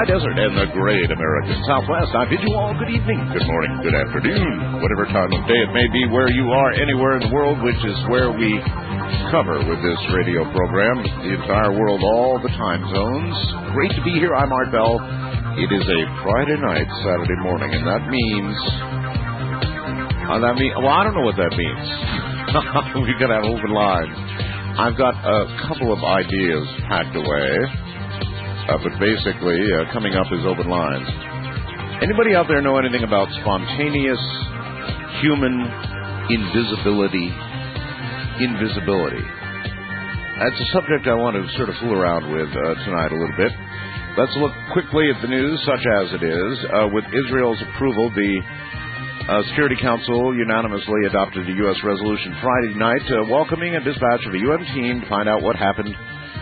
high desert and the great American Southwest. I bid you all good evening, good morning, good afternoon, whatever time of day it may be where you are, anywhere in the world, which is where we cover with this radio program the entire world, all the time zones. Great to be here. I'm Art Bell. It is a Friday night, Saturday morning, and that means. Uh, that mean, well, I don't know what that means. We're going to have open lines. I've got a couple of ideas packed away. Uh, but basically, uh, coming up is open lines. Anybody out there know anything about spontaneous human invisibility? Invisibility. That's a subject I want to sort of fool around with uh, tonight a little bit. Let's look quickly at the news, such as it is. Uh, with Israel's approval, the uh, Security Council unanimously adopted a U.S. resolution Friday night uh, welcoming a dispatch of a UN team to find out what happened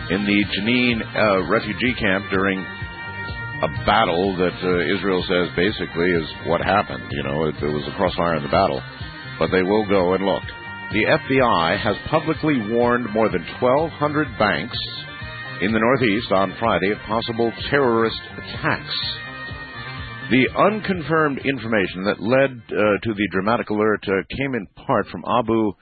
in the Jenin uh, refugee camp during a battle that uh, Israel says basically is what happened. You know, it, it was a crossfire in the battle. But they will go and look. The FBI has publicly warned more than 1,200 banks in the Northeast on Friday of possible terrorist attacks. The unconfirmed information that led uh, to the dramatic alert uh, came in part from Abu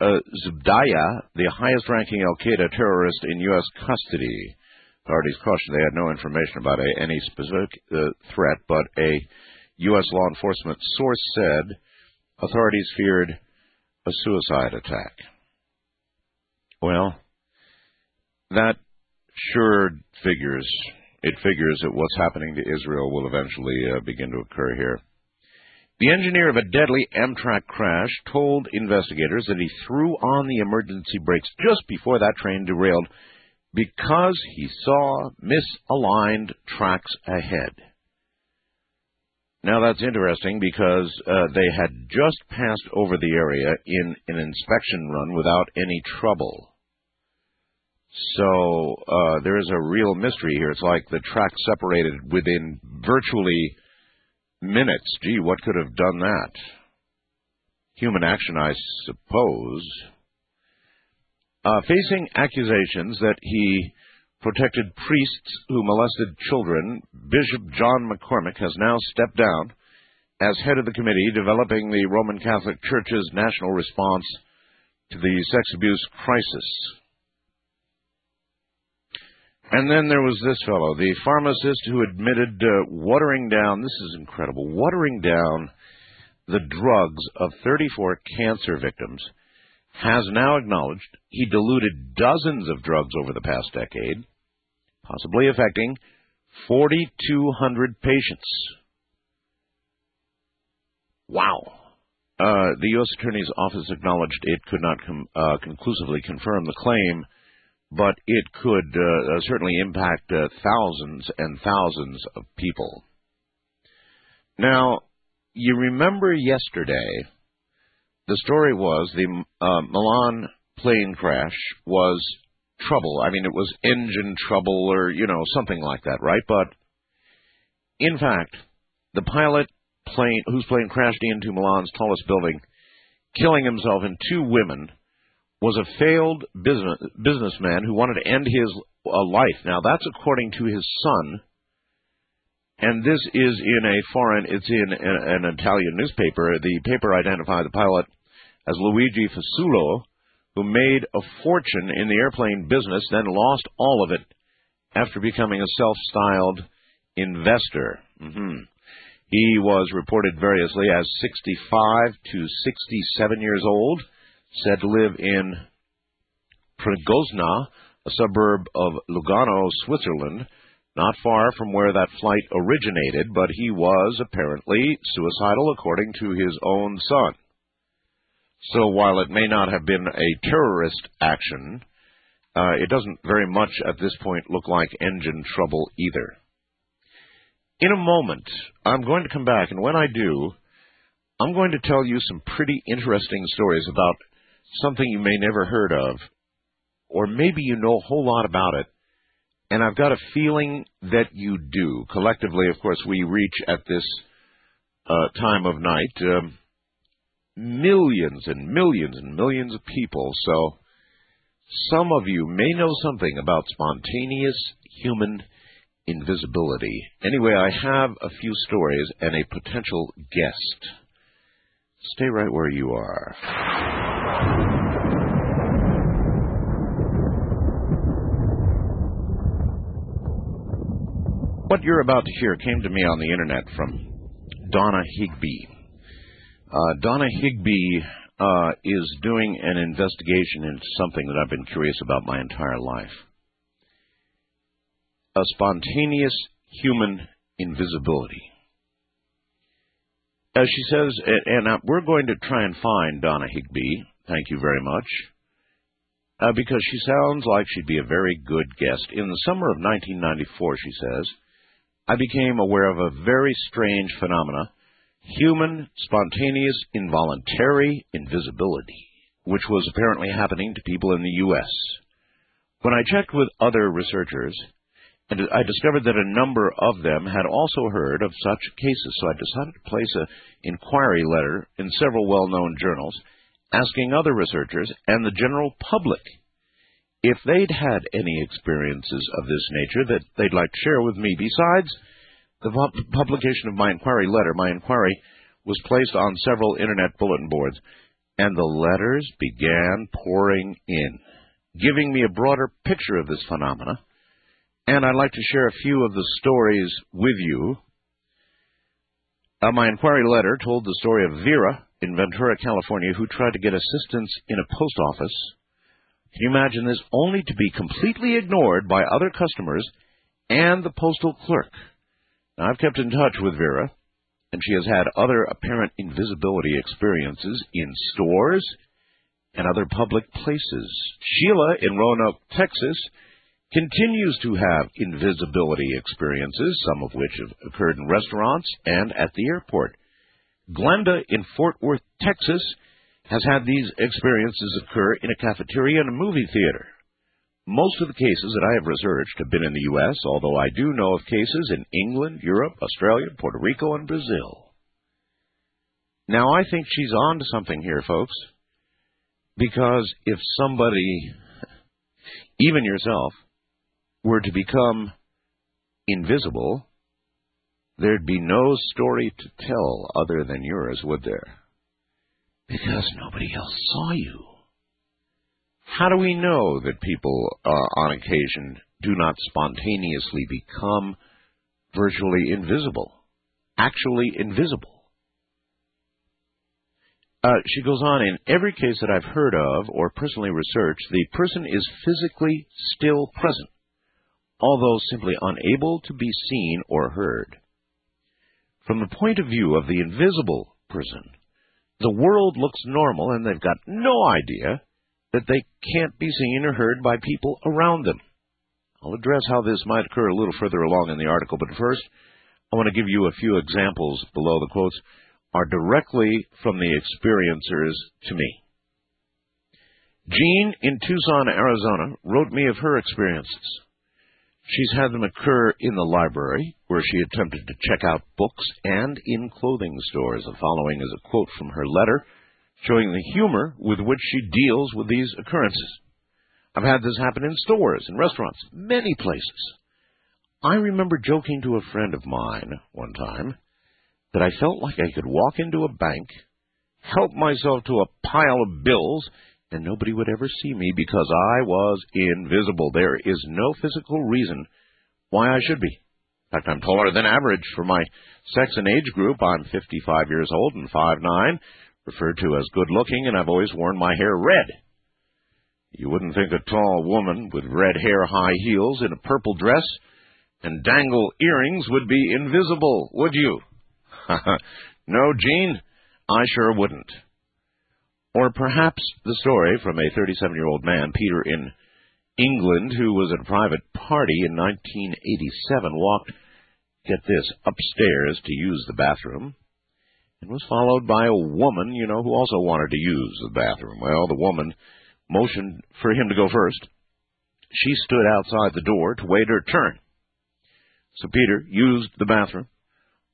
uh, Zubaydah, the highest ranking Al Qaeda terrorist in U.S. custody. Authorities cautioned they had no information about a, any specific uh, threat, but a U.S. law enforcement source said authorities feared a suicide attack. Well, that sure figures. It figures that what's happening to Israel will eventually uh, begin to occur here. The engineer of a deadly Amtrak crash told investigators that he threw on the emergency brakes just before that train derailed because he saw misaligned tracks ahead. Now that's interesting because uh, they had just passed over the area in an inspection run without any trouble. So uh, there is a real mystery here. It's like the tracks separated within virtually minutes. Gee, what could have done that? Human action, I suppose. Uh, facing accusations that he protected priests who molested children, Bishop John McCormack has now stepped down as head of the committee developing the Roman Catholic Church's national response to the sex abuse crisis. And then there was this fellow, the pharmacist who admitted uh, watering down, this is incredible, watering down the drugs of 34 cancer victims, has now acknowledged he diluted dozens of drugs over the past decade, possibly affecting 4,200 patients. Wow. Uh, the U.S. Attorney's Office acknowledged it could not com- uh, conclusively confirm the claim but it could uh, uh, certainly impact uh, thousands and thousands of people. Now, you remember yesterday, the story was the uh, Milan plane crash was trouble. I mean, it was engine trouble or, you know, something like that, right? But in fact, the pilot plane whose plane crashed into Milan's tallest building, killing himself and two women was a failed business, businessman who wanted to end his uh, life. Now, that's according to his son. And this is in a foreign, it's in an, an Italian newspaper. The paper identified the pilot as Luigi Fasulo, who made a fortune in the airplane business, then lost all of it after becoming a self-styled investor. Mm-hmm. He was reported variously as 65 to 67 years old said to live in Breganzona, a suburb of Lugano, Switzerland, not far from where that flight originated, but he was apparently suicidal according to his own son. So while it may not have been a terrorist action, uh, it doesn't very much at this point look like engine trouble either. In a moment, I'm going to come back, and when I do, I'm going to tell you some pretty interesting stories about something you may never heard of, or maybe you know a whole lot about it, and I've got a feeling that you do. Collectively, of course, we reach at this uh, time of night um, millions and millions and millions of people. So some of you may know something about spontaneous human invisibility. Anyway, I have a few stories and a potential guest. Stay right where you are. What you're about to hear came to me on the internet from Donna Higby. Uh, Donna Higby uh, is doing an investigation into something that I've been curious about my entire life a spontaneous human invisibility. As she says, and uh, we're going to try and find Donna Higby, thank you very much, uh, because she sounds like she'd be a very good guest. In the summer of 1994, she says, I became aware of a very strange phenomena human, spontaneous, involuntary invisibility, which was apparently happening to people in the U.S. When I checked with other researchers, and I discovered that a number of them had also heard of such cases, so I decided to place an inquiry letter in several well-known journals asking other researchers and the general public if they'd had any experiences of this nature that they'd like to share with me. Besides the publication of my inquiry letter, my inquiry was placed on several internet bulletin boards, and the letters began pouring in, giving me a broader picture of this phenomena and I'd like to share a few of the stories with you. Uh, my inquiry letter told the story of Vera in Ventura, California, who tried to get assistance in a post office. Can you imagine this? Only to be completely ignored by other customers and the postal clerk. Now, I've kept in touch with Vera, and she has had other apparent invisibility experiences in stores and other public places. Sheila in Roanoke, Texas, continues to have invisibility experiences, some of which have occurred in restaurants and at the airport. Glenda in Fort Worth, Texas, has had these experiences occur in a cafeteria and a movie theater. Most of the cases that I have researched have been in the U.S., although I do know of cases in England, Europe, Australia, Puerto Rico, and Brazil. Now, I think she's on to something here, folks, because if somebody, even yourself, were to become invisible, there'd be no story to tell other than yours, would there? Because nobody else saw you. How do we know that people, uh, on occasion, do not spontaneously become virtually invisible? Actually invisible? Uh, she goes on, in every case that I've heard of or personally researched, the person is physically still present although simply unable to be seen or heard. From the point of view of the invisible person, the world looks normal and they've got no idea that they can't be seen or heard by people around them. I'll address how this might occur a little further along in the article, but first, I want to give you a few examples below the quotes are directly from the experiencers to me. Jean in Tucson, Arizona wrote me of her experiences. She's had them occur in the library, where she attempted to check out books, and in clothing stores. The following is a quote from her letter, showing the humor with which she deals with these occurrences. I've had this happen in stores and restaurants, many places. I remember joking to a friend of mine one time that I felt like I could walk into a bank, help myself to a pile of bills, and nobody would ever see me because I was invisible. There is no physical reason why I should be. In fact, I'm taller than average for my sex and age group. I'm 55 years old and 5'9", referred to as good looking, and I've always worn my hair red. You wouldn't think a tall woman with red hair, high heels, in a purple dress, and dangle earrings would be invisible, would you? no, Jean, I sure wouldn't. Or perhaps the story from a 37 year old man, Peter in England, who was at a private party in 1987, walked, get this, upstairs to use the bathroom, and was followed by a woman, you know, who also wanted to use the bathroom. Well, the woman motioned for him to go first. She stood outside the door to wait her turn. So Peter used the bathroom,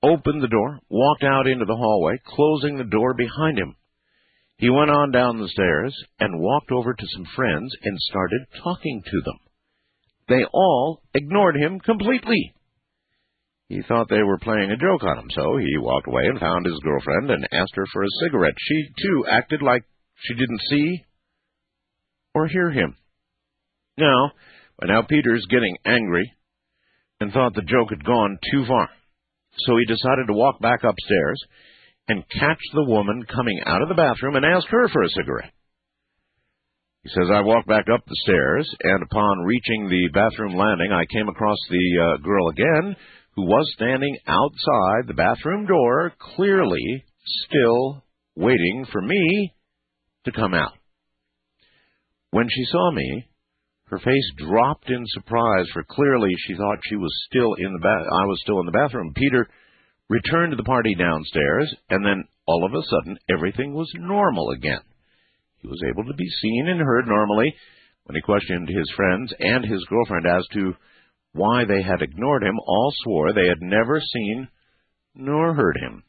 opened the door, walked out into the hallway, closing the door behind him. He went on down the stairs and walked over to some friends and started talking to them. They all ignored him completely. He thought they were playing a joke on him, so he walked away and found his girlfriend and asked her for a cigarette. She, too, acted like she didn't see or hear him. Now, by now Peter's getting angry and thought the joke had gone too far. So he decided to walk back upstairs and catch the woman coming out of the bathroom and ask her for a cigarette. He says, I walked back up the stairs, and upon reaching the bathroom landing, I came across the uh, girl again, who was standing outside the bathroom door, clearly still waiting for me to come out. When she saw me, her face dropped in surprise, for clearly she thought she was still in the ba- I was still in the bathroom. Peter returned to the party downstairs, and then all of a sudden everything was normal again. He was able to be seen and heard normally when he questioned his friends and his girlfriend as to why they had ignored him. All swore they had never seen nor heard him.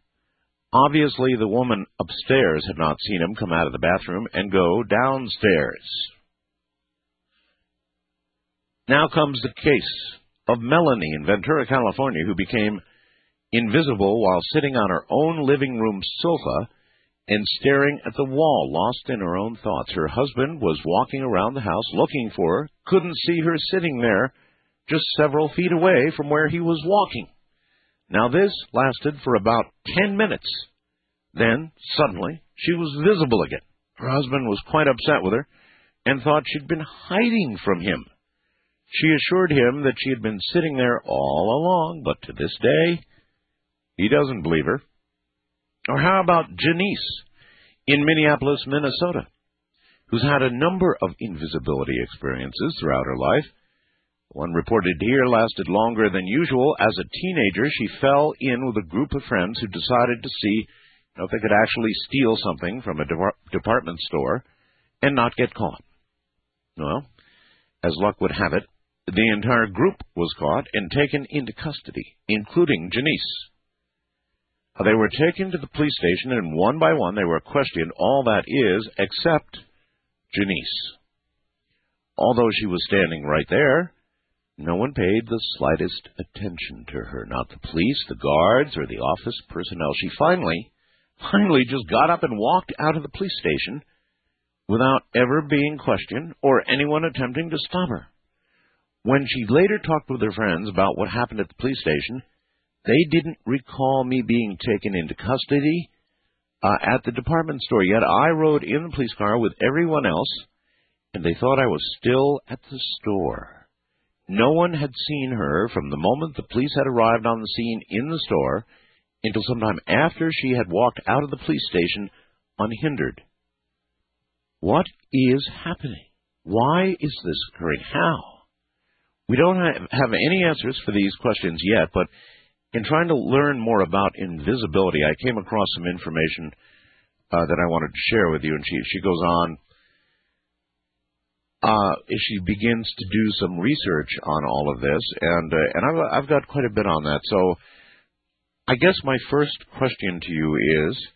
Obviously, the woman upstairs had not seen him come out of the bathroom and go downstairs. Now comes the case of Melanie in Ventura, California, who became invisible while sitting on her own living room sofa and staring at the wall, lost in her own thoughts. Her husband was walking around the house looking for her, couldn't see her sitting there just several feet away from where he was walking. Now this lasted for about ten minutes. Then, suddenly, she was visible again. Her husband was quite upset with her and thought she'd been hiding from him. She assured him that she had been sitting there all along, but to this day, he doesn't believe her. Or how about Janice in Minneapolis, Minnesota, who's had a number of invisibility experiences throughout her life? One reported here lasted longer than usual. As a teenager, she fell in with a group of friends who decided to see you know, if they could actually steal something from a de- department store and not get caught. Well, as luck would have it, the entire group was caught and taken into custody, including Janice. They were taken to the police station, and one by one they were questioned, all that is, except Janice. Although she was standing right there, no one paid the slightest attention to her. Not the police, the guards, or the office personnel. She finally, finally just got up and walked out of the police station without ever being questioned or anyone attempting to stop her. When she later talked with her friends about what happened at the police station, they didn't recall me being taken into custody uh, at the department store, yet I rode in the police car with everyone else, and they thought I was still at the store. No one had seen her from the moment the police had arrived on the scene in the store until sometime after she had walked out of the police station unhindered. What is happening? Why is this occurring? How? We don't have any answers for these questions yet, but in trying to learn more about invisibility, I came across some information uh, that I wanted to share with you, and she she goes on. Uh, she begins to do some research on all of this, and uh, and I've I've got quite a bit on that. So, I guess my first question to you is: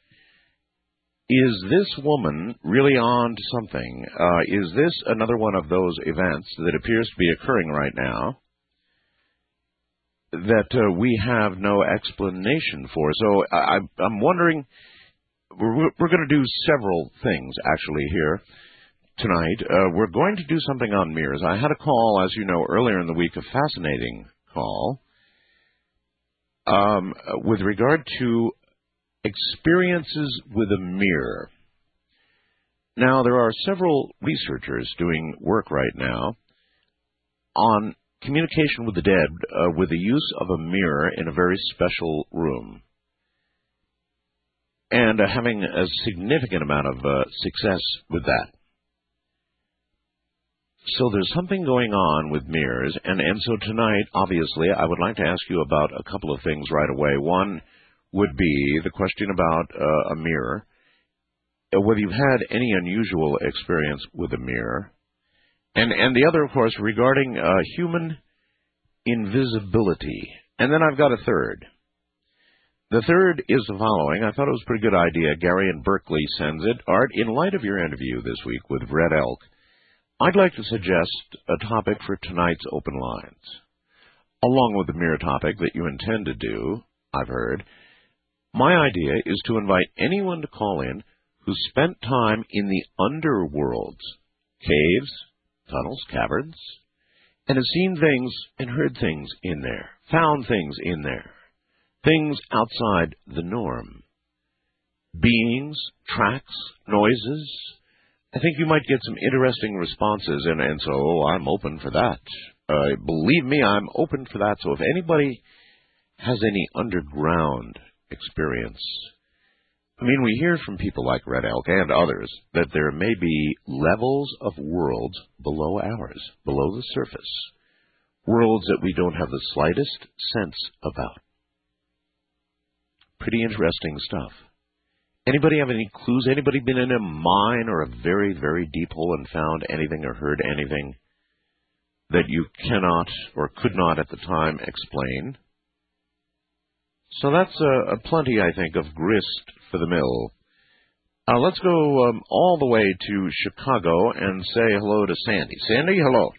Is this woman really on to something? Uh, is this another one of those events that appears to be occurring right now? That uh, we have no explanation for. So I, I'm wondering. We're, we're going to do several things actually here tonight. Uh, we're going to do something on mirrors. I had a call, as you know, earlier in the week, a fascinating call um, with regard to experiences with a mirror. Now, there are several researchers doing work right now on communication with the dead uh, with the use of a mirror in a very special room. And uh, having a significant amount of uh, success with that. So there's something going on with mirrors, and, and so tonight, obviously, I would like to ask you about a couple of things right away. One would be the question about uh, a mirror, uh, whether you've had any unusual experience with a mirror, and and the other, of course, regarding uh, human invisibility. And then I've got a third. The third is the following. I thought it was a pretty good idea. Gary in Berkeley sends it. Art, in light of your interview this week with Red Elk, I'd like to suggest a topic for tonight's open lines. along with the mirror topic that you intend to do, I've heard, my idea is to invite anyone to call in who spent time in the underworlds, caves, tunnels, caverns, and has seen things and heard things in there, found things in there, things outside the norm. Beings, tracks, noises. I think you might get some interesting responses, and, and so I'm open for that. Uh, believe me, I'm open for that. So if anybody has any underground experience, I mean, we hear from people like Red Elk and others that there may be levels of worlds below ours, below the surface, worlds that we don't have the slightest sense about. Pretty interesting stuff. Anybody have any clues? Anybody been in a mine or a very, very deep hole and found anything or heard anything that you cannot or could not at the time explain? So that's a, a plenty, I think, of grist for the mill. Uh, let's go um, all the way to Chicago and say hello to Sandy. Sandy, hello.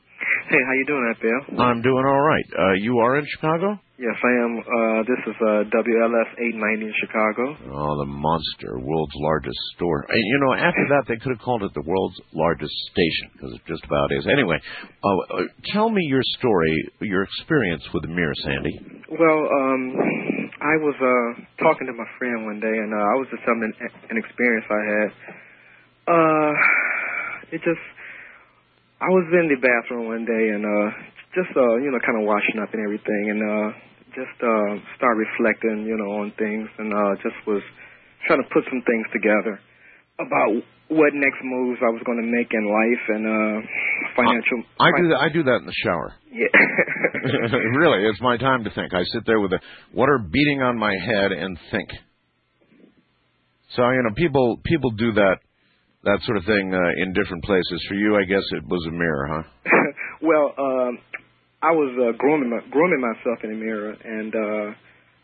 Hey, how you doing, that there? I'm doing all right. Uh, you are in Chicago? Yes, I am. Uh, this is uh, WLS 890 in Chicago. Oh, the monster, world's largest store. Uh, you know, after that, they could have called it the world's largest station because it just about is. Anyway, uh, uh, tell me your story, your experience with the mirror, Sandy. Well, um, I was uh, talking to my friend one day, and uh, I was just telling an, experience I had. Uh, it just I was in the bathroom one day and uh just uh you know kind of washing up and everything and uh just uh start reflecting you know on things and uh just was trying to put some things together about what next moves I was going to make in life and uh financial I, I do that I do that in the shower. Yeah. really, it's my time to think. I sit there with the water beating on my head and think. So, you know, people people do that that sort of thing uh, in different places. For you, I guess it was a mirror, huh? well, um, I was uh, grooming my, grooming myself in a mirror, and uh,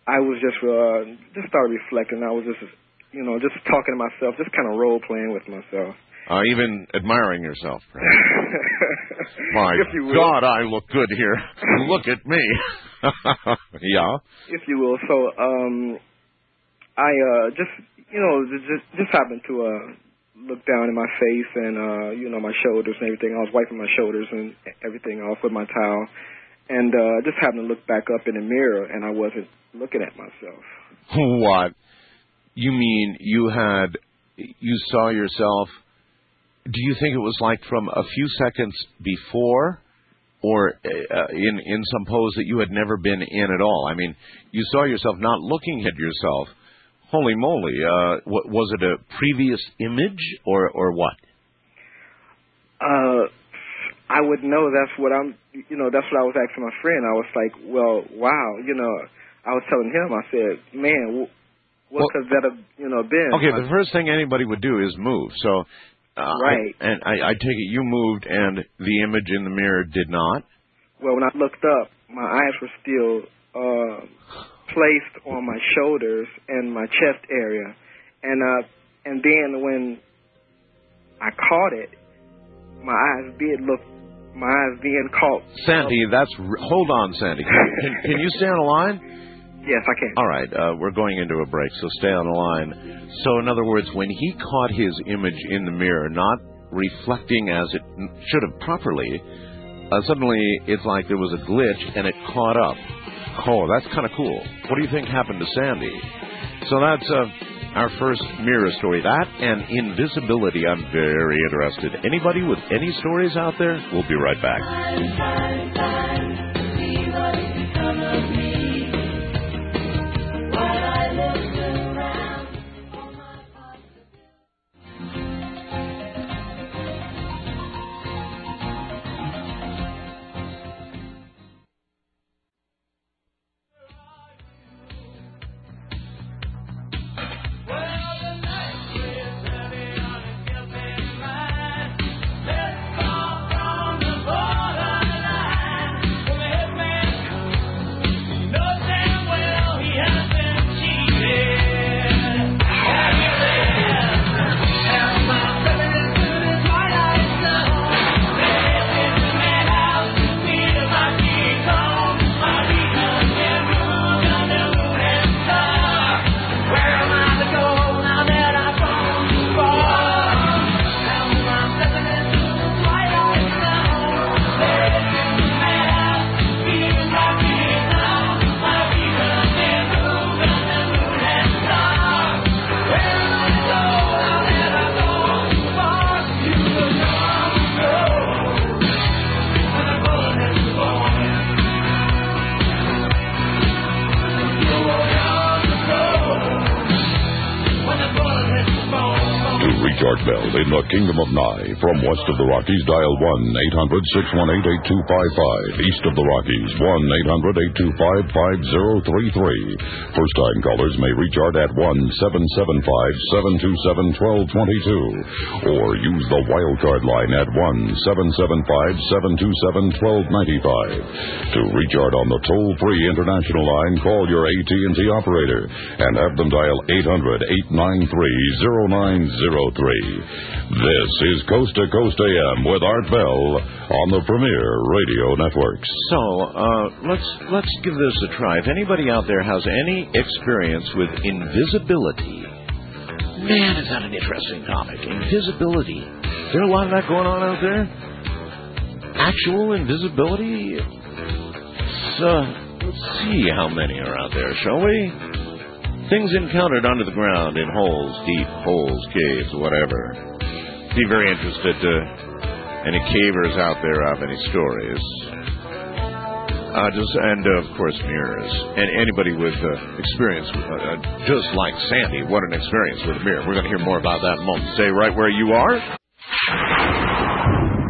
I was just uh, just started reflecting. I was just you know just talking to myself, just kind of role playing with myself. Uh, even admiring yourself. My God, I look good here. look at me. yeah. If you will. So, um, I uh, just you know just just happened to uh looked down in my face and uh you know my shoulders and everything. I was wiping my shoulders and everything off with my towel, and uh just happened to look back up in the mirror and I wasn't looking at myself. What? You mean you had you saw yourself? Do you think it was like from a few seconds before? Or uh, in in some pose that you had never been in at all. I mean, you saw yourself not looking at yourself, Holy moly! Uh, w- was it a previous image or or what? Uh, I would know. That's what I'm. You know, that's what I was asking my friend. I was like, well, wow. You know, I was telling him. I said, man, what well, could that have you know been? Okay, the first thing anybody would do is move. So. Uh, right. I, and I, I take it you moved and the image in the mirror did not? Well, when I looked up, my eyes were still uh, placed on my shoulders and my chest area, and uh, and then when I caught it, my eyes did look. My eyes being caught. Sandy, that's hold on, Sandy. Can, can you stay on the line? Yes, I can. All right, uh, we're going into a break, so stay on the line. So, in other words, when he caught his image in the mirror, not reflecting as it should have properly, uh, suddenly it's like there was a glitch and it caught up. Oh, that's kind of cool. What do you think happened to Sandy? So that's uh, our first mirror story. That and invisibility. I'm very interested. Anybody with any stories out there? We'll be right back. Art Bell in the Kingdom of Nye. From west of the Rockies, dial 1-800-618-8255. East of the Rockies, 1-800-825-5033. First-time callers may reach Art at 1-775-727-1222. Or use the wildcard line at 1-775-727-1295. To reach Art on the toll-free international line, call your AT&T operator and have them dial 800-893-0903. This is Coast to Coast AM with Art Bell on the Premier Radio Networks. So uh, let's let's give this a try. If anybody out there has any experience with invisibility, man, is that an interesting topic? Invisibility. Is there a lot of that going on out there? Actual invisibility. So let's see how many are out there, shall we? Things encountered under the ground in holes, deep holes, caves, whatever. Be very interested to any cavers out there have any stories. Uh, just and uh, of course mirrors and anybody with uh, experience, with, uh, just like Sandy. What an experience with a mirror. We're going to hear more about that in a moment. Stay right where you are.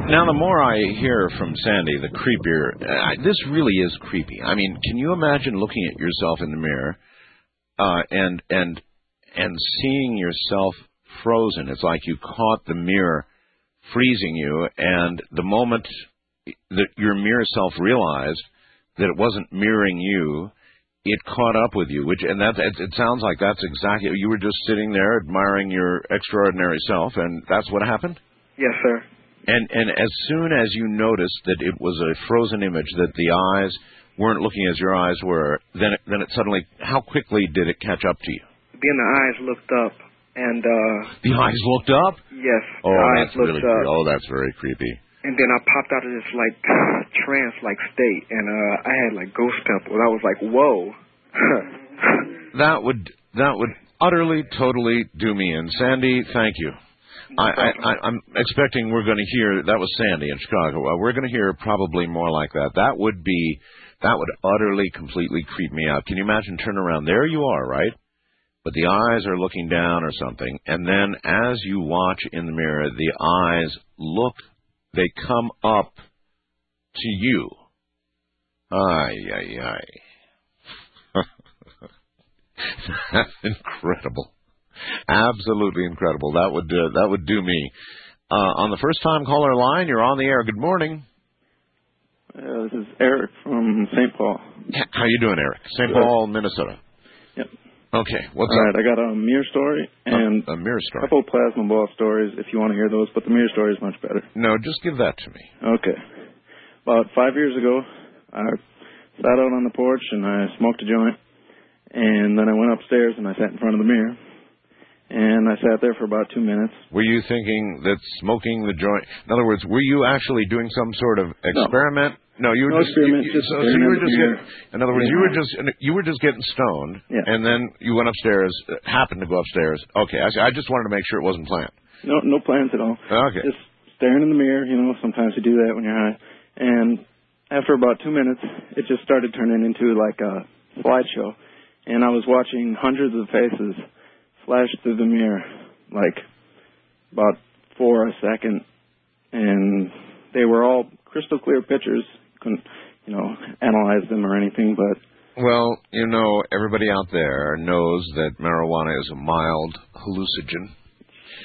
Now, the more I hear from Sandy, the creepier. Uh, this really is creepy. I mean, can you imagine looking at yourself in the mirror uh, and and and seeing yourself frozen? It's like you caught the mirror freezing you, and the moment that your mirror self realized that it wasn't mirroring you, it caught up with you. Which and that it, it sounds like that's exactly you were just sitting there admiring your extraordinary self, and that's what happened. Yes, sir. And and as soon as you noticed that it was a frozen image, that the eyes weren't looking as your eyes were, then it, then it suddenly, how quickly did it catch up to you? Then the eyes looked up, and uh The eyes looked up. yes, Oh, that's looked really up, cre- oh, that's very creepy. and then I popped out of this like trance like state, and uh I had like ghost pimples. I was like, whoa. That would that would utterly, totally do me in. Sandy, thank you. I, I, I'm expecting we're going to hear that was Sandy in Chicago. Uh, we're going to hear probably more like that. That would be that would utterly, completely creep me out. Can you imagine? Turn around, there you are, right? But the eyes are looking down or something, and then as you watch in the mirror, the eyes look, they come up to you. Ay, ay, ay. That's incredible. Absolutely incredible. That would uh, that would do me. Uh, on the first time caller line, you're on the air. Good morning. Uh, this is Eric from St. Paul. How you doing, Eric? St. Paul, Minnesota. Yep. Okay. What's All up? right, I got a mirror story and a, a mirror story. couple of plasma ball stories if you want to hear those, but the mirror story is much better. No, just give that to me. Okay. About five years ago, I sat out on the porch and I smoked a joint, and then I went upstairs and I sat in front of the mirror, and I sat there for about two minutes. Were you thinking that smoking the joint? In other words, were you actually doing some sort of experiment? No, you were No just, experiment, you, just so, so you were just getting, in other words, Yeah. you were just you were just getting stoned, Yeah. and then you went upstairs, happened to go upstairs. Okay, I. I just wanted to make sure it wasn't planned. No, no plans at all. Okay, Just staring in the mirror. You know, sometimes you do that when you're high. And after about two minutes, it just started turning into like a slideshow, and I was watching hundreds of faces flash through the mirror, like about four a second, and they were all crystal clear pictures. Couldn't, you know, analyze them or anything, but well, you know, everybody out there knows that marijuana is a mild hallucinogen.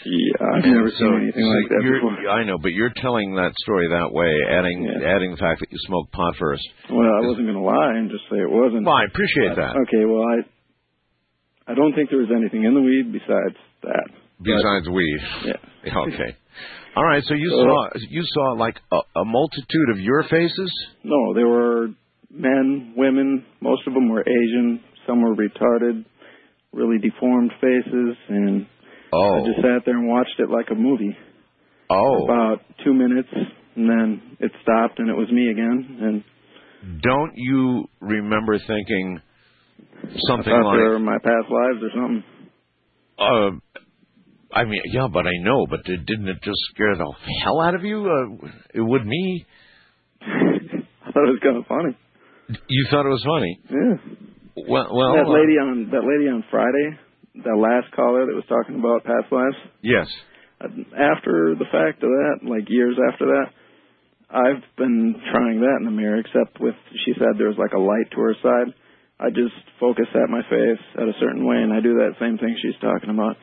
yeah, I've never So- seen anything so like that before. I know, but you're telling that story that way, adding Yeah. adding the fact that you smoked pot first. Well, I wasn't going to lie and just say it wasn't. Well, I appreciate that. Okay, well, I I don't think there was anything in the weed besides that. Besides weed. Yeah. Okay. All right. So you saw you saw like a, a multitude of your faces. No, there were men, women. Most of them were Asian. Some were retarded, really deformed faces, and Oh. I just sat there and watched it like a movie. oh. About two minutes, and then it stopped, and it was me again. And Don't you remember thinking something I thought they like, my past lives or something. uh, I mean, yeah, but I know, but did- didn't it just scare the hell out of you? Uh, it would me. I thought it was kind of funny. You thought it was funny. Yeah. Well, well. that uh, lady on that lady on Friday, that last caller that was talking about past lives. yes. After the fact of that, like years after that, I've been trying that in the mirror. Except with, she said there was like a light to her side. I just focus at my face at a certain way, and I do that same thing she's talking about.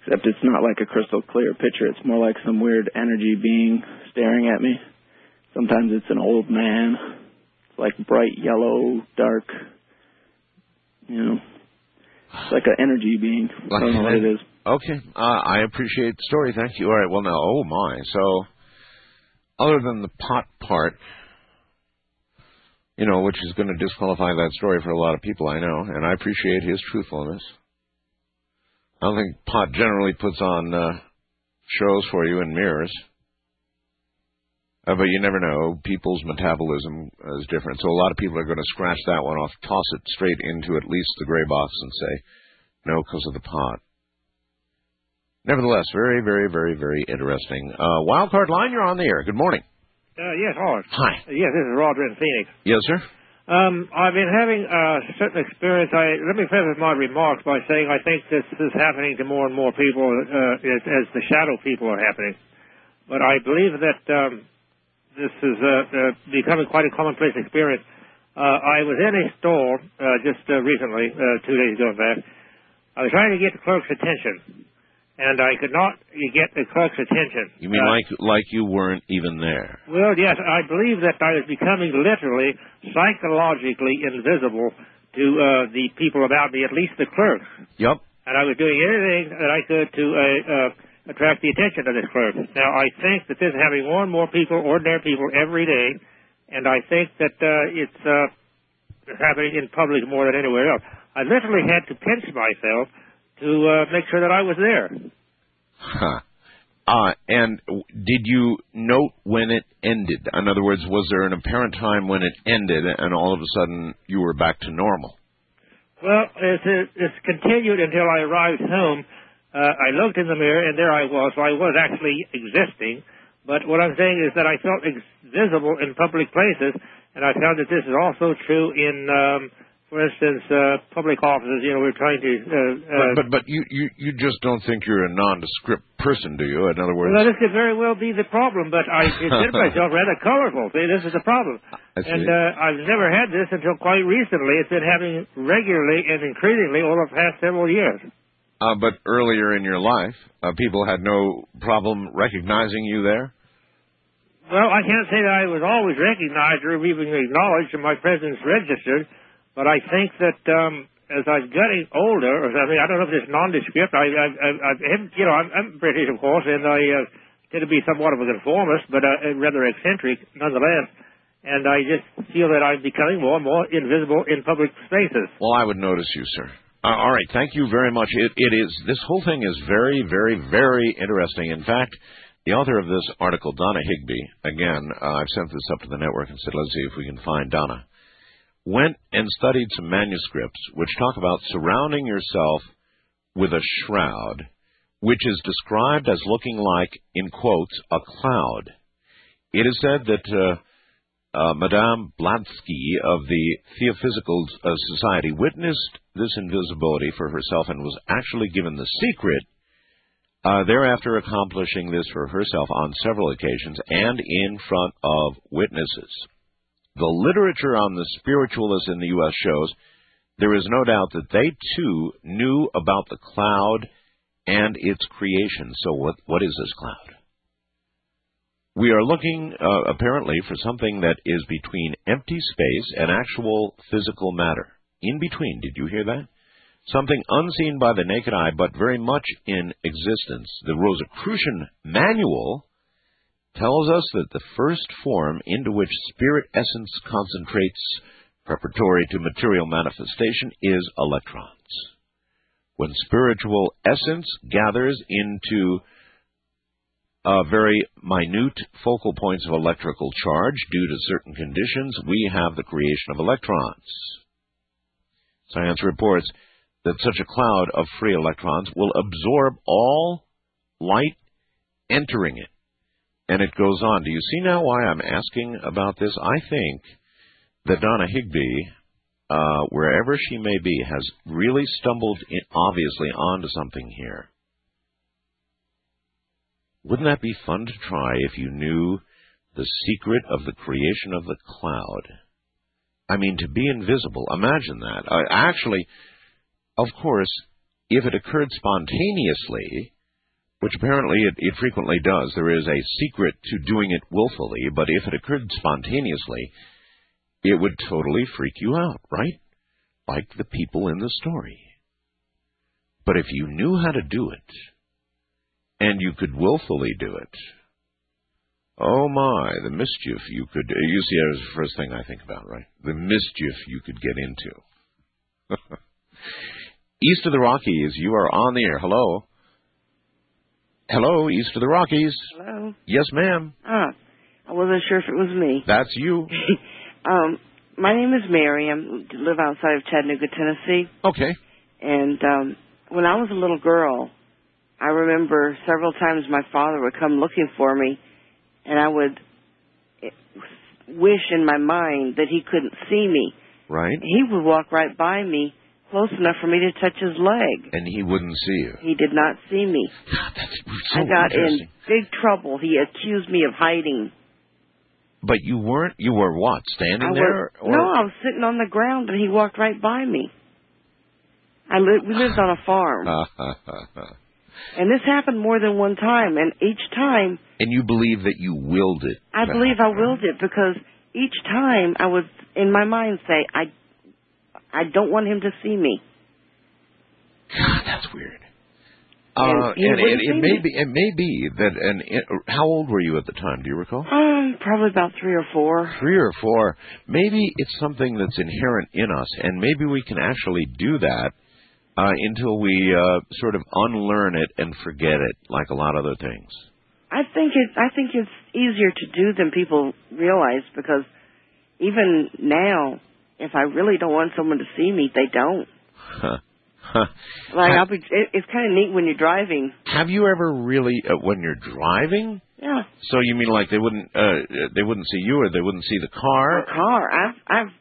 Except it's not like a crystal clear picture. It's more like some weird energy being staring at me. Sometimes it's an old man. It's like bright yellow, dark. You know, it's like an energy being. I don't know what it is. Okay, uh, I appreciate the story. Thank you. All right. Well, now, oh my. So, other than the pot part, you know, which is going to disqualify that story for a lot of people, I know, and I appreciate his truthfulness. I don't think pot generally puts on uh, shows for you in mirrors. Uh, but you never know. People's metabolism is different. So a lot of people are going to scratch that one off, toss it straight into at least the gray box and say, no, because of the pot. Nevertheless, very, very, very, very interesting. Uh, Wildcard line, you're on the air. Good morning. Uh, yes, Howard. Hi. Uh, yes, this is Roger in Phoenix. Yes, sir. Um, I've been having a certain experience. I let me preface my remarks by saying I think this is happening to more and more people uh, as, as the shadow people are happening. But I believe that um, this is uh, uh, becoming quite a commonplace experience. Uh, I was in a store uh, just uh, recently, two days ago, in fact. I was trying to get the clerk's attention, and I could not get the clerk's attention. You mean Uh, like like you weren't even there? Well, yes, I believe that I was becoming literally psychologically invisible to uh, the people about me, at least the clerk. Yep. And I was doing everything that I could to uh, uh, attract the attention of this clerk. Now, I think that this is having more and more people, ordinary people, every day, and I think that uh, it's uh, happening in public more than anywhere else. I literally had to pinch myself to uh, make sure that I was there. Huh. Uh, and did you note when it ended? In other words, was there an apparent time when it ended and all of a sudden you were back to normal? Well, it's, it's continued until I arrived home. Uh, I looked in the mirror, and there I was. So I was actually existing. But what I'm saying is that I felt ex- visible in public places, and I found that this is also true in, um, for instance, uh, public offices. You know, we're trying to. Uh, uh, but, but but you, you you just don't think you're a nondescript person, do you? In other words, well, this could very well be the problem, but I consider myself rather colorful. See, this is the problem. And uh, I've never had this until quite recently. It's been happening regularly and increasingly over the past several years. uh, but earlier in your life, uh, people had no problem recognizing you there. Well, I can't say that I was always recognized or even acknowledged and my presence registered, but I think that um, as I'm getting older, I mean, I don't know if it's nondescript. I, I, I, I you know, I'm, I'm British, of course, and I uh, tend to be somewhat of a conformist, but uh, rather eccentric nonetheless. And I just feel that I'm becoming more and more invisible in public spaces. Well, I would notice you, sir. Uh, all right, thank you very much. It, it is this whole thing is very, very, very interesting. In fact, the author of this article, Donna Higby, again, uh, I've sent this up to the network and said, let's see if we can find Donna, went and studied some manuscripts which talk about surrounding yourself with a shroud, which is described as looking like, in quotes, a cloud. It is said that uh, uh, Madame Blavatsky of the Theosophical uh, Society witnessed this invisibility for herself and was actually given the secret, uh, thereafter accomplishing this for herself on several occasions and in front of witnesses. The literature on the spiritualists in the U.S. shows there is no doubt that they too knew about the cloud and its creation. So, what, what is this cloud? We are looking uh, apparently for something that is between empty space and actual physical matter. In between, did you hear that? Something unseen by the naked eye, but very much in existence. The Rosicrucian Manual tells us that the first form into which spirit essence concentrates preparatory to material manifestation is electrons. When spiritual essence gathers into very minute focal points of electrical charge due to certain conditions, we have the creation of electrons. Science reports that such a cloud of free electrons will absorb all light entering it. And it goes on. Do you see now why I'm asking about this? I think that Donna Higby, uh, wherever she may be, has really stumbled in, obviously onto something here. Wouldn't that be fun to try if you knew the secret of the creation of the cloud? I mean, to be invisible. Imagine that. Actually, of course, if it occurred spontaneously, which apparently it, it frequently does, there is a secret to doing it willfully, but if it occurred spontaneously, it would totally freak you out, right? Like the people in the story. But if you knew how to do it, and you could willfully do it, oh my, the mischief you could, uh, you see, that was the first thing I think about, right? The mischief you could get into. East of the Rockies, you are on the air. Hello. Hello, East of the Rockies. Hello. Yes, ma'am. Ah, I wasn't sure if it was me. That's you. um, my name is Mary. I live outside of Chattanooga, Tennessee. Okay. And um, when I was a little girl, I remember several times my father would come looking for me, and I would eh, wish in my mind that he couldn't see me. Right. He would walk right by me, close enough for me to touch his leg. And he wouldn't see you. He did not see me. Ah, that's so I got in big trouble. He accused me of hiding. But you weren't. You were what? Standing I there? was, no, I was sitting on the ground, and he walked right by me. I li- we lived on a farm, and this happened more than one time. And each time, and you believe that you willed it. I believe I willed it because each time I would, in my mind, say, "I, I don't want him to see me." God, that's weird. And Uh, and wouldn't it, it may be. It may be that. And it, how old were you at the time? Do you recall? Um, probably about three or four. Three or four. Maybe it's something that's inherent in us, and maybe we can actually do that uh, until we uh, sort of unlearn it and forget it, like a lot of other things. I think it. I think it's easier to do than people realize because even now, if I really don't want someone to see me, they don't. Huh. Huh. Like I'll be. It, it's kind of neat when you're driving. Have you ever really, uh, when you're driving? Yeah, So you mean like they wouldn't, uh, they wouldn't see you, or they wouldn't see the car? car. I've I've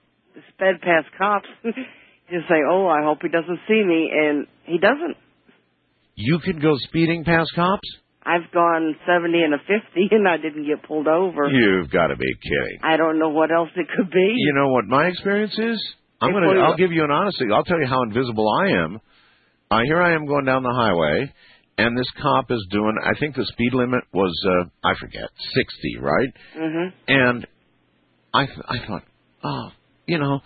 sped past cops. Just say, "Oh, I hope he doesn't see me," and he doesn't. You could go speeding past cops? I've gone 70 and a 50, and I didn't get pulled over. You've got to be kidding. I don't know what else it could be. You know what my experience is? I'm going to I'll give you an honesty. I'll tell you how invisible I am. Uh, here I am going down the highway, and this cop is doing. I think the speed limit was uh, I forget, 60, right? Mhm. And I th- I thought, oh, you know,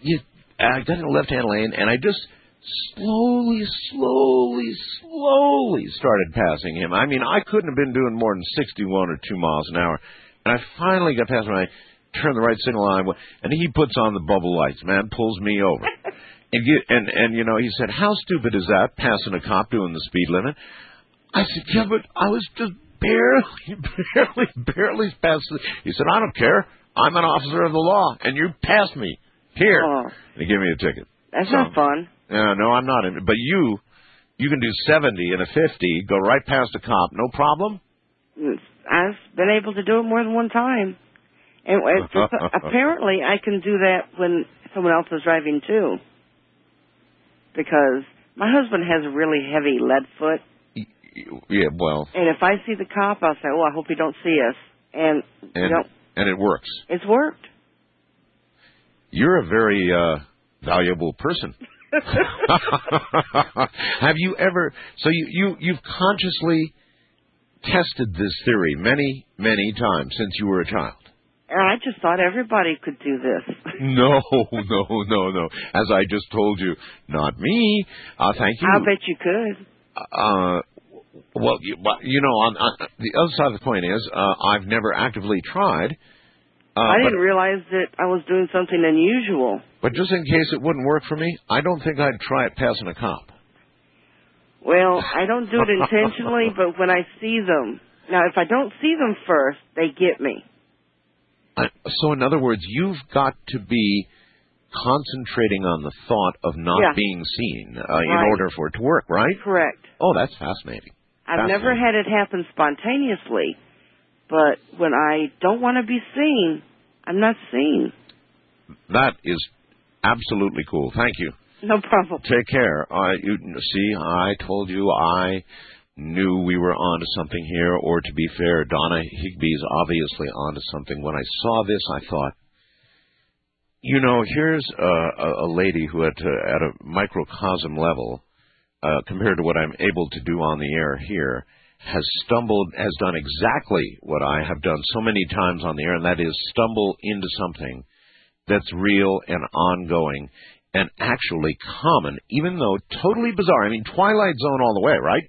you I got in the left hand lane, and I just slowly, slowly, slowly started passing him. I mean, I couldn't have been doing more than 61 or 2 miles an hour. And I finally got past him, I turned the right signal on, and he puts on the bubble lights, man, pulls me over. and, get, and, and, you know, he said, how stupid is that, passing a cop doing the speed limit? I said, yeah, but I was just barely, barely, barely the... He said, I don't care. I'm an officer of the law, and you passed me. Here. Oh, And he gave me a ticket. that's So- not fun. No, no, I'm not. in- But you, you can do 70 and a 50, go right past a cop, no problem. I've been able to do it more than one time. And it's just, apparently I can do that when someone else is driving too. Because my husband has a really heavy lead foot, Yeah, well, and if I see the cop, I'll say, "Oh, I hope he don't see us." And, you and know, and it works. it's worked. You're a very uh valuable person. Have you ever? So you you you've consciously tested this theory many many times since you were a child. And I just thought everybody could do this. No, no, no, no. As I just told you, not me. Uh, thank you. I bet you could. uh, well, you, you know, on, on the other side of the coin is uh, I've never actively tried. Uh, I didn't realize that I was doing something unusual. but just in case it wouldn't work for me, I don't think I'd try it passing a cop. Well, I don't do it intentionally, but when I see them, now if I don't see them first, they get me. I, so, in other words, you've got to be concentrating on the thought of not Yeah. being seen uh, in order for it to work, right? Correct. Oh, that's fascinating. I've never had it happen spontaneously, but when I don't want to be seen, I'm not seen. That is absolutely cool. Thank you. No problem. Take care. I you see, I told you I knew we were onto something here, or to be fair, Donna Higby's obviously onto something. When I saw this, I thought, you know, here's a, a, a lady who, at a, at a microcosm level, uh, compared to what I'm able to do on the air here, has stumbled, has done exactly what I have done so many times on the air, and that is stumble into something that's real and ongoing and actually common, even though totally bizarre. I mean, Twilight Zone all the way, right?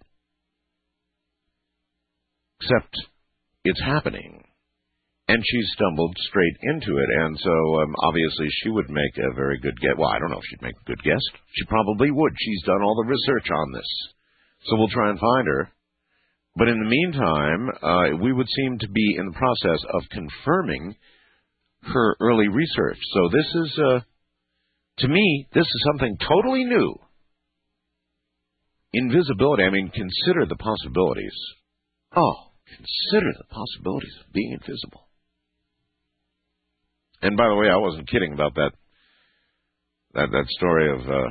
Except it's happening. And she stumbled straight into it, and so um, obviously she would make a very good guest. Well, I don't know if she'd make a good guest. She probably would. She's done all the research on this. So we'll try and find her. But in the meantime, uh, we would seem to be in the process of confirming her early research. So this is, uh, to me, this is something totally new. Invisibility, I mean, consider the possibilities. Oh, consider the possibilities of being invisible. And by the way, I wasn't kidding about that that that story of uh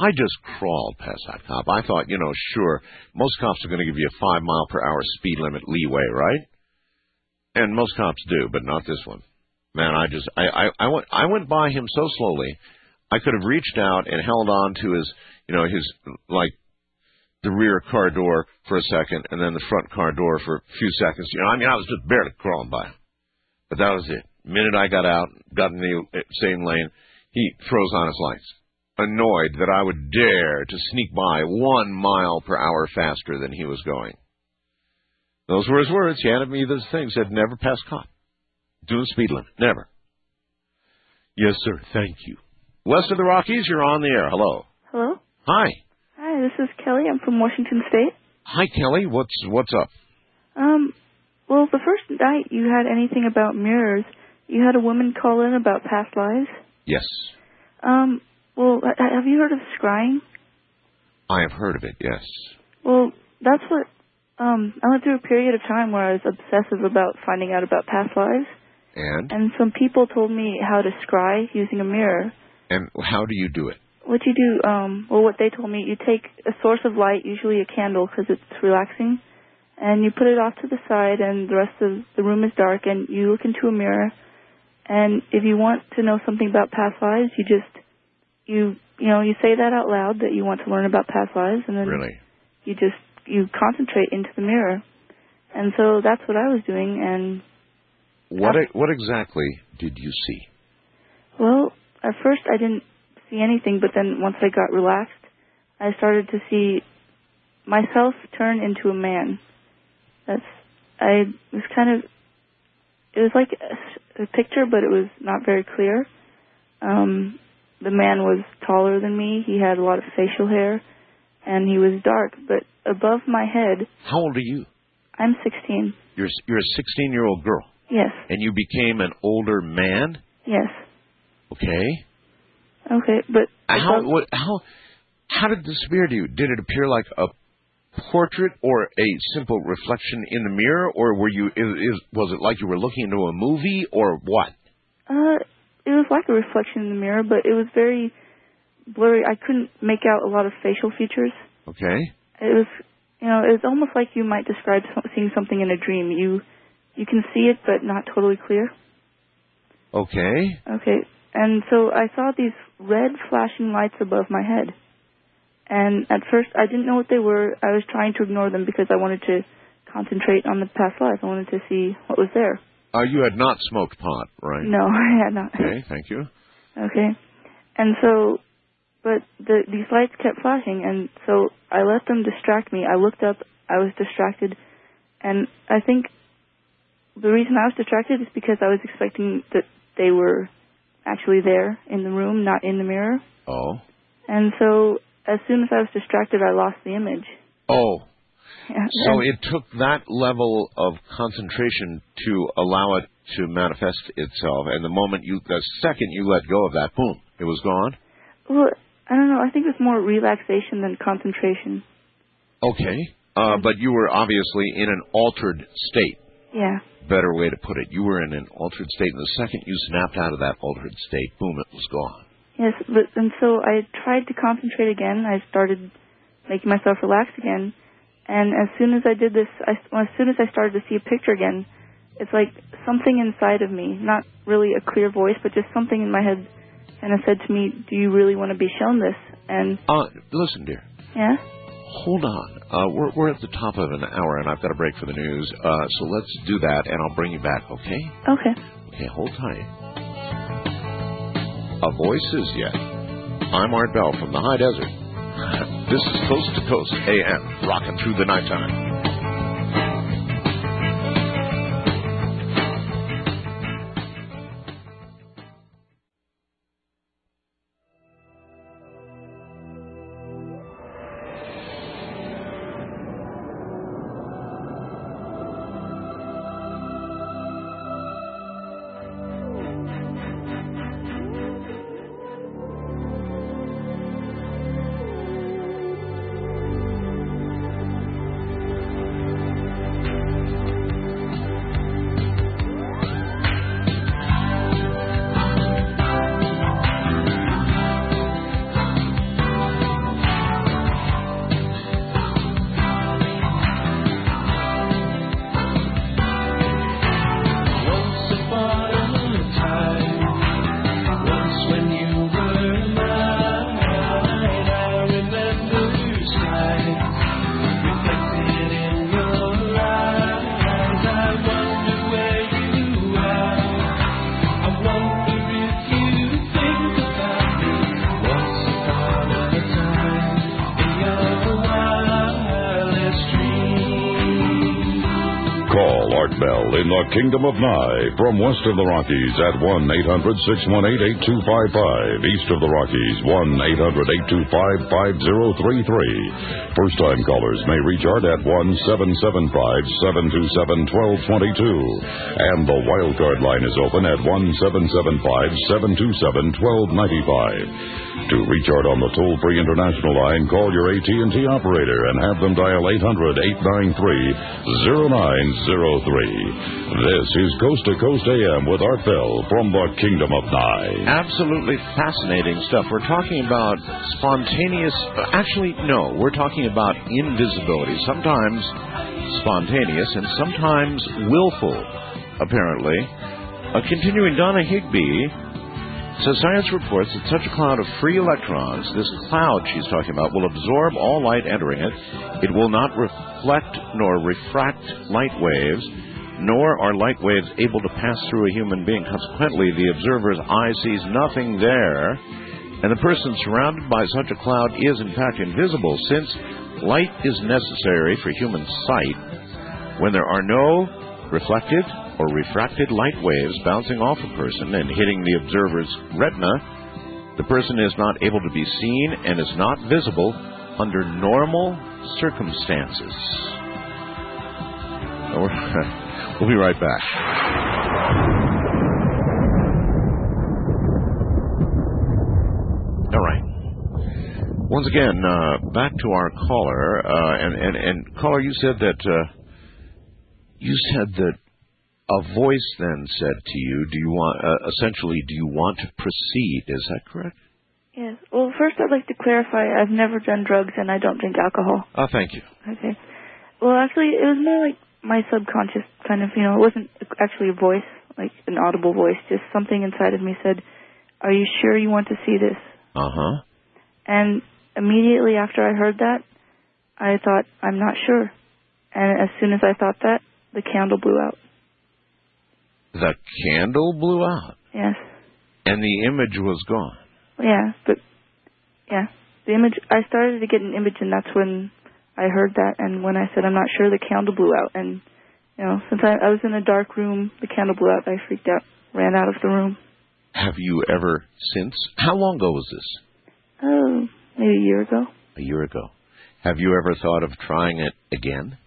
I just crawled past that cop. I thought, you know, sure, most cops are going to give you a five mile per hour speed limit leeway, right? And most cops do, but not this one. Man, I just I, I, I went I went by him so slowly, I could have reached out and held on to his you know, his like the rear car door for a second and then the front car door for a few seconds. You know, I mean I was just barely crawling by. But that was it. The minute I got out, got in the uh, same lane, he throws on his lights. Annoyed that I would dare to sneak by one mile per hour faster than he was going. Those were his words. He handed me this thing, said, never pass cop. Do the speed limit. Never. Yes, sir. Thank you. West of the Rockies, you're on the air. Hello. Hello. Hi. Hi, this is Kelly. I'm from Washington State. Hi, Kelly. What's what's up? Um, well, the first night you had anything about mirrors, you had a woman call in about past lives. Yes. Um, well, have you heard of scrying? I have heard of it. Yes. Well, that's what um I went through a period of time where I was obsessive about finding out about past lives. And And some people told me how to scry using a mirror. and how do you do it? What you do, um, well, what they told me, you take a source of light, usually a candle, because it's relaxing, and you put it off to the side, and the rest of the room is dark, and you look into a mirror, and if you want to know something about past lives, you just, you, you know, you say that out loud that you want to learn about past lives, and then Really? you just, you concentrate into the mirror. And so that's what I was doing, and What what exactly did you see? Well, at first I didn't see anything, but then once I got relaxed, I started to see myself turn into a man. That's I was kind of it was like a, a picture, but it was not very clear. Um, the man was taller than me. He had a lot of facial hair, and he was dark. But above my head, How old are you? I'm 16. You're you're a 16 year old girl, Yes, and you became an older man. yes. Okay. Okay, but How what how how did this appear to you? Did it appear like a portrait or a simple reflection in the mirror, or were you is, is was it like you were looking into a movie, or what? Uh, it was like a reflection in the mirror, but it was very blurry. I couldn't make out a lot of facial features. Okay. It was, you know, it was almost like you might describe seeing something in a dream. You, you can see it, but not totally clear. Okay. Okay, and so I saw these red flashing lights above my head. And at first, I didn't know what they were. I was trying to ignore them because I wanted to concentrate on the past life. I wanted to see what was there. Uh, you had not smoked pot, right? No, I had not. Okay. Thank you. Okay. And so, but the, these lights kept flashing, and so I let them distract me. I looked up, I was distracted, and I think the reason I was distracted is because I was expecting that they were actually there in the room, not in the mirror. Oh. And so, as soon as I was distracted, I lost the image. Oh. So it took that level of concentration to allow it to manifest itself, and the moment you, the second you let go of that, boom, it was gone. well, I don't know. I think it was more relaxation than concentration. Okay. Uh, but you were obviously in an altered state. Yeah. Better way to put it. You were in an altered state, and the second you snapped out of that altered state, boom, it was gone. Yes, but and so I tried to concentrate again. I started making myself relax again, And as soon as I did this, I, well, as soon as I started to see a picture again, it's like something inside of me, not really a clear voice, but just something in my head, kind of said to me, "Do you really want to be shown this?" And Uh, listen, dear. yeah, Hold on. Uh, we're, we're at the top of an hour, and I've got a break for the news. Uh, so let's do that, and I'll bring you back, okay? okay. Okay, hold tight. A voice is Yet. I'm Art Bell from the High Desert. This is Coast to Coast AM, rocking through the nighttime. Kingdom of Nye from west of the Rockies at 1 800 618 8255. East of the Rockies, 1 800 825 5033. First time callers may reach Art at 1 775 727 1222. And the wildcard line is open at 1 775 727 1295. To reach Art on the toll-free international line, call your AT&T operator and have them dial 800-893-0903. This is Coast to Coast AM with Art Bell from the Kingdom of Nye. Absolutely fascinating stuff. We're talking about spontaneous. Actually, no, we're talking about invisibility. Sometimes spontaneous and sometimes willful, apparently. Uh, continuing, Donna Higby says science reports that such a cloud of free electrons, this cloud she's talking about, will absorb all light entering it. It will not reflect nor refract light waves, nor are light waves able to pass through a human being. Consequently, the observer's eye sees nothing there, and the person surrounded by such a cloud is in fact invisible, since light is necessary for human sight. When there are no reflected or refracted light waves bouncing off a person and hitting the observer's retina, the person is not able to be seen and is not visible under normal circumstances. We'll be right back. All right. Once again, uh, back to our caller, uh, and, and and caller, you said that uh, you said that a voice then said to you, "Do you want uh, essentially? Do you want to proceed?" Is that correct? Yes. Well, first I'd like to clarify I've never done drugs and I don't drink alcohol. Oh, thank you. Okay. Well, actually, it was more like my subconscious kind of, you know, it wasn't actually a voice, like an audible voice, just something inside of me said, Are you sure you want to see this? Uh huh. And immediately after I heard that, I thought, I'm not sure. And as soon as I thought that, the candle blew out. The candle blew out, Yes. and the image was gone. Yeah, but yeah, the image. I started to get an image, and that's when I heard that. And when I said I'm not sure, the candle blew out. And you know, since I, I was in a dark room, the candle blew out. I freaked out, ran out of the room. Have you ever since? How long ago was this? Oh, maybe a year ago. A year ago. Have you ever thought of trying it again?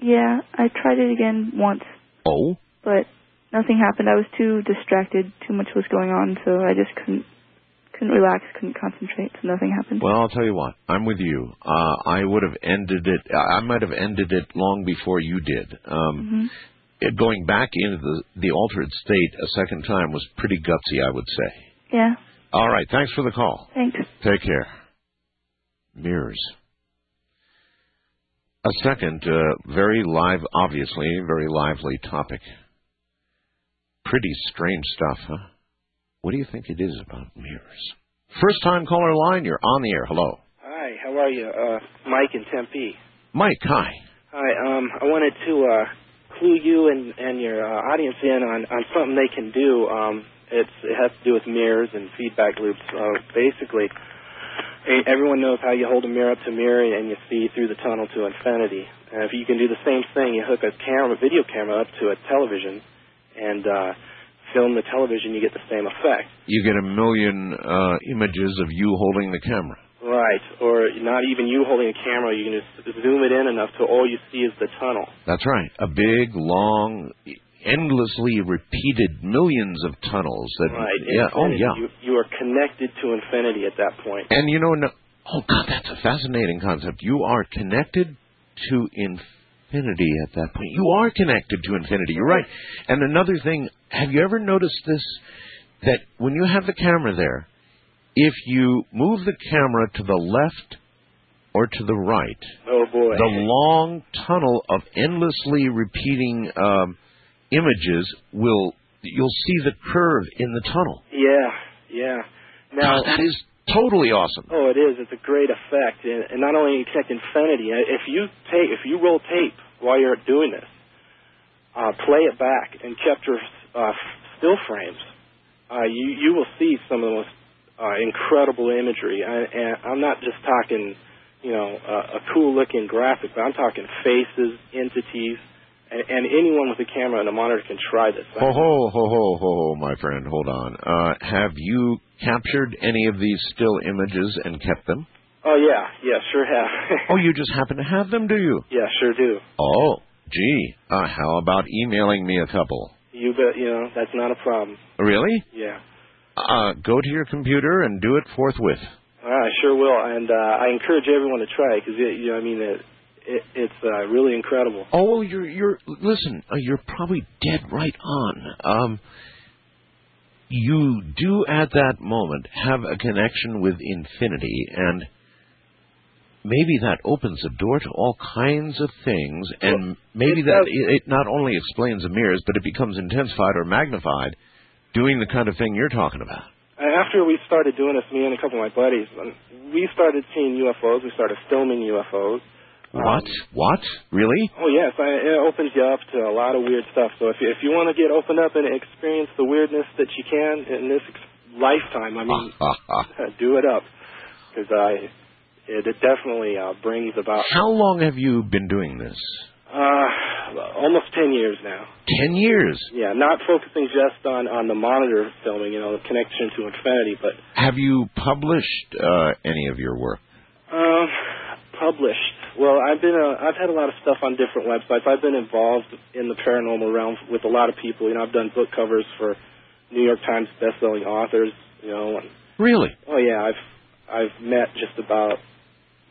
Yeah, I tried it again once, Oh, but nothing happened. I was too distracted. Too much was going on, so I just couldn't couldn't relax, couldn't concentrate. So nothing happened. well, I'll tell you what. I'm with you. Uh, I would have ended it. I might have ended it long before you did. Um, hmm it, going back into the the altered state a second time was pretty gutsy, I would say. Yeah. All right. Thanks for the call. Thanks. Take care. Mirrors. A second, uh, very live, obviously, very lively topic. Pretty strange stuff, huh? What do you think it is about mirrors? First time caller line, you're on the air. Hello. Hi, how are you? Uh, Mike in Tempe. Mike, hi. Hi, um, I wanted to uh, clue you and, and your uh, audience in on, on something they can do. Um, it's, it has to do with mirrors and feedback loops. Uh, basically, everyone knows how you hold a mirror up to a mirror and you see through the tunnel to infinity. And if you can do the same thing, you hook a camera, a video camera up to a television and uh, film the television, you get the same effect. You get a million uh, images of you holding the camera. Right, or not even you holding a camera, you can just zoom it in enough till all you see is the tunnel. That's right. A big, long, endlessly repeated millions of tunnels. That Right. yeah. Oh yeah. You, you are connected to infinity at that point. And you know, no, oh God, that's a fascinating concept. You are connected to infinity at that point. You are connected to infinity. You're right. And another thing, have you ever noticed this? That when you have the camera there, if you move the camera to the left or to the right, Oh boy. the long tunnel of endlessly repeating um, images will you'll see the curve in the tunnel. Yeah, yeah. Now God, that is totally awesome. Oh, it is. It's a great effect, and, and not only you connect infinity. uh, If you tape, if you roll tape while you're doing this, uh, play it back and capture uh, still frames, uh, you you will see some of the most uh, incredible imagery. I, and I'm not just talking, you know, uh, a cool looking graphic, but I'm talking faces, entities, and, and anyone with a camera and a monitor can try this. Ho ho ho ho ho ho, my friend. Hold on. Uh, have you captured any of these still images and kept them? Oh yeah, yeah, sure have. Oh, you just happen to have them, do you? yeah, sure do. Oh, gee. Uh, how about emailing me a couple? You bet. You know that's not a problem. Really? Yeah. Uh, go to your computer and do it forthwith. I sure will, and uh, I encourage everyone to try it because you know, I mean, it, it, it's uh, really incredible. Oh, well, you're you're listen. Uh, you're probably dead right on. Um, you do at that moment have a connection with infinity, and maybe that opens the door to all kinds of things, and maybe it that it, not only explains the mirrors, but it becomes intensified or magnified, doing the kind of thing you're talking about. Uh, after we started doing this, me and a couple of my buddies, we started seeing UFOs. We started filming UFOs. What? What? Really? Oh yes, I, it opens you up to a lot of weird stuff. So if you, if you want to get opened up and experience the weirdness that you can in this ex- lifetime, I mean, do it up because I it, it definitely uh, brings about How long have you been doing this? uh, almost ten years now. Ten years. Yeah, not focusing just on on the monitor filming, you know, the connection to infinity, but Have you published uh, any of your work? um, published. Well, I've been uh, I've had a lot of stuff on different websites. I've been involved in the paranormal realm with a lot of people. You know, I've done book covers for New York Times best-selling authors. You know, and, Really? oh yeah, I've I've met just about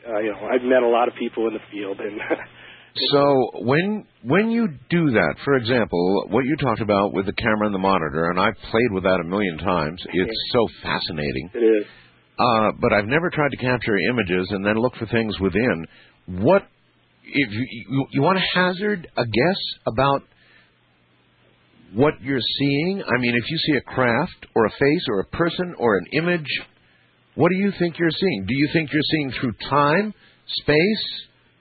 uh, you know I've met a lot of people in the field, and So when when you do that, for example, what you talked about with the camera and the monitor, and I've played with that a million times. It's so fascinating. it is. Uh, but I've never tried to capture images and then look for things within. What if you you, want to hazard a guess about what you're seeing? I mean, if you see a craft or a face or a person or an image, what do you think you're seeing? Do you think you're seeing through time, space,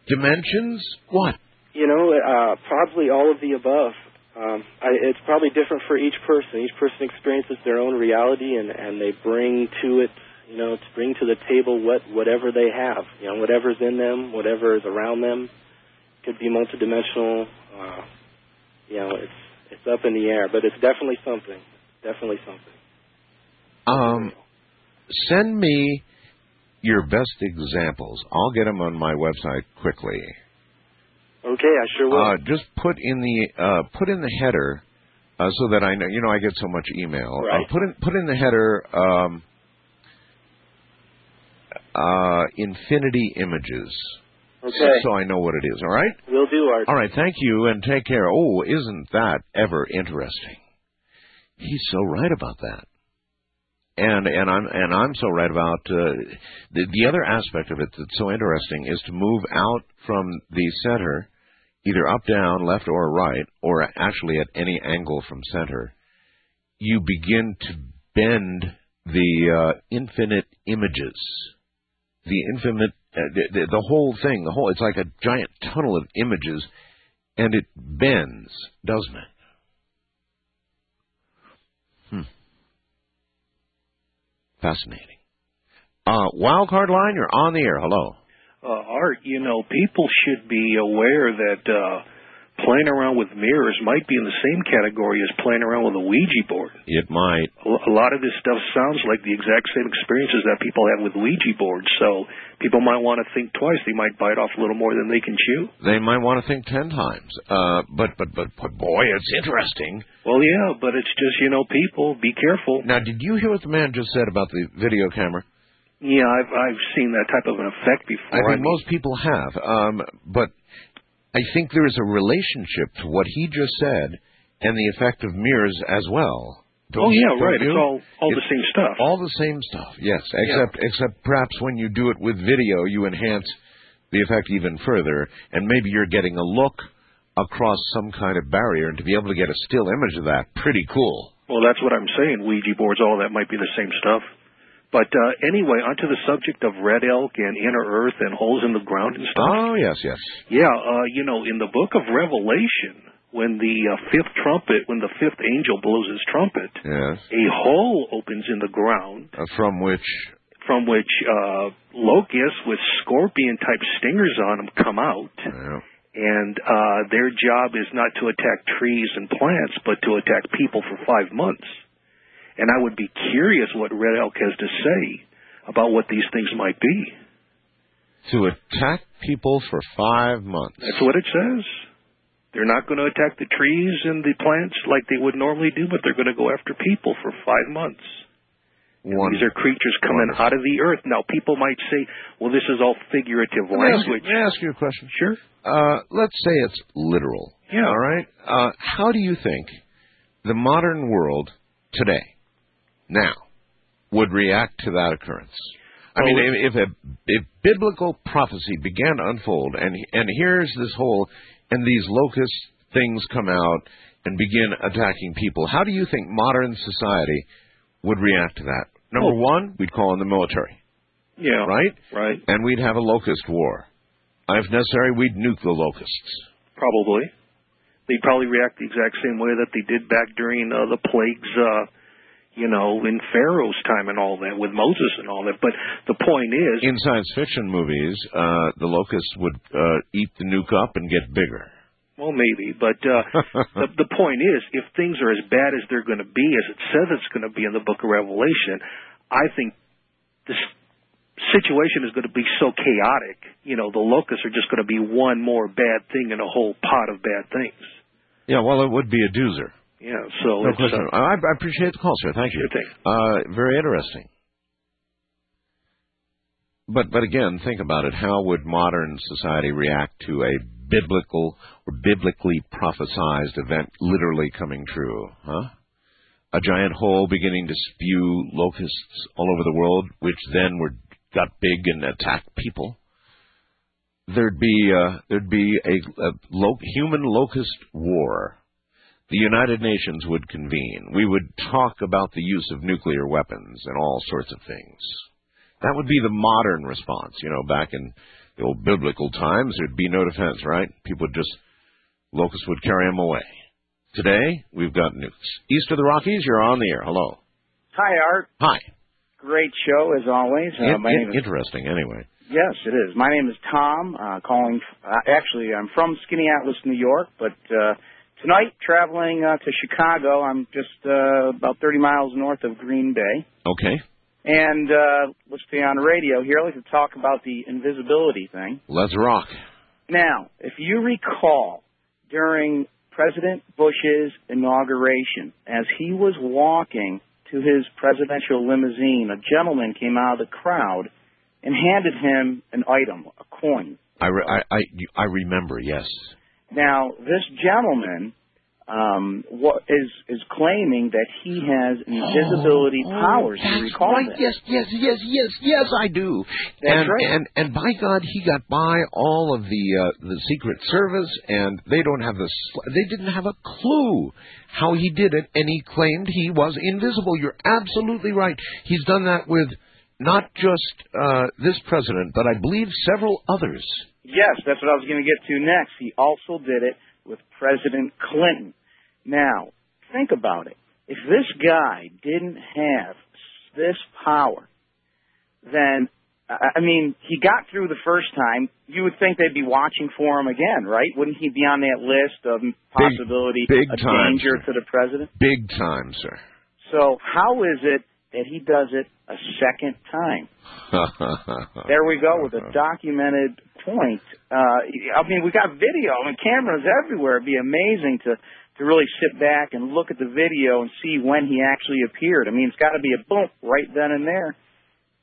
dimensions? What? You know, uh, probably all of the above. Um, I, it's probably different for each person. Each person experiences their own reality, and and they bring to it, you know, to bring to the table what whatever they have. You know, whatever's in them, whatever is around them, could be multidimensional. Uh, you know, it's it's up in the air, but it's definitely something. Definitely something. Um, send me your best examples. I'll get them on my website quickly. Okay, I sure will. Uh, just put in the uh, put in the header uh, so that I know. You know, I get so much email. Right. Uh, put in put in the header um, uh, infinity images. okay, So I know what it is. All right. we'll do Art. All right. Thank you and take care. Oh, isn't that ever interesting? He's so right about that. and and I'm and I'm so right about uh, the the other aspect of it that's so interesting is to move out from the center, either up, down, left, or right, or actually at any angle from center. You begin to bend the uh, infinite images, the infinite, uh, the, the, the whole thing, the whole. It's like a giant tunnel of images, and it bends, doesn't it? Hmm. Fascinating. Uh, wild card line, you're on the air. Hello. Uh, Art, you know, people should be aware that uh, playing around with mirrors might be in the same category as playing around with a Ouija board. It might. A lot of this stuff sounds like the exact same experiences that people have with Ouija boards. So people might want to think twice. They might bite off a little more than they can chew. They might want to think ten times. Uh, but, but, but, but, boy, it's interesting. Well, yeah, but it's just, you know, people, be careful. Now, did you hear what the man just said about the video camera? Yeah, I've I've seen that type of an effect before. I think mean, most people have. Um, but I think there is a relationship to what he just said and the effect of mirrors as well. Don't oh yeah, don't right. you? It's all all the same stuff. All the same stuff, yes. Except except perhaps when you do it with video, you enhance the effect even further, and maybe you're getting a look across some kind of barrier, and to be able to get a still image of that, pretty cool. Well, that's what I'm saying. Ouija boards, all that might be the same stuff. But uh, anyway, onto the subject of red elk and inner earth and holes in the ground and stuff. Oh yes, yes. Yeah, uh, you know, in the book of Revelation, when the uh, fifth trumpet, when the fifth angel blows his trumpet, Yes. a hole opens in the ground Uh, from which from which uh, locusts with scorpion type stingers on them come out. yeah. And uh, their job is not to attack trees and plants, but to attack people for five months. And I would be curious what Red Elk has to say about what these things might be. to attack people for five months. That's what it says. They're not going to attack the trees and the plants like they would normally do, but they're going to go after people for five months. These are creatures coming Wonderful. out of the earth. Now, people might say, well, this is all figurative Let me ask you- language. May I ask you a question? Sure. Uh, let's say it's literal. Yeah. All right. Uh, how do you think the modern world today, now, would react to that occurrence? I mean, if, if a if biblical prophecy began to unfold, and and here's this whole, and these locust things come out and begin attacking people, how do you think modern society would react to that? Number Well- one, we'd call in the military, Yeah. right? Right. And we'd have a locust war. If necessary, we'd nuke the locusts. Probably. They'd probably react the exact same way that they did back during uh, the plagues, uh, you know, in Pharaoh's time and all that, with Moses and all that. But the point is, In science fiction movies, uh, the locusts would uh, eat the nuke up and get bigger. well, maybe, but uh, the, the point is, if things are as bad as they're going to be, as it says it's going to be in the book of Revelation, I think this situation is going to be so chaotic. You know, the locusts are just going to be one more bad thing in a whole pot of bad things. Yeah, well, it would be a doozer. Yeah, so No question. uh, I, I appreciate the call, sir. Thank you. Sure thing. Uh, very interesting. But but again, think about it. How would modern society react to a biblical or biblically prophesized event literally coming true? Huh? A giant hole beginning to spew locusts all over the world, which then were got big and attacked people. There'd be uh, there'd be a, a lo- human locust war the United Nations would convene. We would talk about the use of nuclear weapons and all sorts of things. That would be the modern response. You know, back in the old biblical times, there'd be no defense, right? People would just, locusts would carry them away. Today, we've got nukes. East of the Rockies, you're on the air. Hello. Hi, Art. Hi. Great show as always. Uh, In- my in- name is, interesting, anyway. yes, it is. My name is Tom. Uh, calling. Uh, actually, I'm from Skinny Atlas, New York, but uh, tonight traveling uh, to Chicago. I'm just uh, about 30 miles north of Green Bay, Okay. and uh, listening on the radio here. I'd like to talk about the invisibility thing. Let's rock. Now, if you recall, during President Bush's inauguration, as he was walking to his presidential limousine, a gentleman came out of the crowd and handed him an item, a coin. I, re- I, I, I remember, yes. Now, this gentleman um, what is is claiming that he has invisibility oh, powers. That's you recall right. that? Yes, yes, yes, yes, yes. I do. That's and, right. And and by God, he got by all of the uh, the Secret Service, and they don't have the they didn't have a clue how he did it, and he claimed he was invisible. You're absolutely right. He's done that with not just uh, this president, but I believe several others. Yes, that's what I was going to get to next. He also did it with President Clinton. Now, think about it. If this guy didn't have this power, then I mean, he got through the first time. You would think they'd be watching for him again, right? Wouldn't he be on that list of possibility big of time, danger sir. to the president? Big time, sir. So how is it that he does it a second time? There we go with a documented point. Uh, I mean, we got video and cameras everywhere. It'd be amazing to to really sit back and look at the video and see when he actually appeared. I mean, it's got to be a boom right then and there.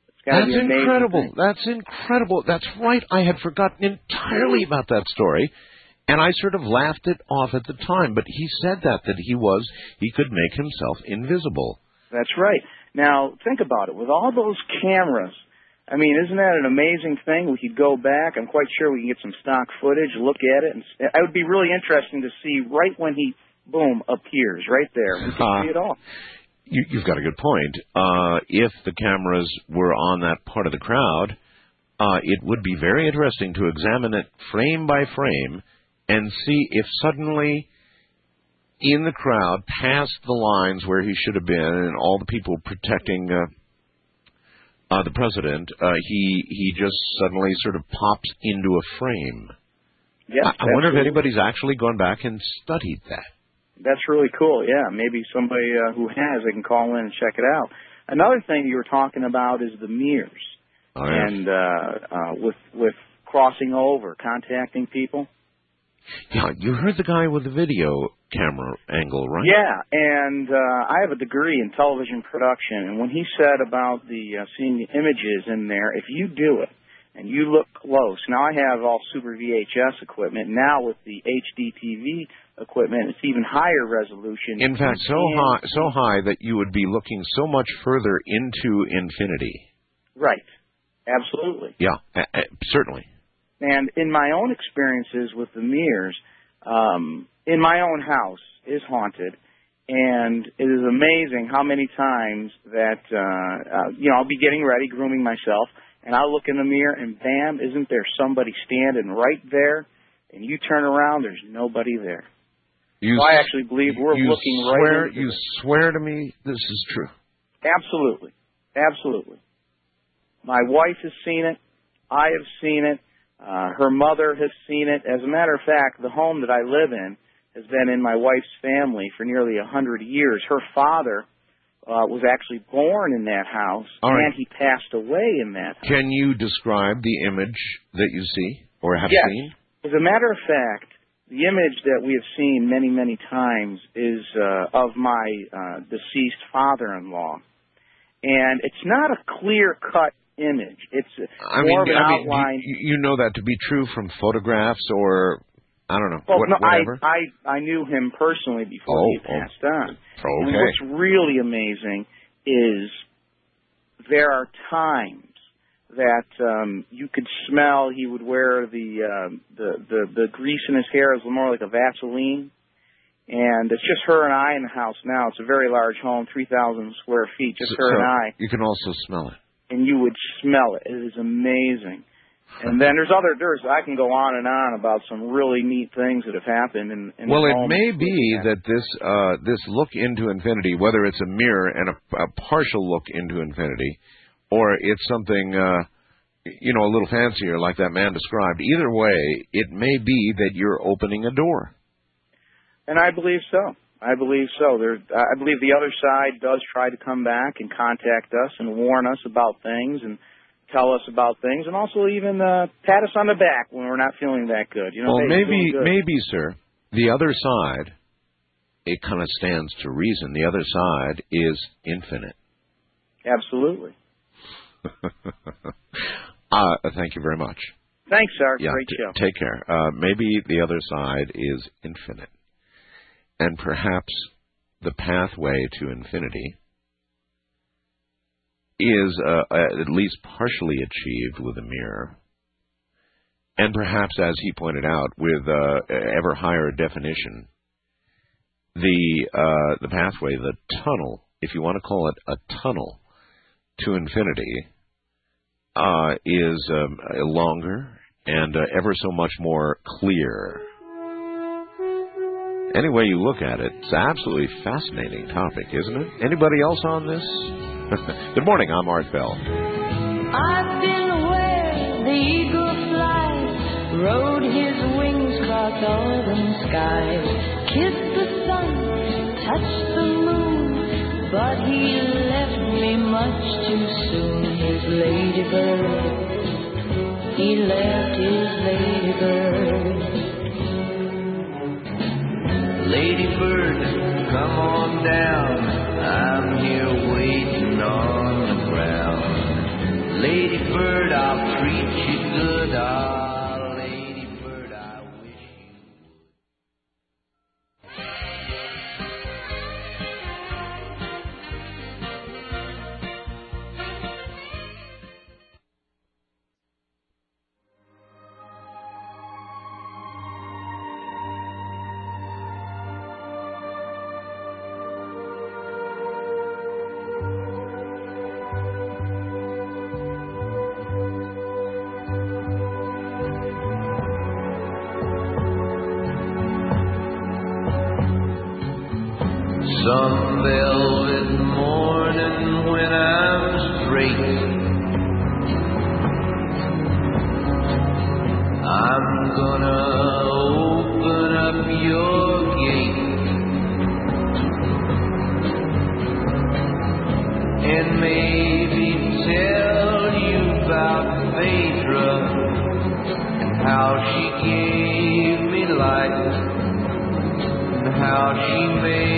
It's got to That's be an amazing incredible. thing. That's incredible. That's right. I had forgotten entirely about that story. And I sort of laughed it off at the time, but he said that that he was he could make himself invisible. That's right. Now think about it. With all those cameras, I mean, isn't that an amazing thing? We could go back. I'm quite sure we can get some stock footage, look at it, and it would be really interesting to see right when he boom appears right there. We can Uh, see it all. You, you've got a good point. Uh, if the cameras were on that part of the crowd, uh, it would be very interesting to examine it frame by frame and see if suddenly in the crowd, past the lines where he should have been, and all the people protecting uh, uh, the president, uh, he he just suddenly sort of pops into a frame. Yeah, I, I wonder if anybody's actually gone back and studied that. That's really cool. Yeah, maybe somebody uh, who has, they can call in and check it out. Another thing you were talking about is the mirrors, Oh, yeah. and uh, uh, with with crossing over, contacting people. Yeah, you heard the guy with the video camera angle, right? Yeah, and uh, I have a degree in television production, and when he said about the uh, seeing the images in there, if you do it and you look close, now I have all Super VHS equipment. Now with the HD TV equipment, it's even higher resolution. In fact, so high, so high that you would be looking so much further into infinity. Right, absolutely. Yeah, certainly. And in my own experiences with the mirrors, um, in my own house is haunted, and it is amazing how many times that uh, uh, you know I'll be getting ready, grooming myself, and I'll look in the mirror, and bam, isn't there somebody standing right there? And you turn around, there's nobody there. You, So I actually believe we're looking swear, right You it. swear to me this is true. Absolutely. Absolutely. My wife has seen it. I have seen it. Uh, her mother has seen it. As a matter of fact, the home that I live in has been in my wife's family for nearly a hundred years. Her father uh, was actually born in that house, right. and he passed away in that house. Can you describe the image that you see or have Yes. seen? As a matter of fact, the image that we have seen many, many times is uh, of my uh, deceased father-in-law, and it's not a clear-cut image. It's I more mean, of an I mean, outline. you, you know that to be true from photographs or I don't know, well, what, no, whatever. I, I I knew him personally before Oh, he passed on. And okay. what's really amazing is there are times that um you could smell he would wear the um the the the grease in his hair is more like a Vaseline. And it's just her and I in the house now. It's a very large home, 3,000 square feet, just So- her so and I. You can also smell it. And you would smell it. It is amazing. And then there's other, there's, I can go on and on about some really neat things that have happened in, in well, it may be that this uh, this look into infinity, whether it's a mirror and a, a partial look into infinity, or it's something uh, you know a little fancier like that man described. Either way, it may be that you're opening a door. And I believe so. I believe so. There, I believe the other side does try to come back and contact us and warn us about things and tell us about things, and also even uh, pat us on the back when we're not feeling that good. You know, well, hey, maybe maybe, sir, the other side. It kind of stands to reason. The other side is infinite. Absolutely. uh, thank you very much. Thanks, sir. Yeah, Great t- show. take care. Uh, maybe the other side is infinite. And perhaps the pathway to infinity is uh, at least partially achieved with a mirror. And perhaps, as he pointed out, with uh, ever higher definition, the uh, the pathway, the tunnel, if you want to call it a tunnel to infinity, uh, is um, longer and uh, ever so much more clear. Any way you look at it, it's an absolutely fascinating topic, isn't it? Anybody else on this? Good morning, I'm Art Bell. I've been where the eagle flies, rode his wings across autumn skies, kissed the sun, touched the moon, but he left me much too soon. His ladybird, he left his ladybird. Ladybird, come on down. I'm here waiting on the ground. Ladybird, I'll treat you good. Ah, how she made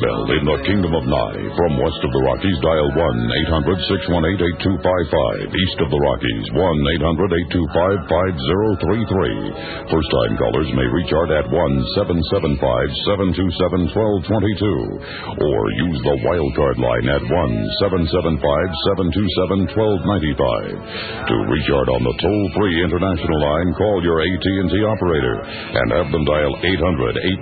Bell in the Kingdom of Nye, from west of the Rockies, dial 1-800-618-8255. East of the Rockies, 1-800-825-5033. First-time callers may reach Art at 1-775-727-1222. Or use the wildcard line at 1-775-727-1295. To reach Art on the toll-free international line, call your AT&T operator and have them dial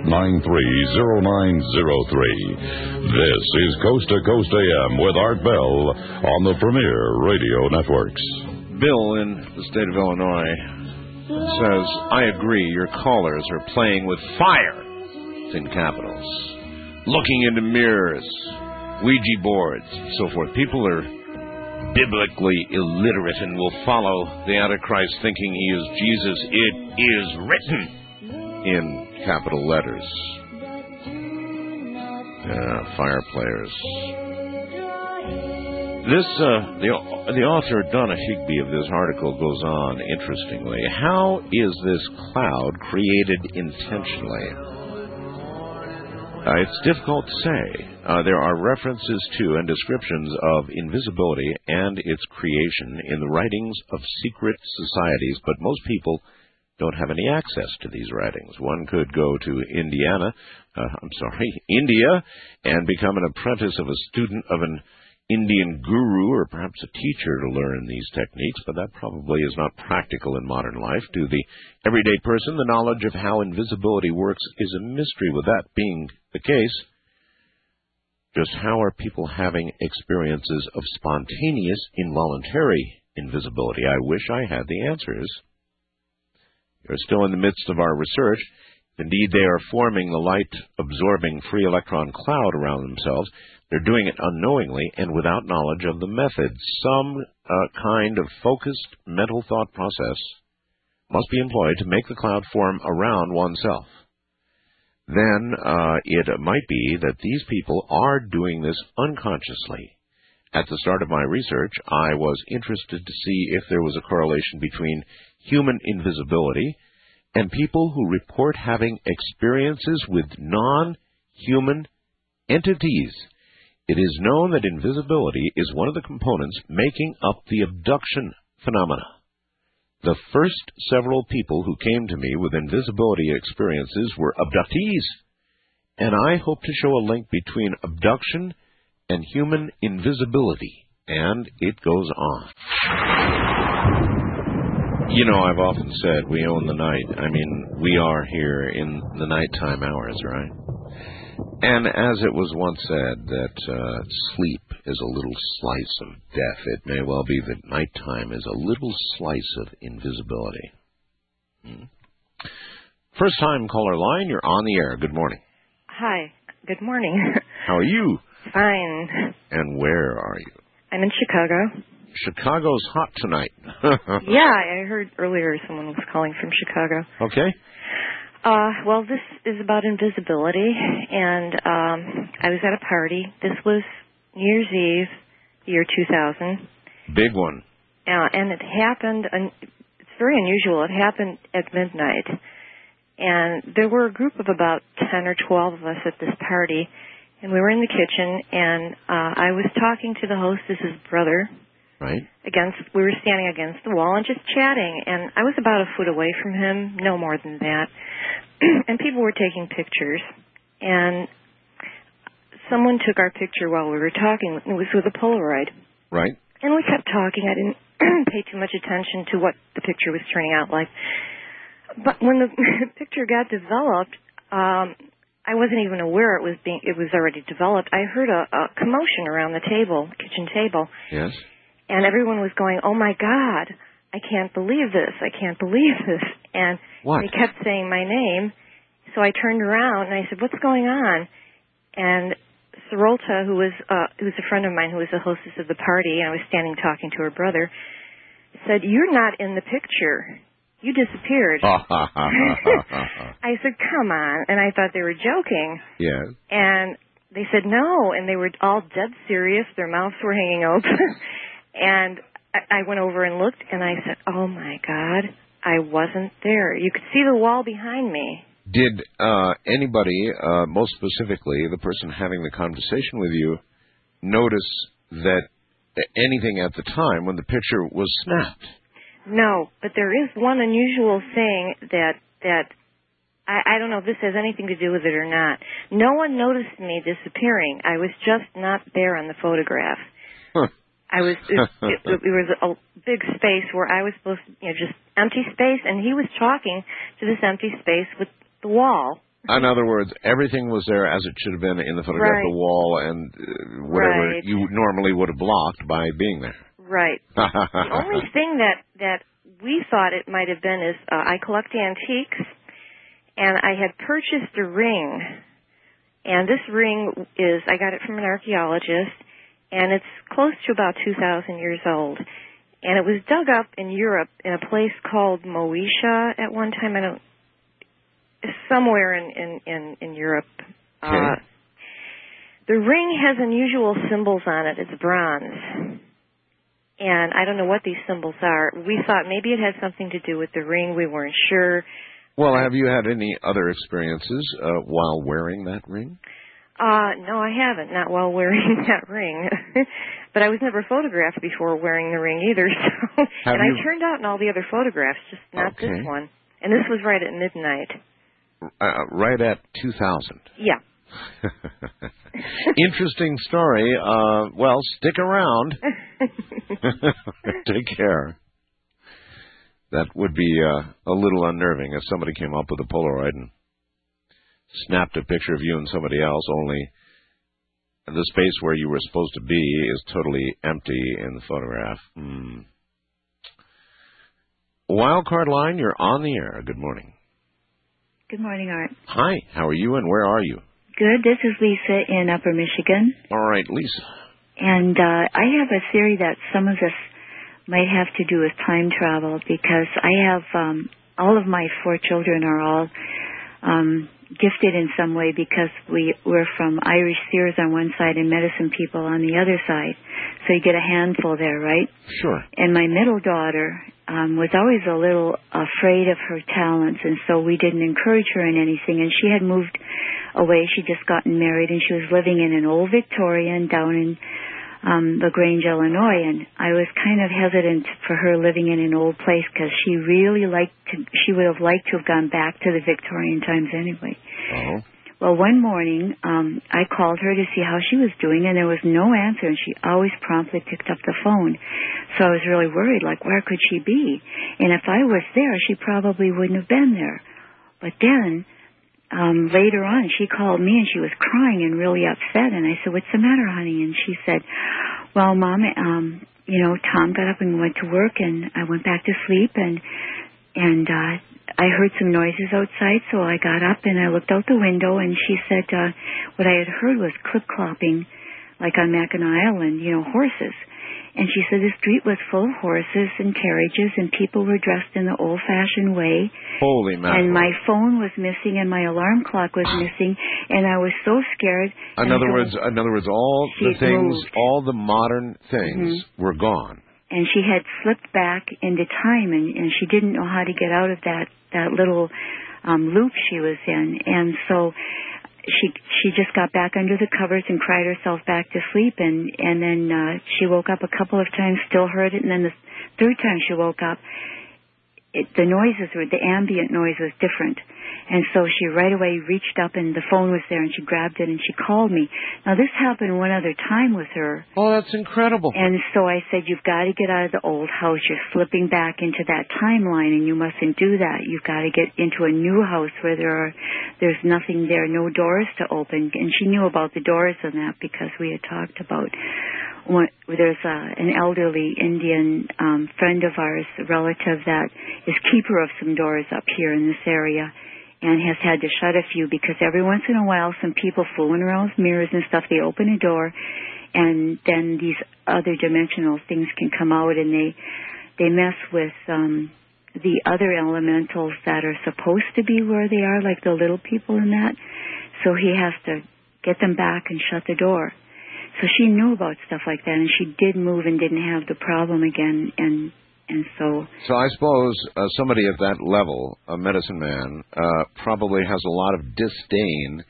800-893-0903. This is Coast to Coast AM with Art Bell on the Premier Radio Networks. Bill in the state of Illinois says, I agree, your callers are playing with fire. In capitals. Looking into mirrors, Ouija boards, so forth. People are biblically illiterate and will follow the Antichrist thinking he is Jesus. It is written in capital letters. Yeah, fire players. This uh, the the author Donna Higbee of this article goes on interestingly. How is this cloud created intentionally? Uh, it's difficult to say. Uh, there are references to and descriptions of invisibility and its creation in the writings of secret societies, but most people don't have any access to these writings. One could go to Indiana, uh, I'm sorry, India, and become an apprentice of a student of an Indian guru or perhaps a teacher to learn these techniques, but that probably is not practical in modern life. To the everyday person, the knowledge of how invisibility works is a mystery. With that being the case, just how are people having experiences of spontaneous, involuntary invisibility? I wish I had the answers. We're still in the midst of our research. Indeed, they are forming the light absorbing free electron cloud around themselves. They're doing it unknowingly and without knowledge of the method. Some uh, kind of focused mental thought process must be employed to make the cloud form around oneself. Then uh, it might be that these people are doing this unconsciously. At the start of my research, I was interested to see if there was a correlation between human invisibility and people who report having experiences with non human entities. It is known that invisibility is one of the components making up the abduction phenomena. The first several people who came to me with invisibility experiences were abductees, and I hope to show a link between abduction and human invisibility. And it goes on. You know, I've often said we own the night. I mean, we are here in the nighttime hours, right? And as it was once said, that uh, sleep is a little slice of death. It may well be that nighttime is a little slice of invisibility. Hmm. First time caller line, you're on the air. Good morning. Hi. Good morning. How are you? Fine. And where are you? I'm in Chicago. Chicago's hot tonight. yeah, I heard earlier someone was calling from Chicago. Okay. Uh, well, this is about invisibility, and um, I was at a party. This was New Year's Eve, year 2000, Big one. uh, and it happened. Un- it's very unusual. It happened at midnight, and there were a group of about 10 or 12 of us at this party, and we were in the kitchen, and uh, I was talking to the hostess's brother, Right? against we were standing against the wall and just chatting and I was about a foot away from him, no more than that. and people were taking pictures and someone took our picture while we were talking. It was with a Polaroid. Right? And we kept talking. I didn't pay too much attention to what the picture was turning out like. But when the picture got developed, um I wasn't even aware it was being it was already developed. I heard a, a commotion around the table, kitchen table Yes. And everyone was going, "Oh my God, I can't believe this! I can't believe this!" And What? they kept saying my name, so I turned around and I said, "What's going on?" And Sorolta, who was uh, who was a friend of mine, who was the hostess of the party, and I was standing talking to her brother, said, "You're not in the picture. You disappeared." I said, "Come on!" And I thought they were joking. yes. And they said no, and they were all dead serious. Their mouths were hanging open. and I, I went over and looked, and I said, "Oh my God, I wasn't there. You could see the wall behind me." Did uh, anybody, uh, most specifically the person having the conversation with you, notice that anything at the time when the picture was snapped? No, but there is one unusual thing that that I, I don't know if this has anything to do with it or not. No one noticed me disappearing. I was just not there on the photograph. I was it, it, it was a big space where I was supposed to you know just empty space, and he was talking to this empty space with the wall. In other words, everything was there as it should have been in the photograph, Right. the wall, and uh, whatever Right. you normally would have blocked by being there. Right. the only thing that that we thought it might have been is uh, I collect antiques, and I had purchased a ring, and this ring is I got it from an archaeologist, and it's close to about two thousand years old, and it was dug up in Europe in a place called Moesia at one time. I don't somewhere in in in, in Europe. Uh, the ring has unusual symbols on it. It's bronze and I don't know what these symbols are. We thought maybe it had something to do with the ring. We weren't sure. well, have you had any other experiences uh, while wearing that ring? Uh, no, I haven't. Not while wearing that ring. but I was never photographed before wearing the ring either. So, Have and you- I turned out in all the other photographs, just not Okay. this one. And this was right at midnight. Uh, right at 2000. Yeah. Interesting story. Uh, well, stick around. Take care. That would be uh, a little unnerving if somebody came up with a Polaroid and snapped a picture of you and somebody else, only the space where you were supposed to be is totally empty in the photograph. Hmm. Wildcard line, you're on the air. Good morning. Good morning, Art. Hi, how are you and where are you? Good. This is Lisa in Upper Michigan. All right, Lisa. And uh, I have a theory that some of this might have to do with time travel because I have um, all of my four children are all um, gifted in some way because we we're from Irish seers on one side and medicine people on the other side. So you get a handful there, right? Sure. And my middle daughter um, was always a little afraid of her talents, and so we didn't encourage her in anything. And she had moved away; she'd just gotten married, and she was living in an old Victorian down in um, LaGrange, Illinois, and I was kind of hesitant for her living in an old place because she really liked to. She would have liked to have gone back to the Victorian times anyway. Oh. Well, one morning, um, I called her to see how she was doing, and there was no answer, and she always promptly picked up the phone. So I was really worried, like, where could she be? And if I was there, she probably wouldn't have been there. But then, um, later on, she called me, and she was crying and really upset, and I said, what's the matter, honey? And she said, well, Mom, um, you know, Tom got up and went to work, and I went back to sleep, and and uh I heard some noises outside, so I got up and I looked out the window and she said uh what I had heard was clip clopping like on Mackinac Island, you know, horses. And she said the street was full of horses and carriages and people were dressed in the old fashioned way. Holy mackerel. And my phone was missing and my alarm clock was missing and I was so scared. In other words, in other words, all the things, moved. all the modern things Mhm. were gone. and she had slipped back into time and, and she didn't know how to get out of that that little um loop she was in and so she she just got back under the covers and cried herself back to sleep and and then uh she woke up a couple of times still heard it and then the third time she woke up it, the noises were the ambient noise was different and so she right away reached up and the phone was there and she grabbed it and she called me now this happened one other time with her Oh, that's incredible. and so I said, you've got to get out of the old house. You're slipping back into that timeline and you mustn't do that. You've got to get into a new house where there are, there's nothing there, no doors to open. And she knew about the doors and that because we had talked about one, there's a, an elderly Indian um, friend of ours, relative that is keeper of some doors up here in this area and has had to shut a few because every once in a while some people fooling around with mirrors and stuff, they open a door and then these other dimensional things can come out and they they mess with um the other elementals that are supposed to be where they are like the little people in that. So he has to get them back and shut the door. So she knew about stuff like that and she did move and didn't have the problem again and and so So I suppose uh, somebody at that level, a medicine man, uh, probably has a lot of disdain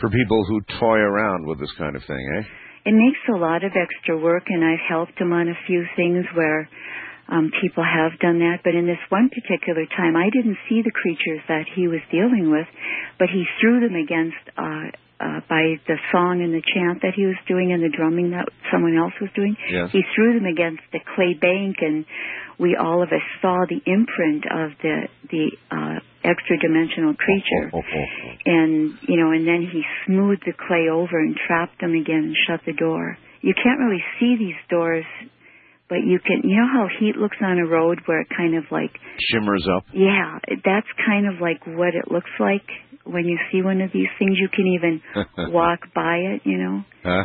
for people who toy around with this kind of thing, eh? it makes a lot of extra work and I've helped him on a few things where um people have done that but in this one particular time I didn't see the creatures that he was dealing with but he threw them against uh uh by the song and the chant that he was doing and the drumming that someone else was doing Yes. he threw them against the clay bank and we all of us saw the imprint of the the uh extra dimensional creature Oh, oh, oh, and you know and then he smoothed the clay over and trapped them again and shut the door you can't really see these doors but you can you know how heat looks on a road where it kind of like Shimmers up. yeah that's kind of like what it looks like when you see one of these things you can even walk by it you know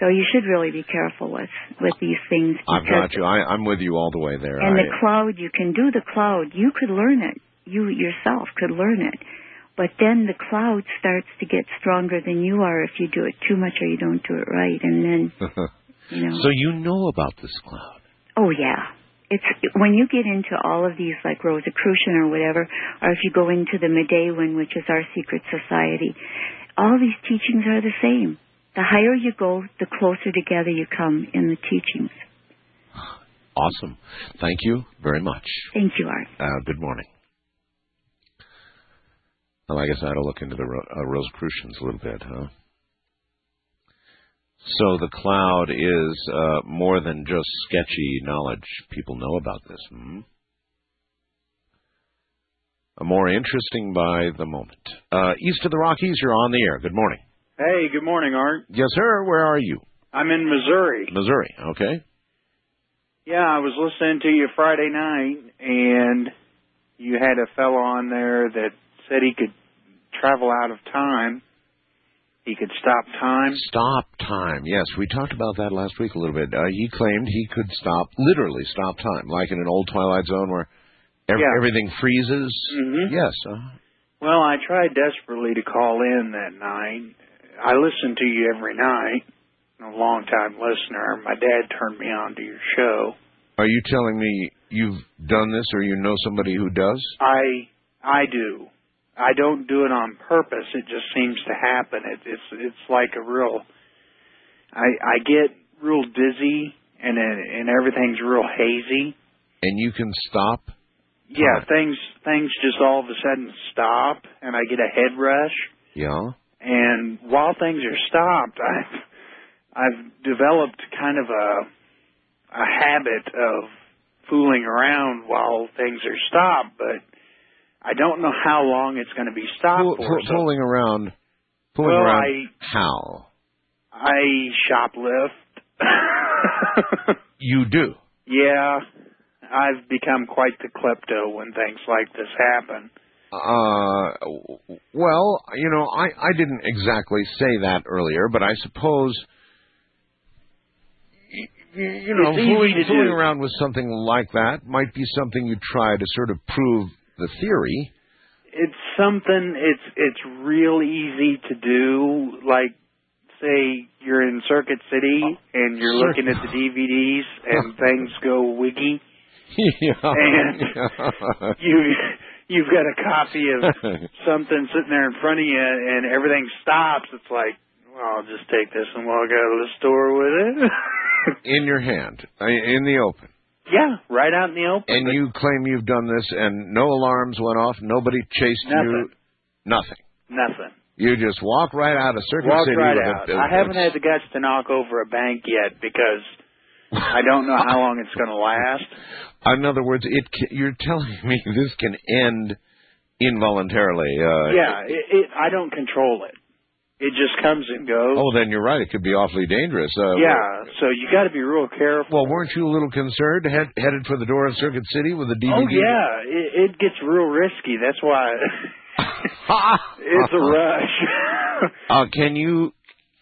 so you should really be careful with with these things I've because got you. I, I'm with you all the way there. and I, the cloud, you can do the cloud. You could learn it. You yourself could learn it. But then the cloud starts to get stronger than you are if you do it too much or you don't do it right. And then, you know. so you know about this cloud. oh yeah. It's when you get into all of these like Rosicrucian or whatever, or if you go into the Medewan, which is our secret society, all these teachings are the same. The higher you go, the closer together you come in the teachings. Awesome. Thank you very much. Thank you, Art. Uh, good morning. Well, I guess I ought to look into the Ro- uh, Rosicrucians a little bit, huh? So the cloud is uh, more than just sketchy knowledge. People know about this. Hmm? More interesting by the moment. Uh, east of the Rockies, you're on the air. Good morning. Hey, good morning, Art. Yes, sir. Where are you? I'm in Missouri. Missouri. Okay. Yeah, I was listening to you Friday night, and you had a fellow on there that said he could travel out of time. He could stop time. Stop time. Yes, we talked about that last week a little bit. Uh, he claimed he could stop, literally stop time, like in an old Twilight Zone where ev- Yeah. everything freezes. Mhm. Yes. Uh, Well, I tried desperately to call in that night. I listen to you every night. I'm a long time listener. My dad turned me on to your show. are you telling me you've done this, or you know somebody who does? I I do. I don't do it on purpose. It just seems to happen. It, it's it's like a real. I I get real dizzy and and everything's real hazy. And you can stop. Yeah, things things just all of a sudden stop, and I get a head rush. Yeah. And while things are stopped, I've I've developed kind of a a habit of fooling around while things are stopped, but I don't know how long it's going to be stopped Fool- for. so fooling around. pulling Well, around. I- How? I shoplift. You do. yeah, I've become quite the klepto when things like this happen. Uh, well, you know, I, I didn't exactly say that earlier, but I suppose, you know, fooling, fooling around with something like that might be something you try to sort of prove the theory. It's something it's it's real easy to do. Like say you're in Circuit City oh. and you're Circuit- looking at the DVDs and things go wiggy. yeah. And you you've got a copy of something sitting there in front of you and everything stops. It's like, well, I'll just take this and walk out of the store with it. in your hand, in the open. Yeah, right out in the open. And you claim you've done this, and no alarms went off, nobody chased you, Nothing. nothing. Nothing. You just walk right out of Circuit Walk City right out. a, I haven't had the guts to knock over a bank yet because I don't know how long it's going to last. In other words, it you're telling me this can end involuntarily. Uh, yeah, it, it, I don't control it. It just comes and goes. Oh, then you're right. It could be awfully dangerous. Uh, yeah, so you got to be real careful. Well, weren't you a little concerned, head, headed for the door of Circuit City with a DVD? Oh yeah, it, it gets real risky. That's why it's a rush. Uh, can you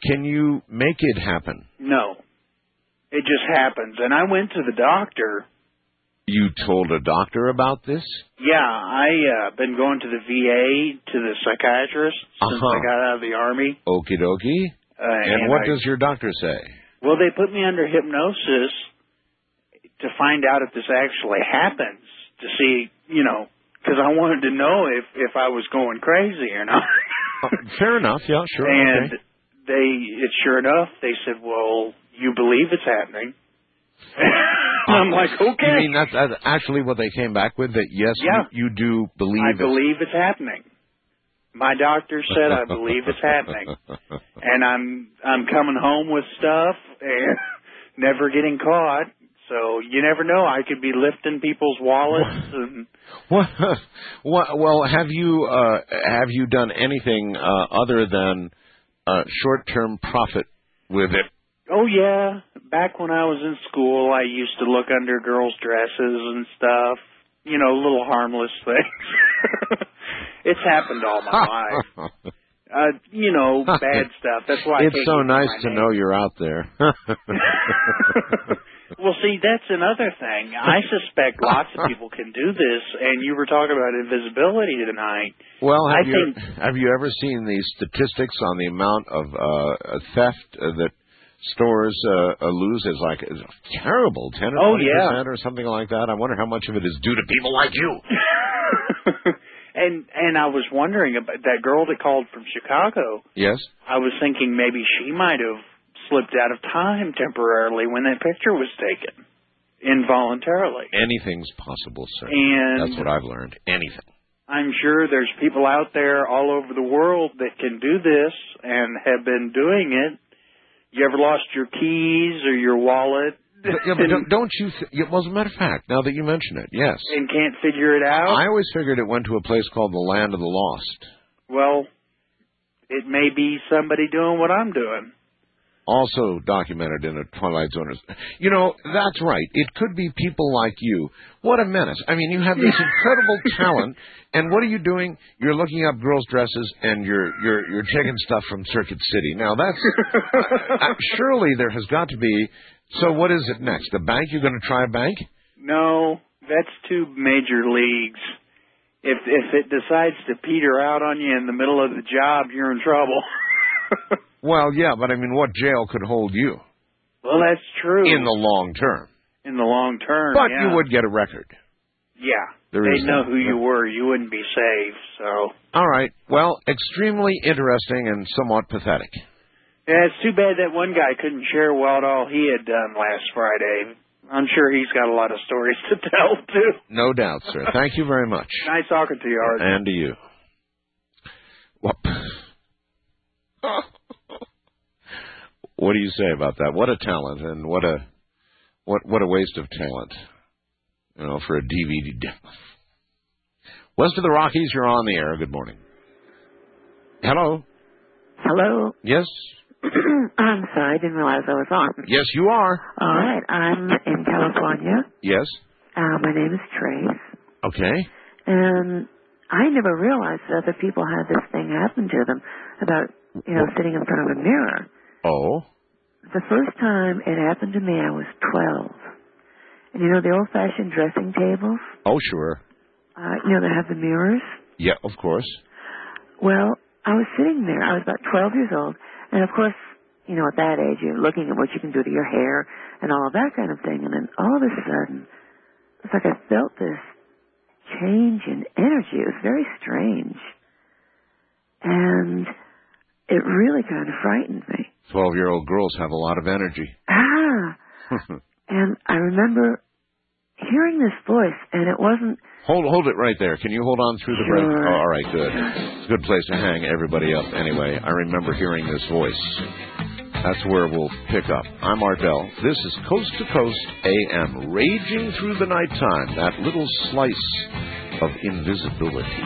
can you make it happen? no, it just happens. And I went to the doctor. You told a doctor about this? Yeah, I uh, been going to the VA to the psychiatrist since Uh-huh. I got out of the army. Okie dokie. Uh, and what I- does your doctor say? Well, they put me under hypnosis to find out if this actually happens. To see, you know, because I wanted to know if if I was going crazy or not. Uh, fair enough. Yeah, sure. and okay. they, it sure enough, they said, "Well, you believe it's happening." I'm like, "Okay." You mean that's, that's actually what they came back with? That yes, Yeah. you, you do believe I it. believe it's happening. My doctor said I believe it's happening, and I'm I'm coming home with stuff and never getting caught. So you never know. I could be lifting people's wallets and What, what, well, have you uh, have you done anything uh, other than uh, short-term profit with it? Oh yeah. Back when I was in school, I used to look under girls' dresses and stuff. You know, little harmless things. it's happened all my life. Uh, you know, bad stuff. That's why it's so nice to name. know you're out there. well, see, that's another thing. I suspect lots of people can do this, and you were talking about invisibility tonight. well, have I you think- have you ever seen the statistics on the amount of uh, theft that stores uh, lose? Is like is terrible, ten or Oh, twenty yeah. percent or something like that. I wonder how much of it is due to people like you. and and I was wondering about that girl that called from Chicago. Yes. I was thinking maybe she might have slipped out of time temporarily when that picture was taken, involuntarily. Anything's possible, sir. And- That's what I've learned. Anything. I'm sure there's people out there all over the world that can do this and have been doing it. You ever lost your keys or your wallet yeah, but don't, don't you? Th- well, as a matter of fact, now that you mention it, yes. and can't figure it out? I always figured it went to a place called the Land of the Lost. Well, it may be somebody doing what I'm doing. Also documented in a Twilight Zone. You know, that's right. It could be people like you. What a menace. I mean, you have this incredible talent, and what are you doing? You're looking up girls' dresses, and you're you're you're taking stuff from Circuit City. Now, that's uh, surely there has got to be. So, what is it next? A bank? You're going to try a bank? No, that's too major leagues. If if it decides to peter out on you in the middle of the job, you're in trouble. Well, yeah, but I mean, what jail could hold you well, that's true. in the long term? in the long term, But yeah. you would get a record. Yeah, There they is know that. who you were. You wouldn't be safe. So All right. Well, extremely interesting and somewhat pathetic. yeah, it's too bad that one guy couldn't share what all he had done last Friday. I'm sure he's got a lot of stories to tell too. No doubt, sir. Thank you very much. Nice talking to you, Art. And to you. What? what do you say about that? What a talent, and what a what what a waste of talent. You know, for a DVD. demo. West of the Rockies, you're on the air. Good morning. Hello. Hello. Yes. I'm sorry, I didn't realize I was on. Yes, you are. All right, I'm in California. Yes. Uh, my name is Trace, Okay. and I never realized that other people had this thing happen to them about, you know, sitting in front of a mirror. Oh. The first time it happened to me, I was 12. And you know the old-fashioned dressing tables? Oh, sure. Uh, you know, that have the mirrors? Yeah, of course. Well, I was sitting there. I was about 12 years old. And of course, you know, at that age, you're looking at what you can do to your hair and all of that kind of thing. And then all of a sudden, it's like I felt this change in energy. It was very strange. And it really kind of frightened me. Twelve-year-old girls have a lot of energy. Ah! And I remember hearing this voice, and it wasn't Hold hold it right there. Can you hold on through the break? Sure. Oh, all right, good. It's a good place to hang everybody up. Anyway, I remember hearing this voice. That's where we'll pick up. I'm Art Bell. This is Coast to Coast AM, raging through the nighttime. That little slice of invisibility.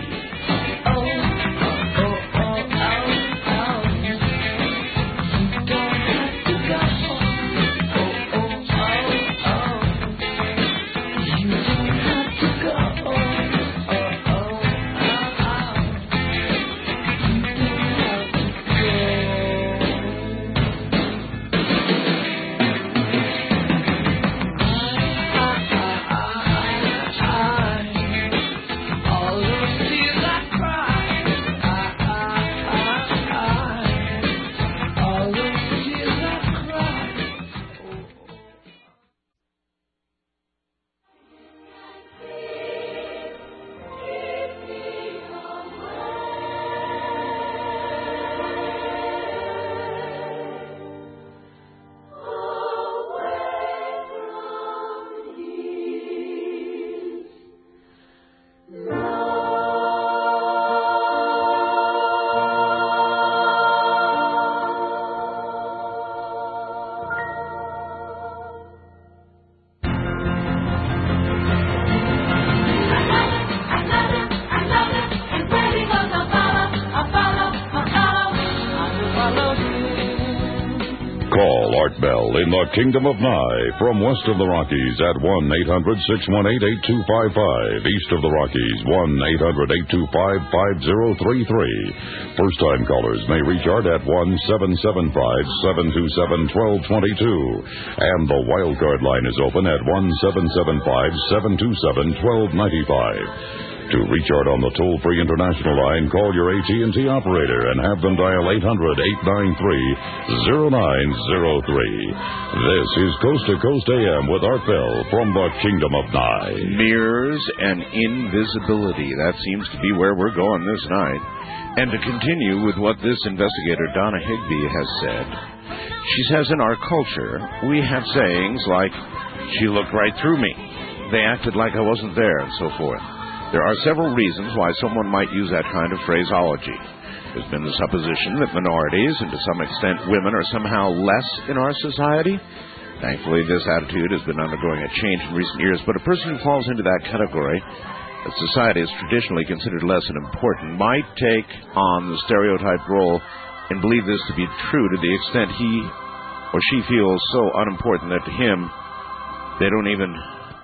In the Kingdom of Nye from west of the Rockies at 1 800 618 8255. East of the Rockies, 1 800 825 5033. First time callers may reach Art at 1 775 727 1222. And the wildcard line is open at 1 775 727 1295. To reach Art on the toll-free international line, call your AT&T operator and have them dial 800-893-0903. This is Coast to Coast AM with Art Bell from the Kingdom of Nye. Mirrors and invisibility. That seems to be where we're going this night. And to continue with what this investigator, Donna Higbee, has said, she says in our culture, we have sayings like, she looked right through me, they acted like I wasn't there, and so forth. There are several reasons why someone might use that kind of phraseology. There's been the supposition that minorities, and to some extent women, are somehow less in our society. Thankfully, this attitude has been undergoing a change in recent years, but a person who falls into that category, that society has traditionally considered less than important, might take on the stereotyped role and believe this to be true to the extent he or she feels so unimportant that to him, they don't even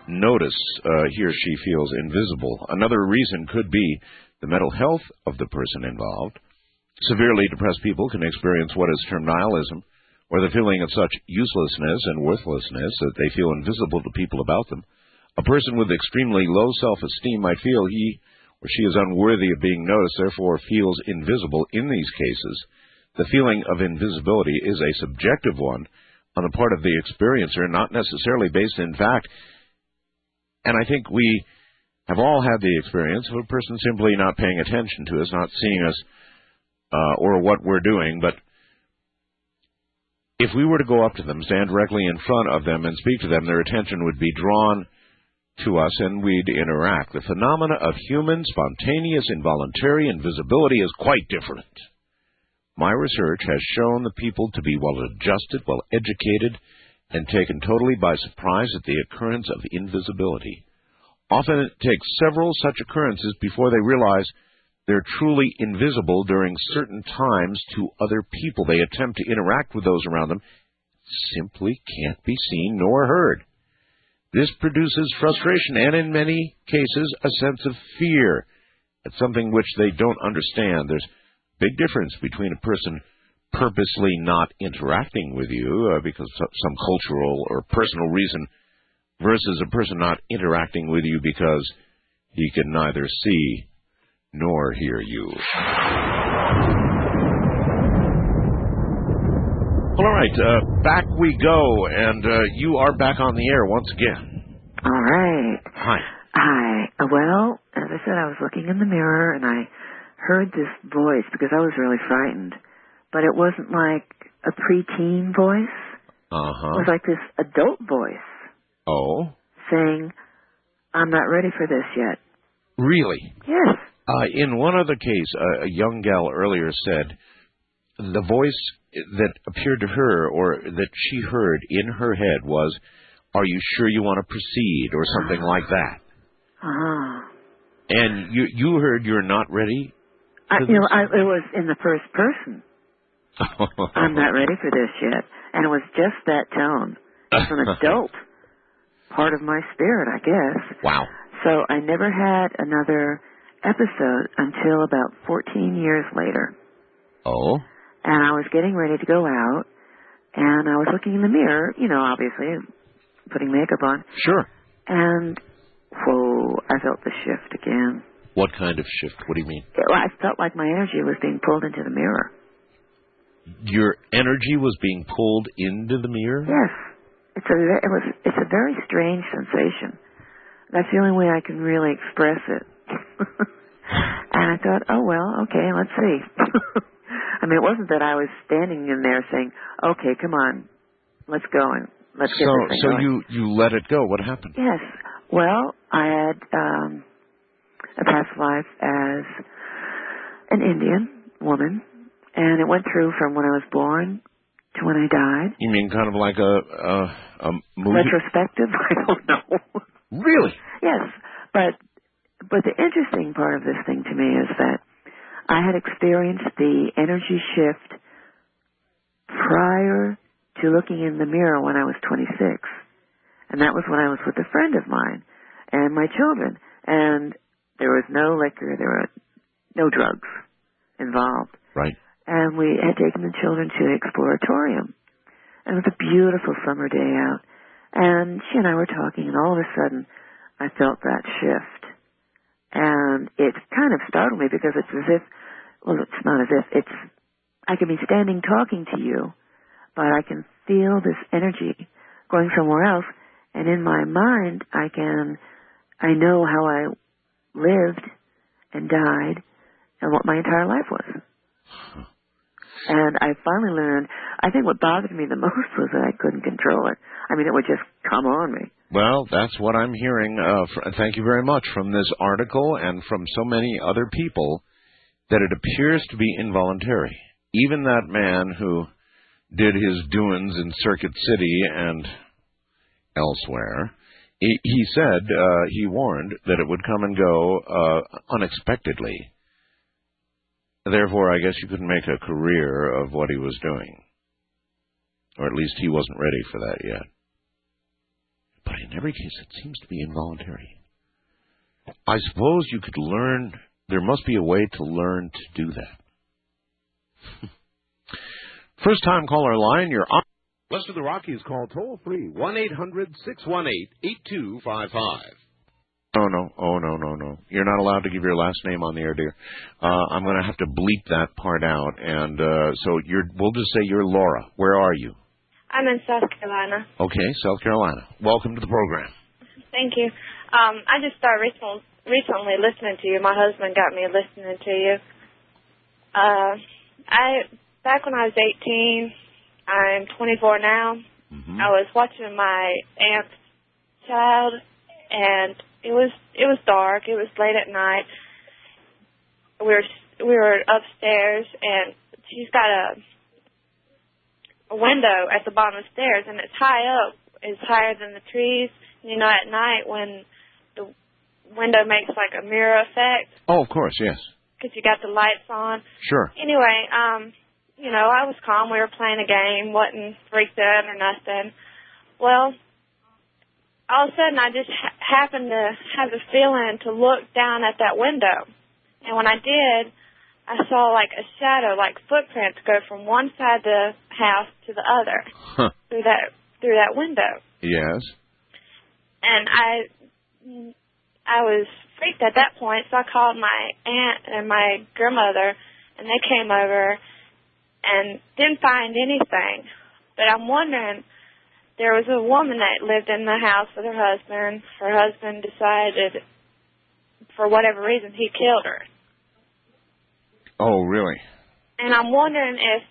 notice uh, he or she feels invisible. Another reason could be the mental health of the person involved. Severely depressed people can experience what is termed nihilism, or the feeling of such uselessness and worthlessness that they feel invisible to people about them. A person with extremely low self-esteem might feel he or she is unworthy of being noticed, therefore feels invisible in these cases. The feeling of invisibility is a subjective one on the part of the experiencer, not necessarily based in fact. And I think we have all had the experience of a person simply not paying attention to us, not seeing us uh, or what we're doing. But if we were to go up to them, stand directly in front of them, and speak to them, their attention would be drawn to us and we'd interact. The phenomena of human, spontaneous, involuntary invisibility is quite different. My research has shown the people to be well adjusted, well educated, and taken totally by surprise at the occurrence of invisibility. Often it takes several such occurrences before they realize they're truly invisible during certain times to other people. They attempt to interact with those around them, simply can't be seen nor heard. This produces frustration and, in many cases, a sense of fear. at something which they don't understand. There's a big difference between a person purposely not interacting with you uh, because of some cultural or personal reason versus a person not interacting with you because he can neither see nor hear you. Well, all right, uh, back we go, and uh, you are back on the air once again. All right. Hi. Hi. Uh, Well, as I said, I was looking in the mirror and I heard this voice because I was really frightened. But it wasn't like a preteen voice. Uh It was like this adult voice Oh, saying, I'm not ready for this yet. really? Yes. Uh, in one other case, uh, a young gal earlier said the voice that appeared to her or that she heard in her head was, "Are you sure you want to proceed?" or something like that. Ah. And you you heard you're not ready. I, you know. I, it was in the first person. I'm not ready for this yet. And it was just that tone. It's an adult part of my spirit, I guess. Wow. So I never had another episode until about 14 years later. Oh. And I was getting ready to go out, and I was looking in the mirror, you know, obviously, putting makeup on, Sure. and whoa, I felt the shift again. What kind of shift? What do you mean? I felt like my energy was being pulled into the mirror. Your energy was being pulled into the mirror. Yes, it's a it was it's a very strange sensation. That's the only way I can really express it. and I thought, oh well, okay, let's see. I mean, it wasn't that I was standing in there saying, okay, come on, let's go and let's get so this thing so going. you you let it go. What happened? Yes. Well, I had um, a past life as an Indian woman, and it went through from when I was born to when I died. You mean kind of like a a, a movie? Retrospective? I don't know. Really? yes, but but the interesting part of this thing to me is that I had experienced the energy shift prior to looking in the mirror when I was 26. And that was when I was with a friend of mine and my children. And there was no liquor, there were no drugs involved. Right. And we had taken the children to the exploratorium. And it was a beautiful summer day out. And she and I were talking, and all of a sudden, I felt that shift. And it kind of startled me because it's as if, well, it's not as if, it's, I can be standing talking to you, but I can feel this energy going somewhere else. And in my mind, I can, I know how I lived and died and what my entire life was. And I finally learned, I think what bothered me the most was that I couldn't control it. I mean, it would just come on me. Well, that's what I'm hearing. Uh, fr- thank you very much from this article and from so many other people that it appears to be involuntary. Even that man who did his doings in Circuit City and elsewhere, he, he said uh, he warned that it would come and go uh, unexpectedly. Therefore, I guess you couldn't make a career of what he was doing. or at least he wasn't ready for that yet. But in every case, it seems to be involuntary. I suppose you could learn. There must be a way to learn to do that. First time caller line, you're on. West of the Rockies, call toll free 1 800 618 8255. Oh no! Oh no! No! No! You're not allowed to give your last name on the air, dear. Uh, I'm going to have to bleep that part out, and uh, so you're. We'll just say you're Laura. Where are you? I'm in South Carolina. Okay, South Carolina. Welcome to the program. Thank you. Um, I just started recently, recently listening to you. My husband got me listening to you. Uh, I back when I was 18, I'm 24 now. Mm-hmm. I was watching my aunt's child, and it was it was dark. It was late at night. We were we were upstairs, and she's got a a window at the bottom of the stairs, and it's high up. It's higher than the trees. You know, at night when the window makes like a mirror effect Oh, of course, yes. because you got the lights on. Sure. Anyway, um, you know, I was calm. We were playing a game, wasn't freaked out or nothing. Well, all of a sudden, I just ha- happened to have the feeling to look down at that window, and when I did, I saw like a shadow, like footprints, go from one side of the house to the other Huh. through that through that window, Yes. and I I was freaked at that point, so I called my aunt and my grandmother, and they came over and didn't find anything. But I'm wondering, there was a woman that lived in the house with her husband. Her husband decided, for whatever reason, he killed her. Oh, really? And I'm wondering if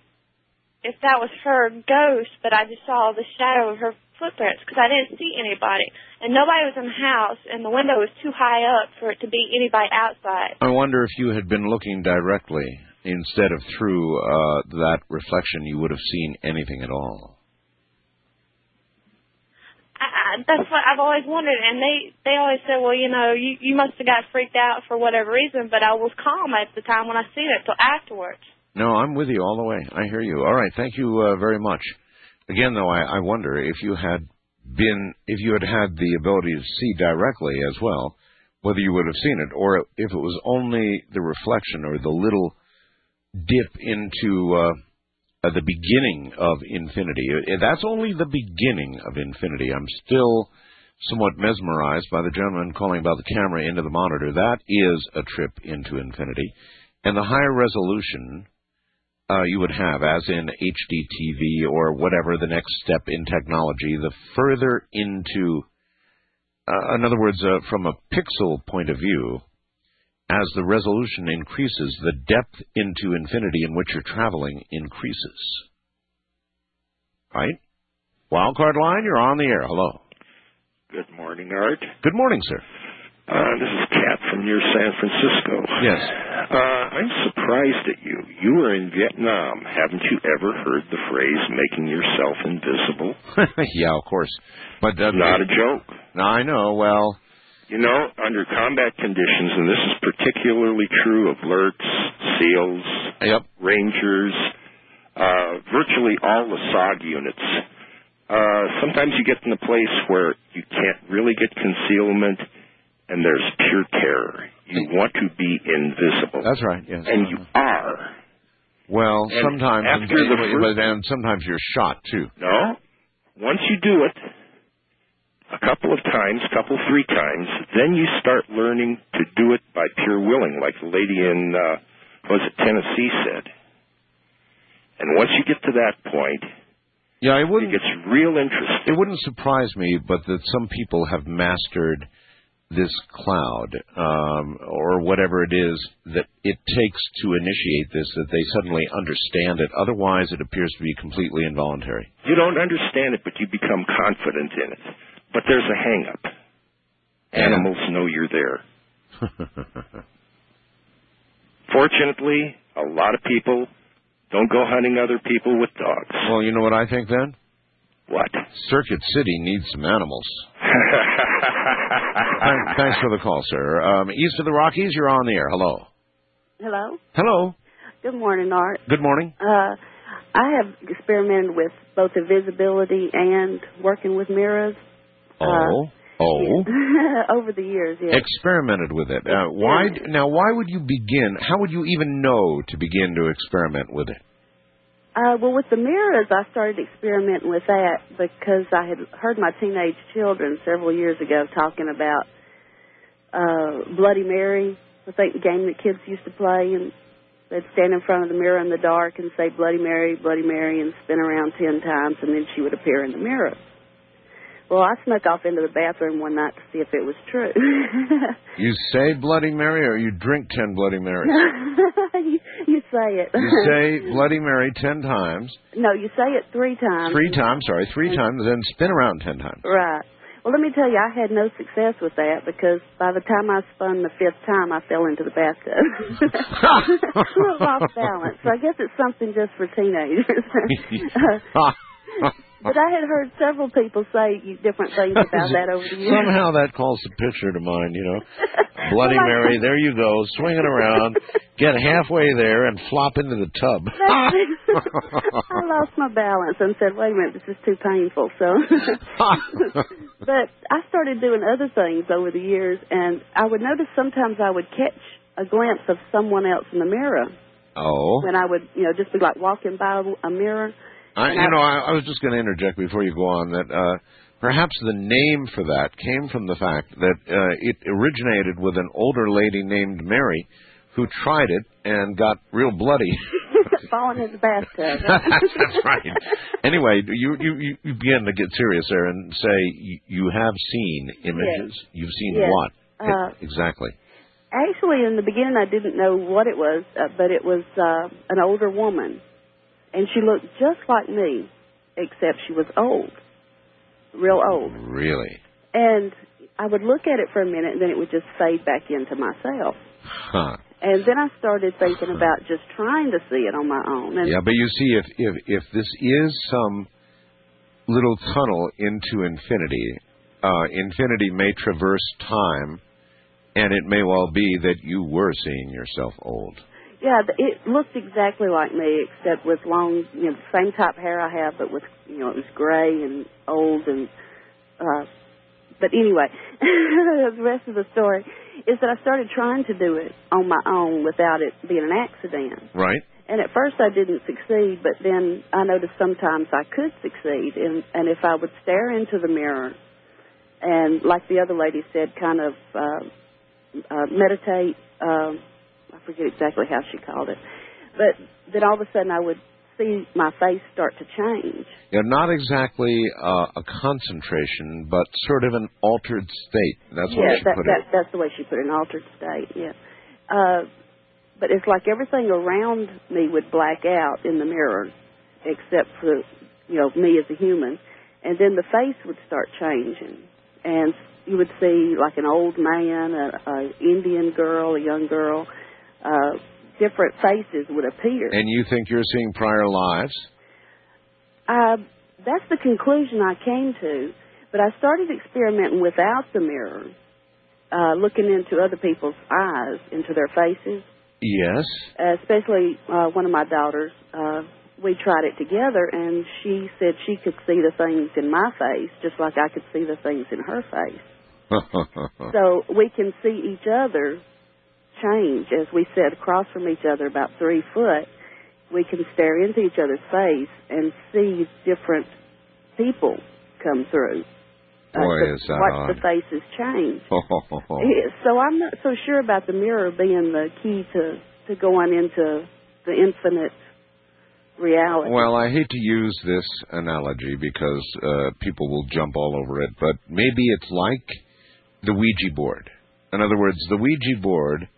if that was her ghost, but I just saw the shadow of her footprints because I didn't see anybody, and nobody was in the house, and the window was too high up for it to be anybody outside. I wonder if you had been looking directly instead of through uh, that reflection, you would have seen anything at all. I, that's what I've always wondered, and they they always said, well, you know, you you must have got freaked out for whatever reason, but I was calm at the time when I seen it till afterwards. No, I'm with you all the way. I hear you. All right, thank you uh, very much. Again, though, I, I wonder if you had been, if you had had the ability to see directly as well, whether you would have seen it, or if it was only the reflection or the little dip into uh, uh, the beginning of infinity. Uh, That's only the beginning of infinity. I'm still somewhat mesmerized by the gentleman calling about the camera into the monitor. That is a trip into infinity. And the higher resolution uh, you would have, as in HDTV or whatever the next step in technology, the further into, uh, in other words, uh, from a pixel point of view, as the resolution increases, the depth into infinity in which you're traveling increases. Right? Wildcard line, you're on the air. Hello. Good morning, Art. Good morning, sir. Uh, this is Kat from near San Francisco. Yes. Uh, I'm surprised at you. You were in Vietnam. Haven't you ever heard the phrase "making yourself invisible"? yeah, of course. But uh, Not a joke. No, I know. Well, You know, under combat conditions, and this is particularly true of alerts, SEALs, yep. Rangers, uh, virtually all the SOG units. Uh, sometimes you get in a place where you can't really get concealment, and there's pure terror. You want to be invisible. That's right. Yes. And you are. Well, And sometimes, after the first- and sometimes you're shot too. No. Once you do it, couple of times, couple three times, then you start learning to do it by pure willing, like the lady in uh, was it Tennessee said. And once you get to that point, Yeah, it wouldn't. it gets real interesting. It wouldn't surprise me, but that some people have mastered this cloud, um, or whatever it is that it takes to initiate this, that they suddenly understand it. Otherwise, it appears to be completely involuntary. You don't understand it, but you become confident in it. But there's a hang up. Animals know you're there. Fortunately, a lot of people don't go hunting other people with dogs. well, you know what I think then? What? Circuit City needs some animals. Thanks for the call, sir. Um, east of the Rockies, you're on the air. Hello. Hello. Hello. Good morning, Art. Good morning. Uh, I have experimented with both invisibility and working with mirrors. Oh, oh. over the years, yeah. Experimented with it. Uh, why now? Why would you begin? How would you even know to begin to experiment with it? Uh, well, with the mirrors, I started experimenting with that because I had heard my teenage children several years ago talking about uh, Bloody Mary, I think the game that kids used to play, and they'd stand in front of the mirror in the dark and say Bloody Mary, Bloody Mary, and spin around ten times, and then she would appear in the mirror. Well, I snuck off into the bathroom one night to see if it was true. You say Bloody Mary, or you drink ten Bloody Marys? you, you say it. You say Bloody Mary ten times, no, you say it three times. three times. Sorry, three mm-hmm. times, then spin around ten times. Right. Well, let me tell you, I had no success with that because by the time I spun the fifth time, I fell into the bathtub. a little off balance. So I guess it's something just for teenagers. But I had heard several people say different things about that over the years. Somehow that calls the picture to mind, you know. Bloody Mary, there you go, swinging around, get halfway there and flop into the tub. I lost my balance and said, "Wait a minute, this is too painful." So, but I started doing other things over the years, and I would notice sometimes I would catch a glimpse of someone else in the mirror oh. when I would, you know, just be like walking by a mirror. I, you know, I, I was just going to interject before you go on that uh, perhaps the name for that came from the fact that uh, it originated with an older lady named Mary who tried it and got real bloody. falling in the bathtub. that's, right. Anyway, you, you you you begin to get serious there and say you, you have seen images. Yes. You've seen Yes. what Uh, exactly? Actually, in the beginning, I didn't know what it was, uh, but it was uh, an older woman, and she looked just like me, except she was old, real old. Really? And I would look at it for a minute, and then it would just fade back into myself. Huh. And then I started thinking about just trying to see it on my own. And Yeah, but you see, if if if this is some little tunnel into infinity, uh, infinity may traverse time, and it may well be that you were seeing yourself old. Yeah, it looked exactly like me, except with long, you know, the same type hair I have, but with, you know, it was gray and old and, uh, but anyway, the rest of the story is that I started trying to do it on my own without it being an accident. Right? And at first I didn't succeed, but then I noticed sometimes I could succeed. And, and if I would stare into the mirror and, like the other lady said, kind of uh, uh, meditate, um, I forget exactly how she called it, but then all of a sudden I would see my face start to change. Yeah, not exactly uh, a concentration, but sort of an altered state. That's yeah, what she that, put that, it. that's the way she put it, an altered state, yeah. Uh, but it's like everything around me would black out in the mirror, except for, you know, me as a human. And then the face would start changing. And you would see like an old man, a, a Indian girl, a young girl, uh, different faces would appear. And you think you're seeing prior lives? Uh, that's the conclusion I came to. But I started experimenting without the mirror, uh, looking into other people's eyes, into their faces. Yes. Uh, especially uh, one of my daughters. Uh, we tried it together, and she said she could see the things in my face just like I could see the things in her face. So we can see each other change as we sit across from each other about three foot. We can stare into each other's face and see different people come through. Uh, Boy, is that watch odd. the faces change. So I'm not so sure about the mirror being the key to to going into the infinite reality. Well, I hate to use this analogy because uh, people will jump all over it, but maybe it's like the Ouija board. In other words, the Ouija board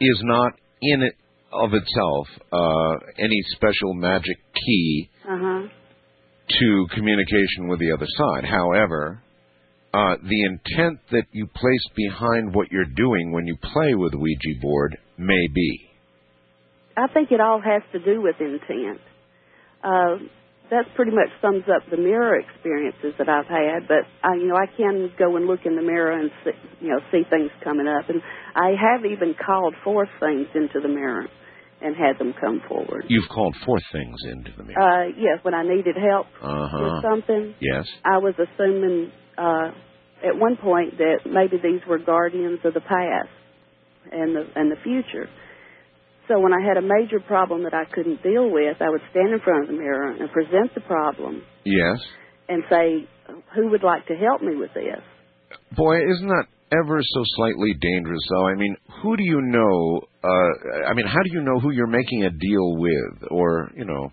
is not in it of itself uh, any special magic key Uh huh. to communication with the other side. However, uh, the intent that you place behind what you're doing when you play with Ouija board may be. I think it all has to do with intent. Uh, that pretty much sums up the mirror experiences that I've had. But I, you know, I can go and look in the mirror and see, you know see things coming up, and I have even called forth things into the mirror. and had them come forward. You've called four things into the mirror. Uh, yes, when I needed help Uh huh. with something, Yes. I was assuming uh, at one point that maybe these were guardians of the past and the and the future. So when I had a major problem that I couldn't deal with, I would stand in front of the mirror and present the problem Yes. and say, "Who would like to help me with this?" Boy, isn't that ever so slightly dangerous, though? I mean, who do you know? Uh, I mean, how do you know who you're making a deal with, or you know?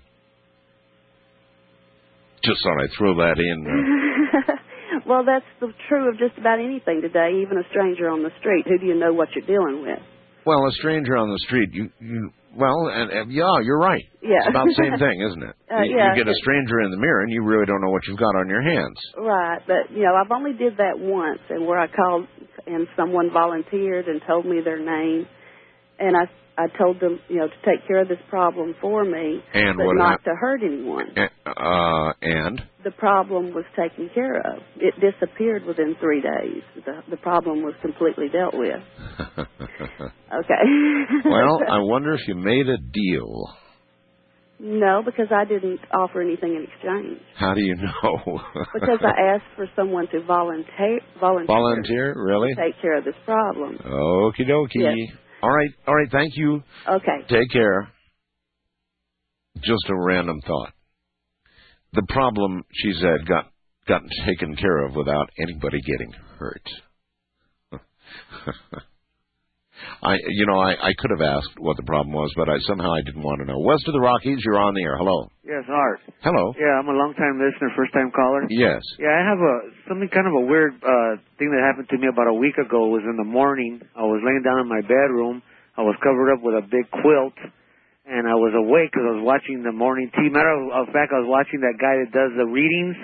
Just thought I'd throw that in. Well, that's the true of just about anything today. Even a stranger on the street, who do you know what you're dealing with? Well, a stranger on the street, you, you, well, and, and yeah, you're right. Yeah. It's about the same thing, isn't it? Uh, you, yeah. you get a stranger in the mirror, and you really don't know what you've got on your hands. Right, but you know, I've only did that once, and where I called and someone volunteered and told me their name, and I I told them, you know, to take care of this problem for me, And but not hap- to hurt anyone. Uh, and The problem was taken care of. It disappeared within three days. The the problem was completely dealt with. Okay. well, I wonder if you made a deal. no, because I didn't offer anything in exchange. How do you know? Because I asked for someone to volunteer volunteer, Volunteer, really? to take care of this problem. Okie dokie. Yes. All right, all right. Thank you. Okay. Take care. Just a random thought. The problem, she said, got gotten taken care of without anybody getting hurt. I, you know, I, I could have asked what the problem was, but I somehow I didn't want to know. West of the Rockies, you're on the air. Hello. Yes, Art. Hello. Yeah, I'm a long time listener, first time caller. Yes. Yeah, I have a something kind of a weird uh thing that happened to me about a week ago. It was in the morning. I was laying down in my bedroom. I was covered up with a big quilt, and I was awake because I was watching the morning TV. Matter of fact, I was watching that guy that does the readings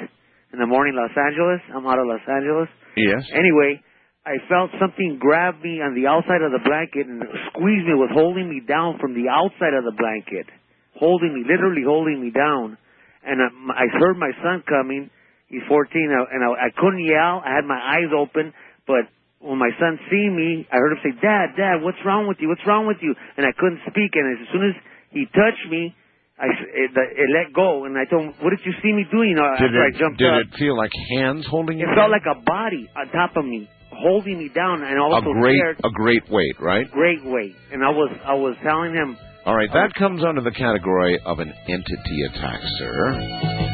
in the morning Los Angeles. I'm out of Los Angeles. Yes. Anyway, I felt something grab me on the outside of the blanket and squeeze me, was holding me down from the outside of the blanket, holding me, literally holding me down. And I, I heard my son coming. He's 14, uh, and I, I couldn't yell. I had my eyes open, but when my son seen me, I heard him say, "Dad, Dad, what's wrong with you? What's wrong with you?" And I couldn't speak. And as soon as he touched me, I it, it let go, and I told him, "What did you see me doing?" You know, Did after it, I jumped did up. Did it feel like hands holding you? It felt like a body on top of me, holding me down, and also a great, scared. a great weight, right? Great weight, and I was I was telling him, All right, that comes under the category of an entity attack, sir.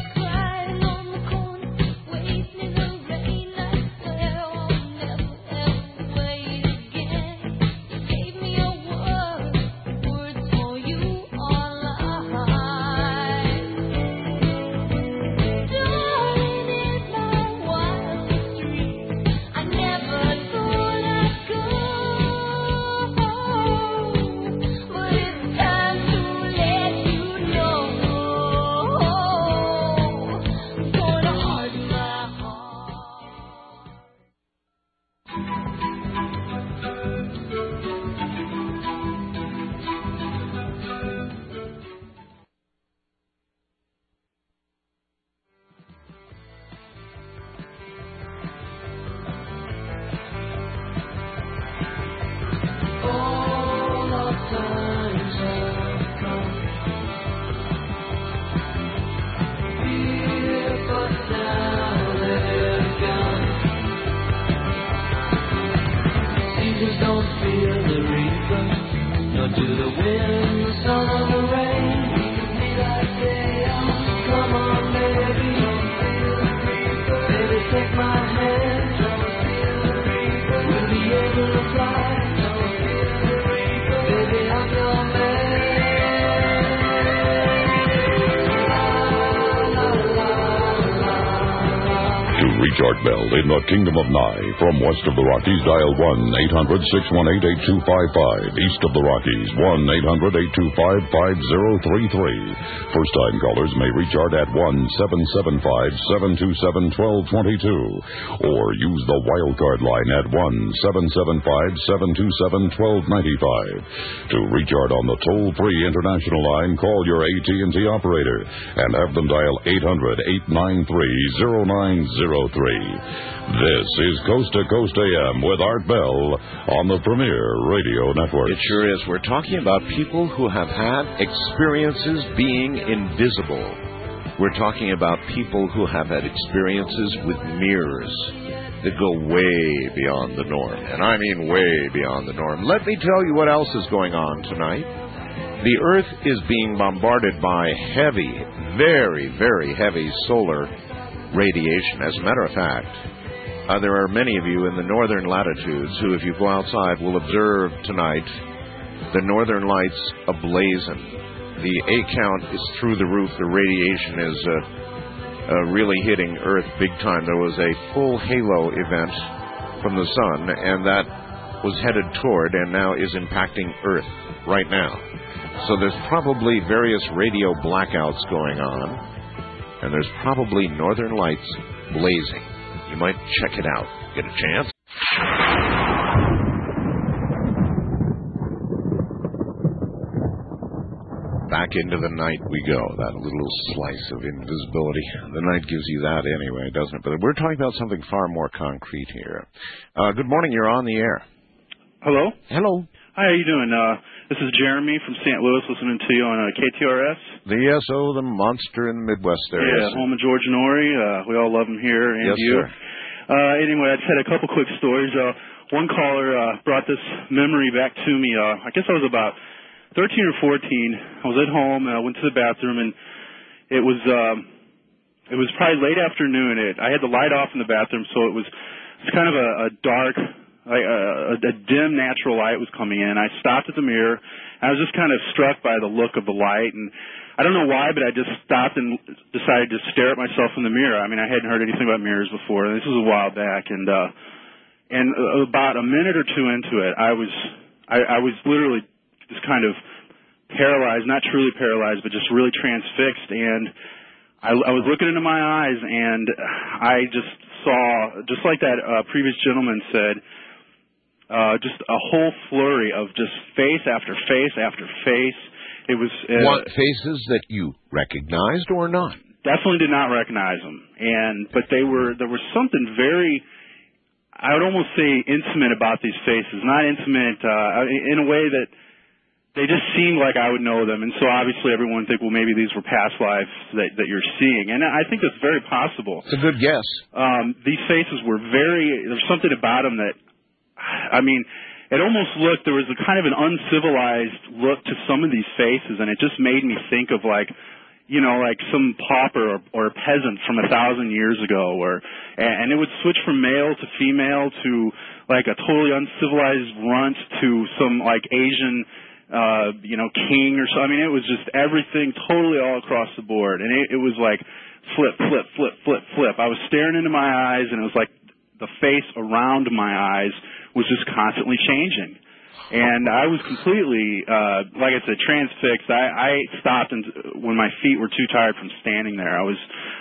Kingdom of Nye from west of the Rockies, dial 1 800 618 8255. East of the Rockies, 1 800 825 5033. First time callers may reach Art at 1 775 727 1222 or use the wildcard line at 1 775 727 1295. To reach Art on the toll free international line, call your AT&T operator and have them dial 800 893 0903. This is Coast to Coast AM with Art Bell on the Premiere Radio Network. It sure is. We're talking about people who have had experiences being invisible. We're talking about people who have had experiences with mirrors that go way beyond the norm. And I mean way beyond the norm. Let me tell you what else is going on tonight. The Earth is being bombarded by heavy, very, very heavy solar radiation. As a matter of fact, uh, there are many of you in the northern latitudes who, if you go outside, will observe tonight the northern lights ablazing. The A count is through the roof. The radiation is uh, uh, really hitting Earth big time. There was a full halo event from the sun, and that was headed toward and now is impacting Earth right now. So there's probably various radio blackouts going on, and there's probably northern lights blazing. You might check it out. Get a chance? Back into the night we go. That little slice of invisibility. The night gives you that anyway, doesn't it? But we're talking about something far more concrete here. Uh, good morning. You're on the air. Hello. Hello. Hi, how are you doing? Uh, this is Jeremy from St. Louis, listening to you on uh, KTRS. The SO, the monster in the Midwest there. yeah, home of George Noory. Uh, we all love him here, and Yes, you. sir. Uh, anyway, I just had a couple quick stories. Uh, one caller uh, brought this memory back to me. Uh, I guess I was about 13 or 14. I was at home and I went to the bathroom, and it was um, it was probably late afternoon. It I had the light off in the bathroom, so it was it's kind of a, a dark, like a, a dim natural light was coming in. I stopped at the mirror. I was just kind of struck by the look of the light, and I don't know why, but I just stopped and decided to stare at myself in the mirror. I mean, I hadn't heard anything about mirrors before. This was a while back, and uh, and uh, about a minute or two into it, I was I, I was literally just kind of paralyzed, not truly paralyzed, but just really transfixed, and I, I was looking into my eyes, and I just saw, just like that uh, previous gentleman said, uh, just a whole flurry of just face after face after face. It was uh, What faces that you recognized or not? definitely did not recognize them, and but they were there was something very. I would almost say intimate about these faces, not intimate uh, in a way that they just seemed like I would know them, and so obviously everyone would think, well, maybe these were past lives that that you're seeing, and I think that's very possible. It's a good guess. Um, these faces were very. There's something about them that, I mean, it almost looked. There was a kind of an uncivilized look to some of these faces, and it just made me think of like, you know, like some pauper or, or peasant from a thousand years ago, or and it would switch from male to female to like a totally uncivilized runt to some like Asian uh, you know, king or so. I mean, it was just everything totally all across the board. And it, it was like flip, flip, flip, flip, flip. I was staring into my eyes and it was like the face around my eyes was just constantly changing. And I was completely, uh, like I said, transfixed. I, I stopped and when my feet were too tired from standing there. I was,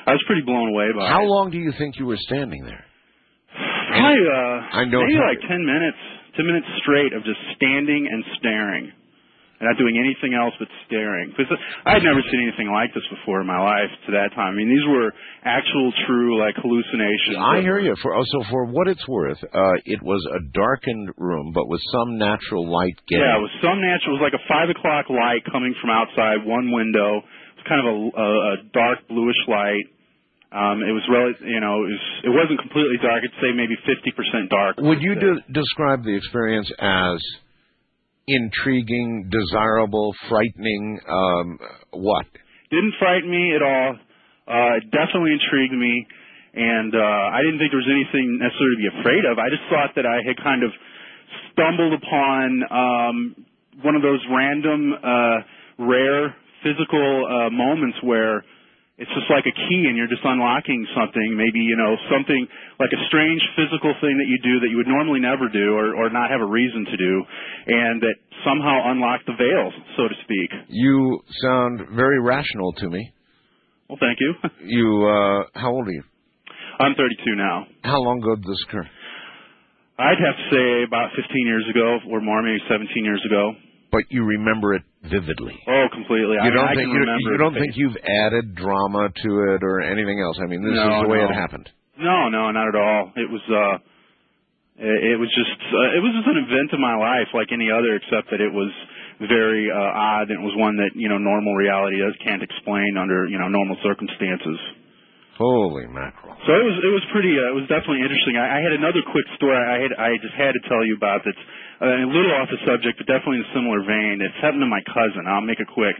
I was pretty blown away by How it. long do you think you were standing there? Probably, uh, I know maybe like 10 minutes, 10 minutes straight of just standing and staring. And not doing anything else but staring. Because I had never seen anything like this before in my life to that time. I mean, these were actual, true, like, hallucinations. I hear you. For also for what it's worth, uh, it was a darkened room, but with some natural light getting. Yeah, it was some natural. It was like a 5 o'clock light coming from outside one window. It was kind of a, a, a dark bluish light. Um, it was really, you know, it, was, it wasn't completely dark. I'd say maybe 50% dark. Would you de- describe the experience as intriguing, desirable, frightening? Um, what? didn't frighten me at all. Uh, definitely intrigued me, and uh, I didn't think there was anything necessarily to be afraid of. I just thought that I had kind of stumbled upon um, one of those random, uh, rare physical uh, moments where it's just like a key and you're just unlocking something maybe you know something like a strange physical thing that you do that you would normally never do or, or not have a reason to do and that somehow unlocked the veil so to speak You sound very rational to me. well thank you You, uh, how old are you? i'm 32 now How long ago did this occur? i'd have to say about 15 years ago or more maybe 17 years ago But you remember it vividly. oh completely I You mean, don't I think you, you don't think you've added drama to it or anything else. I mean, this No, is the way no. it happened. No, no, not at all. It was uh it, it was just uh, it was just an event in my life like any other except that it was very uh odd and it was one that, you know, normal reality does can't explain under, you know, normal circumstances. Holy mackerel. So it was it was pretty uh, it was definitely interesting. I, I had another quick story I had I just had to tell you about that's a little off the subject but definitely in a similar vein. It's happened to my cousin. I'll make it quick.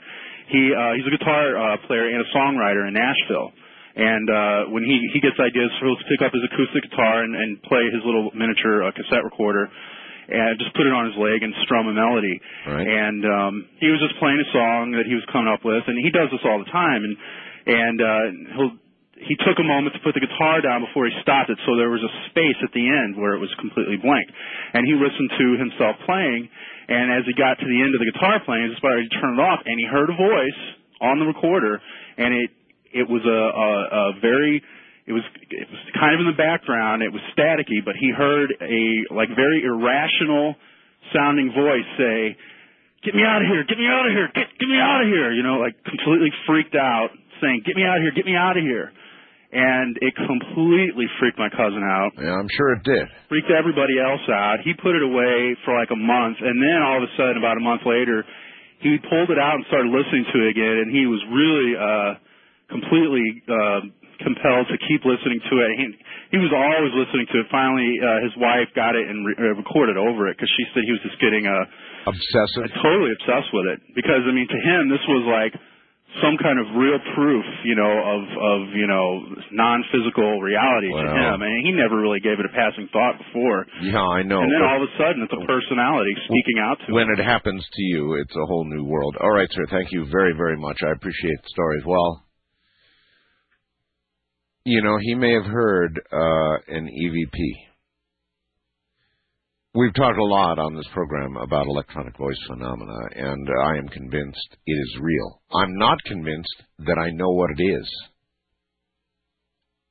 He uh he's a guitar uh player and a songwriter in Nashville. And uh when he he gets ideas, he'll pick up his acoustic guitar and, and play his little miniature uh, cassette recorder and just put it on his leg and strum a melody. Right. And um he was just playing a song that he was coming up with and he does this all the time and and uh he'll he took a moment to put the guitar down before he stopped it so there was a space at the end where it was completely blank. And he listened to himself playing and as he got to the end of the guitar playing, he was about to turn it off and he heard a voice on the recorder and it it was a, a, a very it was it was kind of in the background. It was staticky, but he heard a like very irrational sounding voice say, "Get me out of here! Get me out of here! Get get me out of here!" You know, like completely freaked out, saying, "Get me out of here! Get me out of here!" And it completely freaked my cousin out. Yeah, I'm sure it did. Freaked everybody else out. He put it away for like a month, and then all of a sudden, about a month later, he pulled it out and started listening to it again, and he was really uh completely uh, compelled to keep listening to it. He, he was always listening to it. Finally, uh, his wife got it and re- uh, recorded over it because she said he was just getting uh, obsessive, totally obsessed with it. Because I mean, to him, this was like some kind of real proof, you know, of of you know non-physical reality to him, and he never really gave it a passing thought before. Yeah, I know. and then all of a sudden, it's a personality speaking out to when him. it happens to you, it's a whole new world. All right, sir. Thank you very, very much. I appreciate the story as well. You know, he may have heard uh, an EVP. We've talked a lot on this program about electronic voice phenomena, and I am convinced it is real. I'm not convinced that I know what it is.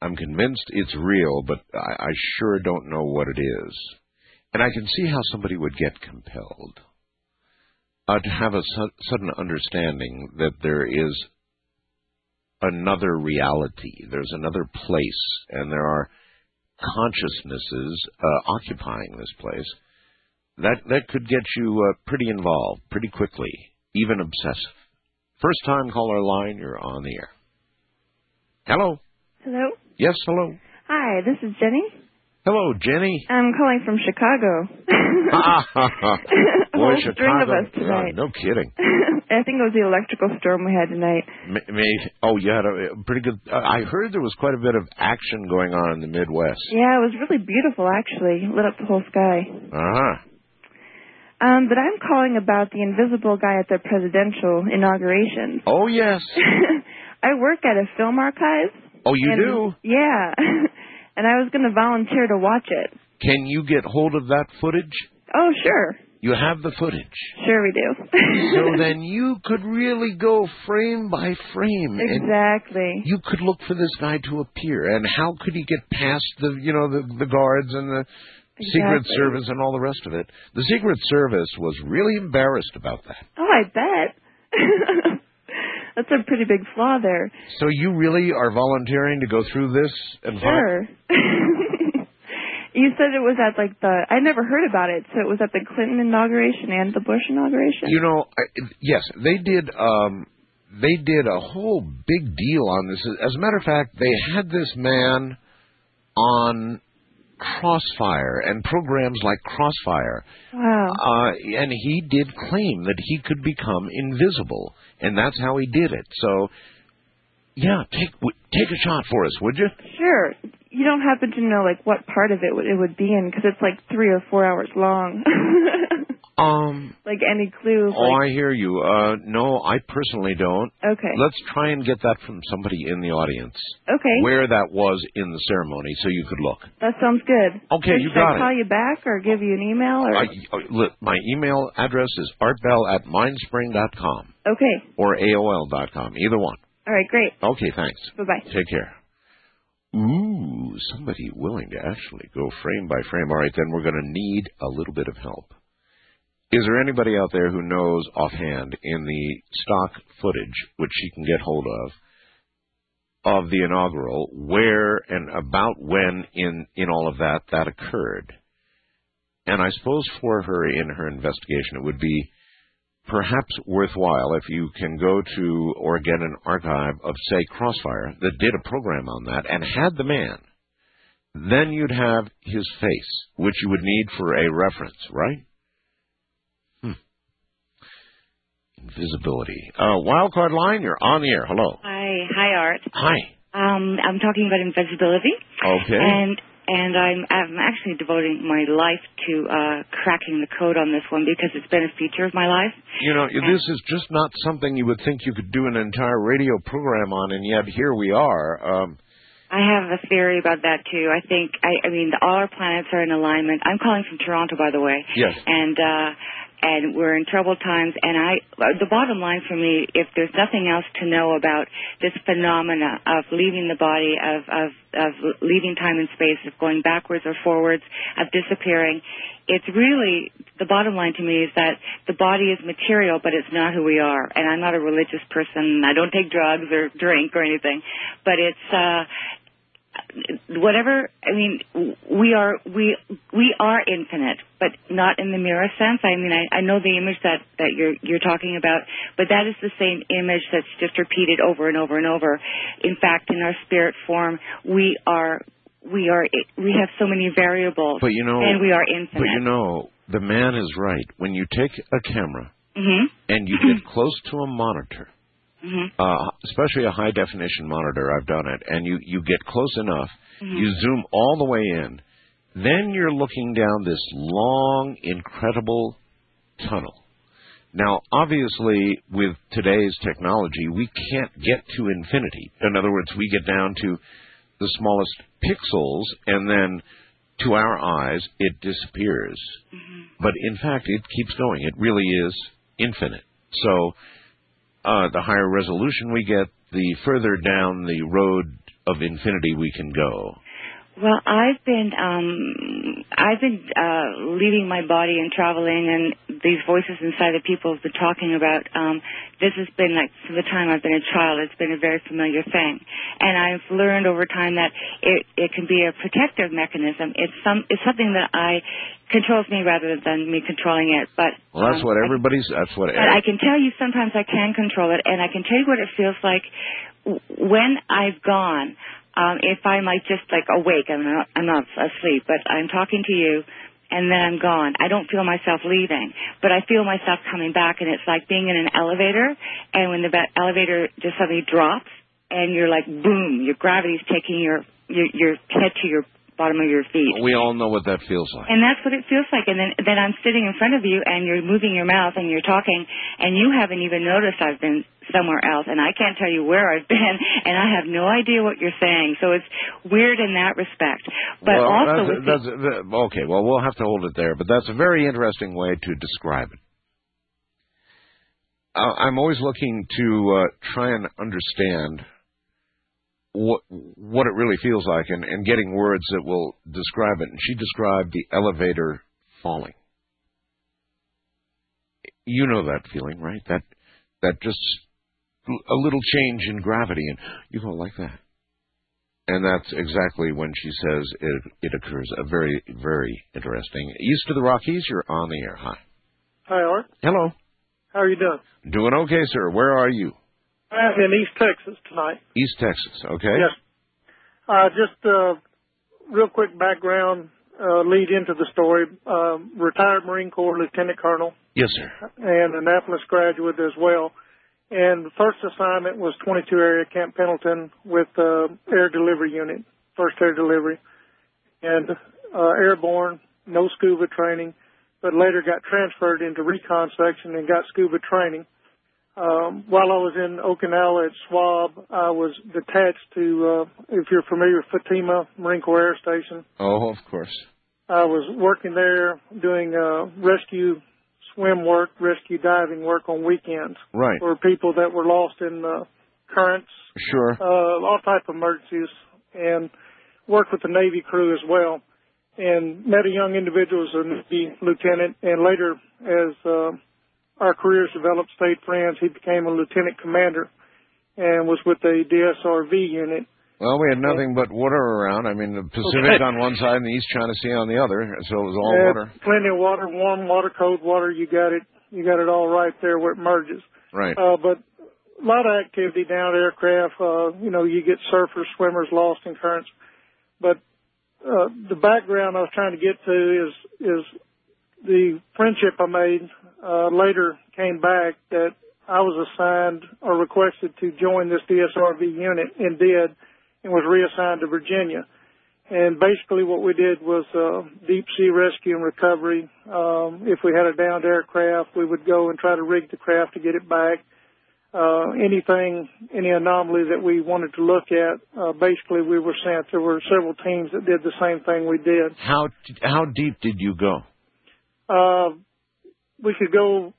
I'm convinced it's real, but I, I sure don't know what it is. And I can see how somebody would get compelled uh, to have a su- sudden understanding that there is another reality, there's another place, and there are consciousnesses uh, occupying this place. That that could get you uh, pretty involved pretty quickly, even obsessive. First time caller line, you're on the air. Hello. Hello. Yes, hello. Hi, this is Jenny. Hello, Jenny. I'm calling from Chicago. Boy, whole string of Chicago. us tonight. Oh, no kidding. I think it was the electrical storm we had tonight. May, may, oh, you had a, pretty good. Uh, I heard there was quite a bit of action going on in the Midwest. Yeah, it was really beautiful actually. Lit up the whole sky. Uh huh. Um, but I'm calling about the invisible guy at the presidential inauguration. Oh yes. I work at a film archive. Oh, you and- do. Yeah. And I was going to volunteer to watch it. Can you get hold of that footage? Oh, sure. You have the footage. Sure we do. so then you could really go frame by frame. Exactly. You could look for this guy to appear, and how could he get past the, you know, the the guards and the Secret Service and all the rest of it? The Secret Service was really embarrassed about that. Oh, I bet. That's a pretty big flaw there. So you really are volunteering to go through this and Sure. you said it was at like the I never heard about it, so it was at the Clinton inauguration and the Bush inauguration. You know, I, yes, they did. Um, they did a whole big deal on this. As a matter of fact, they had this man on Crossfire and programs like Crossfire, Wow. uh, and he did claim that he could become invisible, and that's how he did it. So, yeah, take take a shot for us, would you? Sure. You don't happen to know like what part of it it would be in because it's like three or four hours long. Um. like any clue? Oh, like, I hear you. Uh, no, I personally don't. Okay. Let's try and get that from somebody in the audience. Okay. Where that was in the ceremony, so you could look. that sounds good. Okay, So you got I it. call you back or give you an email or? I, uh, look, my email address is artbell at mindspring.com Okay. or AOL.com, either one. All right. Great. Okay, thanks. Bye bye. Take care. Ooh, somebody willing to actually go frame by frame. All right, then we're going to need a little bit of help. Is there anybody out there who knows offhand in the stock footage which she can get hold of of the inaugural, where and about when in in all of that that occurred. And I suppose for her in her investigation, it would be perhaps worthwhile if you can go to or get an archive of, say, Crossfire that did a program on that and had the man. Then you'd have his face, which you would need for a reference, right? Hmm. Invisibility. Uh, wildcard line, you're on the air. Hello. Hi, hi, Art. Hi. Um, I'm talking about invisibility. Okay. And and I'm I'm actually devoting my life to uh, cracking the code on this one because it's been a feature of my life. You know, this is just not something you would think you could do an entire radio program on, and yet here we are. Um, I have a theory about that too. I think I, I mean all our planets are in alignment. I'm calling from Toronto, by the way. Yes. And uh, and we're in troubled times. And I, the bottom line for me, if there's nothing else to know about this phenomena of leaving the body, of of of leaving time and space, of going backwards or forwards, of disappearing, it's really the bottom line to me is that the body is material, but it's not who we are. And I'm not a religious person. I don't take drugs or drink or anything, but it's. uh whatever i mean we are we we are infinite but not in the mirror sense. I mean i i know the image that that you're you're talking about but that is the same image that's just repeated over and over and over. In fact in our spirit form we are we are we have so many variables but you know, and we are infinite. but you know, the man is right. When you take a camera mhm and you get close to a monitor, mhm uh, especially a high definition monitor. I've done it, and you you get close enough, Mhm. you zoom all the way in, then you're looking down this long, incredible tunnel. Now, obviously, with today's technology, we can't get to infinity. In other words, we get down to the smallest pixels, and then to our eyes, it disappears. But in fact, it keeps going. It really is infinite. So, uh, the higher resolution we get, the further down the road of infinity we can go. Well, I've been um I've been uh leaving my body and traveling and these voices inside of people have been talking about um this has been like from the time I've been a child it's been a very familiar thing. And I've learned over time that it it can be a protective mechanism. It's some it's something that I controls me rather than me controlling it. But Well, that's um, what everybody's. That's what. but I can tell you sometimes I can control it, and I can tell you what it feels like when I've gone. Um, if I'm like just like awake, I'm not, I'm not asleep, but I'm talking to you, and then I'm gone. I don't feel myself leaving, but I feel myself coming back, and it's like being in an elevator, and when the elevator just suddenly drops, and you're like boom, your gravity's taking your your, your head to your bottom of your feet. We all know what that feels like. And that's what it feels like. And then, then I'm sitting in front of you and you're moving your mouth and you're talking and you haven't even noticed I've been somewhere else and I can't tell you where I've been and I have no idea what you're saying. So it's weird in that respect. But well, also that's, that's, that- okay. Well, we'll have to hold it there, but that's a very interesting way to describe it. I'm always looking to uh, try and understand what what it really feels like, and, and getting words that will describe it. And she described the elevator falling. You know that feeling, right? That that just a little change in gravity, and you go like that. And that's exactly when she says it, it occurs. A very, very interesting. East of the Rockies, you're on the air. Hi. Hi, Art. Hello. How are you doing? Doing okay, sir. Where are you? I'm in East Texas tonight. East Texas. Okay. Yes. Uh, just uh, real quick background uh, lead into the story. Uh, retired Marine Corps Lieutenant Colonel Yes, sir. and Annapolis graduate as well. And the first assignment was 22 area Camp Pendleton with uh, Air Delivery Unit, first air delivery, and uh, airborne, no scuba training, but later got transferred into recon section and got scuba training. Um, while I was in Okinawa at Schwab, I was detached to, uh, if you're familiar with Futenma Marine Corps Air Station, Oh, of course. I was working there doing uh, rescue swim work, rescue diving work on weekends Right. for people that were lost in uh, currents, Sure. uh, all type of emergencies, and worked with the Navy crew as well. And met a young individual as a Navy lieutenant, and later, as uh, our careers developed, stayed friends. He became a lieutenant commander, and was with a DSRV unit. Well, we had nothing but water around. I mean, the Pacific on one side and the East China Sea on the other, so it was all Had water. Plenty of water, warm water, cold water. You got it. You got it all right there where it merges. Right. Uh, but a lot of activity down at aircraft. Uh, you know, you get surfers, swimmers lost in currents. But uh, the background I was trying to get to is is the friendship I made uh, later came back that I was assigned or requested to join this DSRV unit and did, and was reassigned to Virginia. And basically what we did was uh, deep sea rescue and recovery. Um, if we had a downed aircraft, we would go and try to rig the craft to get it back. Uh, anything, any anomaly that we wanted to look at, uh, basically we were sent. There were several teams that did the same thing we did. How how deep did you go? Uh, we could go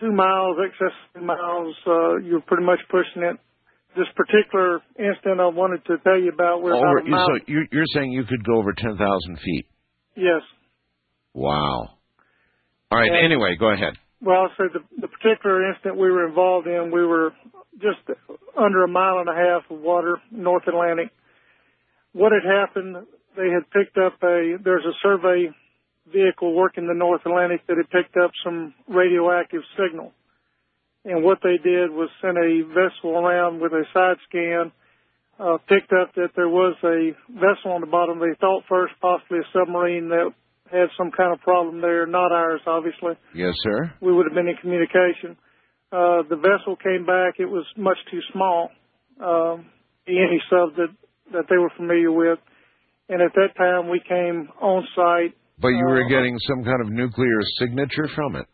two miles, excess miles. Uh, you're pretty much pushing it. This particular incident I wanted to tell you about, we're Over, about mile. so you're, you're saying you could go over ten thousand feet? yes. Wow. All right. And- anyway, go ahead. Well, so the, the particular incident we were involved in, we were just under a mile and a half of water, North Atlantic. What had happened, they had picked up a, there's a survey vehicle working the North Atlantic that had picked up some radioactive signal. And what they did was send a vessel around with a side scan, uh, picked up that there was a vessel on the bottom. They thought first possibly a submarine that had some kind of problem there, not ours, obviously Yes, sir. we would have been in communication. Uh, the vessel came back. It was much too small, um, any sub that, that they were familiar with. And at that time, we came on site. But you were Uh, getting some kind of nuclear signature from it.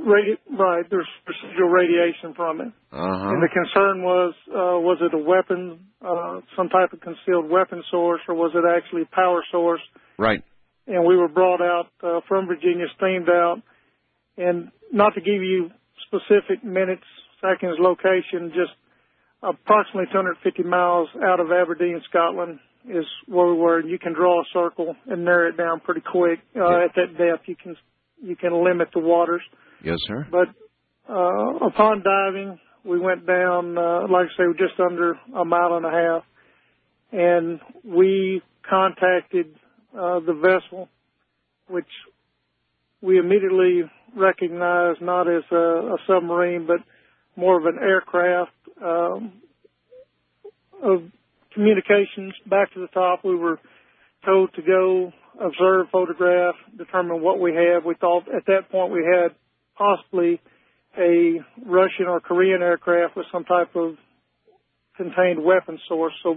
Radi- right, there's residual radiation from it. Uh huh. And the concern was, uh, was it a weapon, uh, some type of concealed weapon source, or was it actually a power source? Right. and we were brought out uh, from Virginia, steamed out, and not to give you specific minutes, seconds, location, just approximately 250 miles out of Aberdeen, Scotland, is where we were. And you can draw a circle and narrow it down pretty quick. Uh, At that depth, you can you can limit the waters. Yes, sir. But uh, upon diving, we went down, uh, like I say, just under a mile and a half, and we contacted uh, the vessel, which we immediately recognized not as a, a submarine, but more of an aircraft. Um, of communications back to the top, we were told to go observe, photograph, determine what we have. We thought at that point we had possibly a Russian or Korean aircraft with some type of contained weapon source. So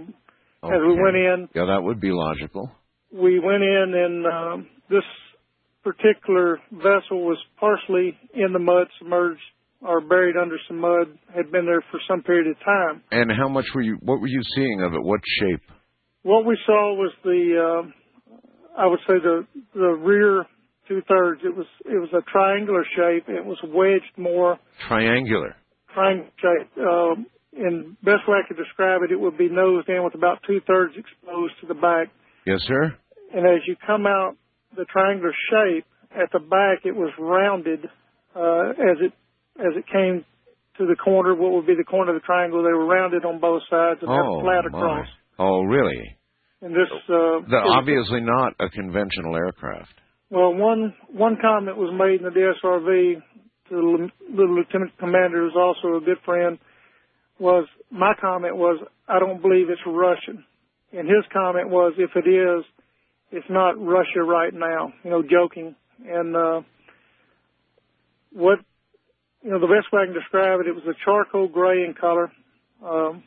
as we went in, Yeah, that would be logical. we went in and um, this particular vessel was partially in the mud, submerged or buried under some mud, had been there for some period of time. And how much were you? What were you seeing of it? What shape? What we saw was the, uh, I would say the the rear two thirds. It was it was a triangular shape. It was wedged more Triangular. triangle shape. Um, and best way I could describe it, it would be nosed in with about two thirds exposed to the back. Yes, sir. And as you come out the triangular shape at the back, it was rounded uh, as it as it came to the corner. What would be the corner of the triangle? They were rounded on both sides and Oh, had flat my. across. Oh, really? And this uh, The, obviously not a conventional aircraft. Well, one one comment was made in the DSRV to the lieutenant commander, who's also a good friend. Was my comment was I don't believe it's Russian, and his comment was if it is, it's not Russia right now. You know, joking. And uh, what you know, the best way I can describe it, it was a charcoal gray in color. Um,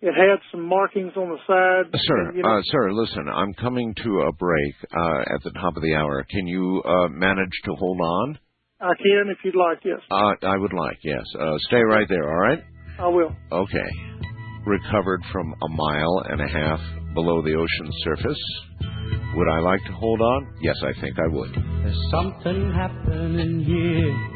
it had some markings on the side. Sir, and, you know, uh, sir, listen, I'm coming to a break uh, at the top of the hour. Can you uh, manage to hold on? I can if you'd like. Yes, Uh, I would like, yes. Uh, stay right there, all right? I will. Okay. Recovered from a mile and a half below the ocean surface. Would I like to hold on? Yes, I think I would. There's something happening here.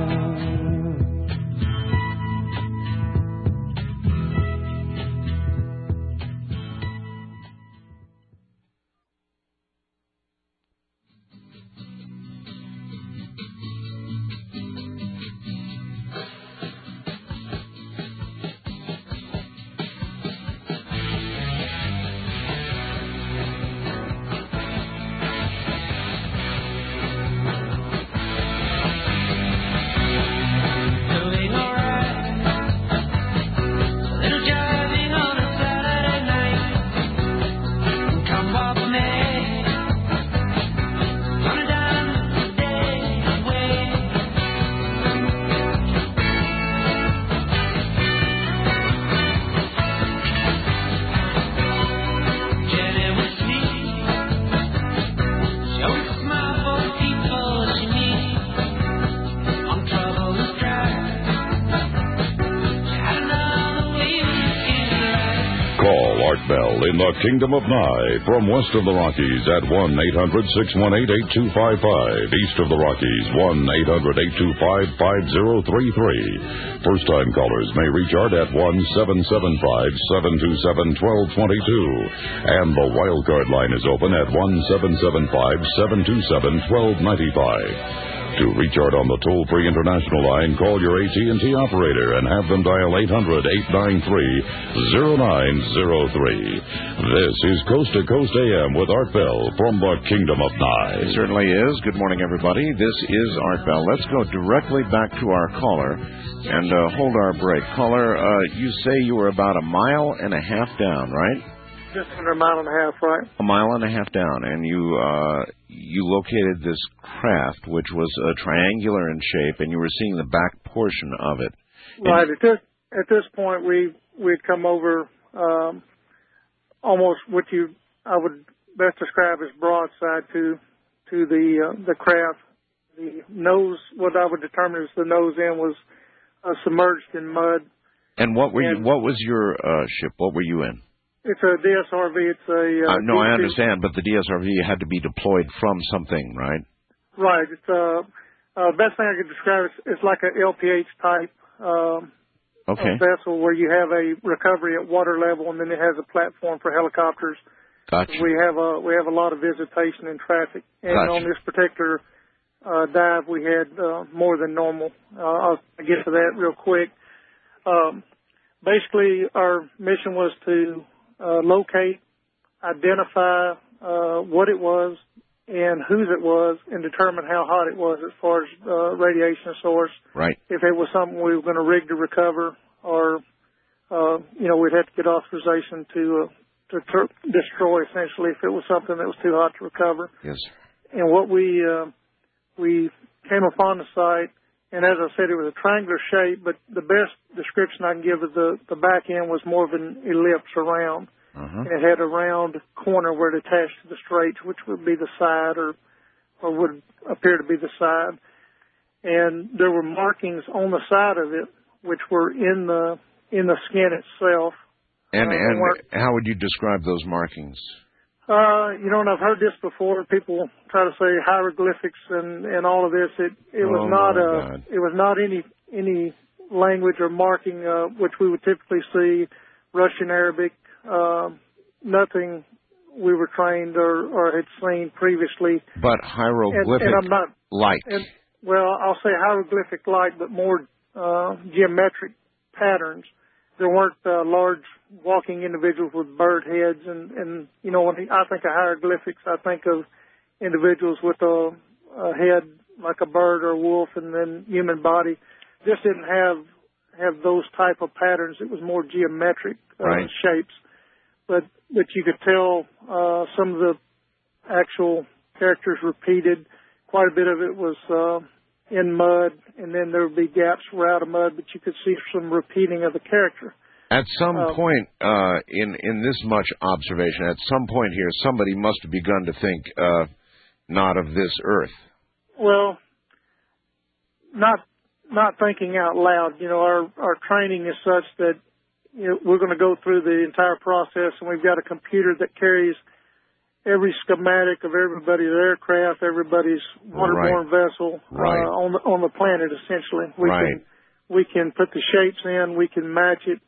In the Kingdom of Nye from west of the Rockies at 1 800 618 8255. East of the Rockies, 1 800 825 5033. First time callers may reach Art at 1 775 727 1222. And the wildcard line is open at 1 775 727 1295. To reach on the toll-free international line, call your AT&T operator and have them dial 800-893-0903. This is Coast to Coast AM with Art Bell from the Kingdom of Nye. It certainly is. Good morning, everybody. This is Art Bell. Let's go directly back to our caller and uh, hold our break. Caller, uh, you say you were about a mile and a half down, right? Just under a mile and a half, right? A mile and a half down, and you uh, you located this craft, which was uh, triangular in shape, and you were seeing the back portion of it. Right. At this at this point, we we'd come over um, almost what you I would best describe as broadside to to the uh, the craft. The nose, what I would determine is the nose end, was uh, submerged in mud. And what were you? What was your uh, ship? What were you in? It's a DSRV. It's a uh, Uh, no, I understand, but the DSRV had to be deployed from something, right? Right. It's uh, uh best thing I could describe is it's like a LPH type um, Okay. vessel where you have a recovery at water level, and then it has a platform for helicopters. Gotcha. We have a we have a lot of visitation and traffic, and Gotcha. on this particular uh, dive, we had uh, more than normal. Uh, I'll get to that real quick. Um, basically, our mission was to locate, identify uh, what it was and whose it was, and determine how hot it was as far as uh, radiation source. Right. If it was something we were going to rig to recover, or uh, you know, we'd have to get authorization to uh, to tr- destroy essentially if it was something that was too hot to recover. Yes. And what we uh, we came upon the site, and as I said, it was a triangular shape. But the best description I can give of the the back end was more of an ellipse around, Uh-huh. and it had a round corner where it attached to the straight, which would be the side or or would appear to be the side. And there were markings on the side of it, which were in the in the skin itself. And Uh, and how would you describe those markings? Uh, you know, and I've heard this before. People try to say hieroglyphics and and all of this. It it was Oh, not a God. it was not any any language or marking uh, which we would typically see Russian Arabic. Um, nothing we were trained or or had seen previously. But And, hieroglyphic and I'm not like. and well, I'll say hieroglyphic like, but more uh, geometric patterns. There weren't uh, large walking individuals with bird heads, and and you know when I think of hieroglyphics, I think of individuals with a, a head like a bird or a wolf, and then human body. This didn't have have those type of patterns. It was more geometric uh, Right. shapes, but but you could tell uh, some of the actual characters repeated. Quite a bit of it was uh, in mud, and then there would be gaps were out of mud, but you could see some repeating of the character. At some Um, point uh, in in this much observation, at some point here, somebody must have begun to think uh, not of this earth. Well, not not thinking out loud. You know, our our training is such that you know, we're going to go through the entire process, and we've got a computer that carries every schematic of everybody's aircraft, everybody's waterborne vessel Right. uh, on the on the planet. Essentially, we Right. can we can put the shapes in, we can match it.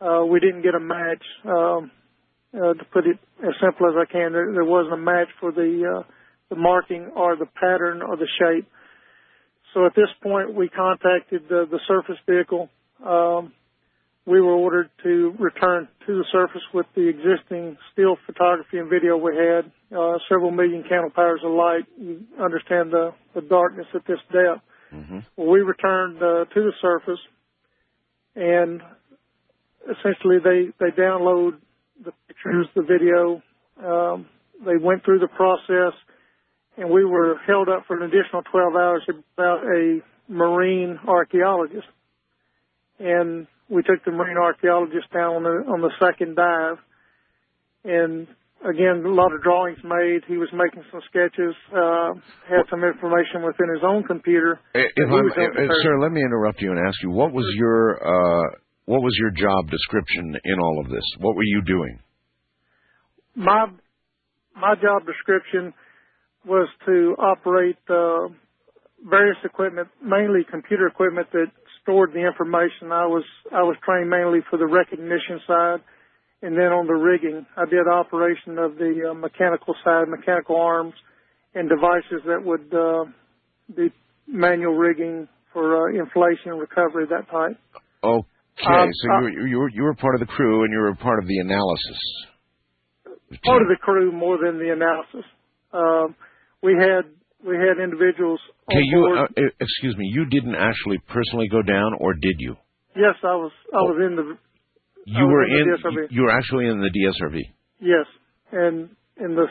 Uh, we didn't get a match. Um, uh, to put it as simple as I can, there, there wasn't a match for the uh, the marking or the pattern or the shape. So at this point, we contacted the, the surface vehicle. Um, we were ordered to return to the surface with the existing still photography and video we had, uh, several million candle powers of light. You understand the, the darkness at this depth. Well, we returned uh, to the surface, and essentially they they download the pictures, the video. Um, they went through the process, and we were held up for an additional 12 hours about a marine archaeologist. And we took the marine archaeologist down on the on the second dive, and again, a lot of drawings made. He was making some sketches, uh, had some information within his own computer. If that I'm, was uh, sir, let me interrupt you and ask you what was your uh, what was your job description in all of this? What were you doing? my my job description was to operate uh, various equipment, mainly computer equipment that stored the information. I was I was trained mainly for the recognition side, and then on the rigging, I did operation of the uh, mechanical side, mechanical arms, and devices that would uh, be manual rigging for uh, inflation recovery, that type. Okay, Um, so uh, you, were- you were you were part of the crew and you were part of the analysis. part of the crew more than the analysis. Um, we had we had individuals Okay, you uh, excuse me. You didn't actually personally go down, or did you? yes, I was I was in the You were in the in. DSRV. You were actually in the DSRV. yes, and in the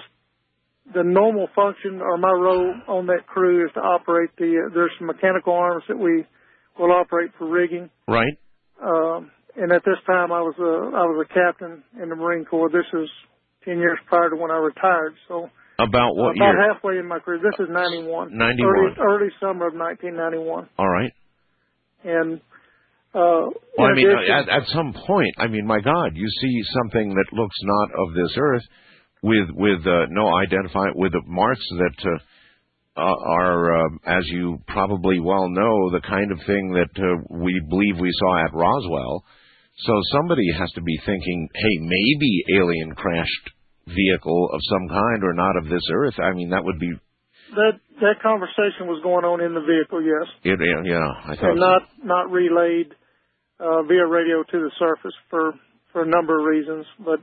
the normal function or my role on that crew is to operate the uh, there's some mechanical arms that we will operate for rigging. Right. Um, and at this time, I was a I was a captain in the Marine Corps. This is ten years prior to when I retired. So About what about year? halfway in my career. This is ninety one. 91. Early, early summer of nineteen ninety one. All right. And uh, Well, I mean, at, at some point, I mean, my God, you see something that looks not of this earth, with with uh, no identify with the marks that uh, uh, are, uh, as you probably well know, the kind of thing that uh, we believe we saw at Roswell. So somebody has to be thinking, hey, maybe alien crashed vehicle of some kind or not of this earth. I mean, that would be, that that conversation was going on in the vehicle, yes, it, yeah, I thought. and not not relayed uh, via radio to the surface for for a number of reasons. But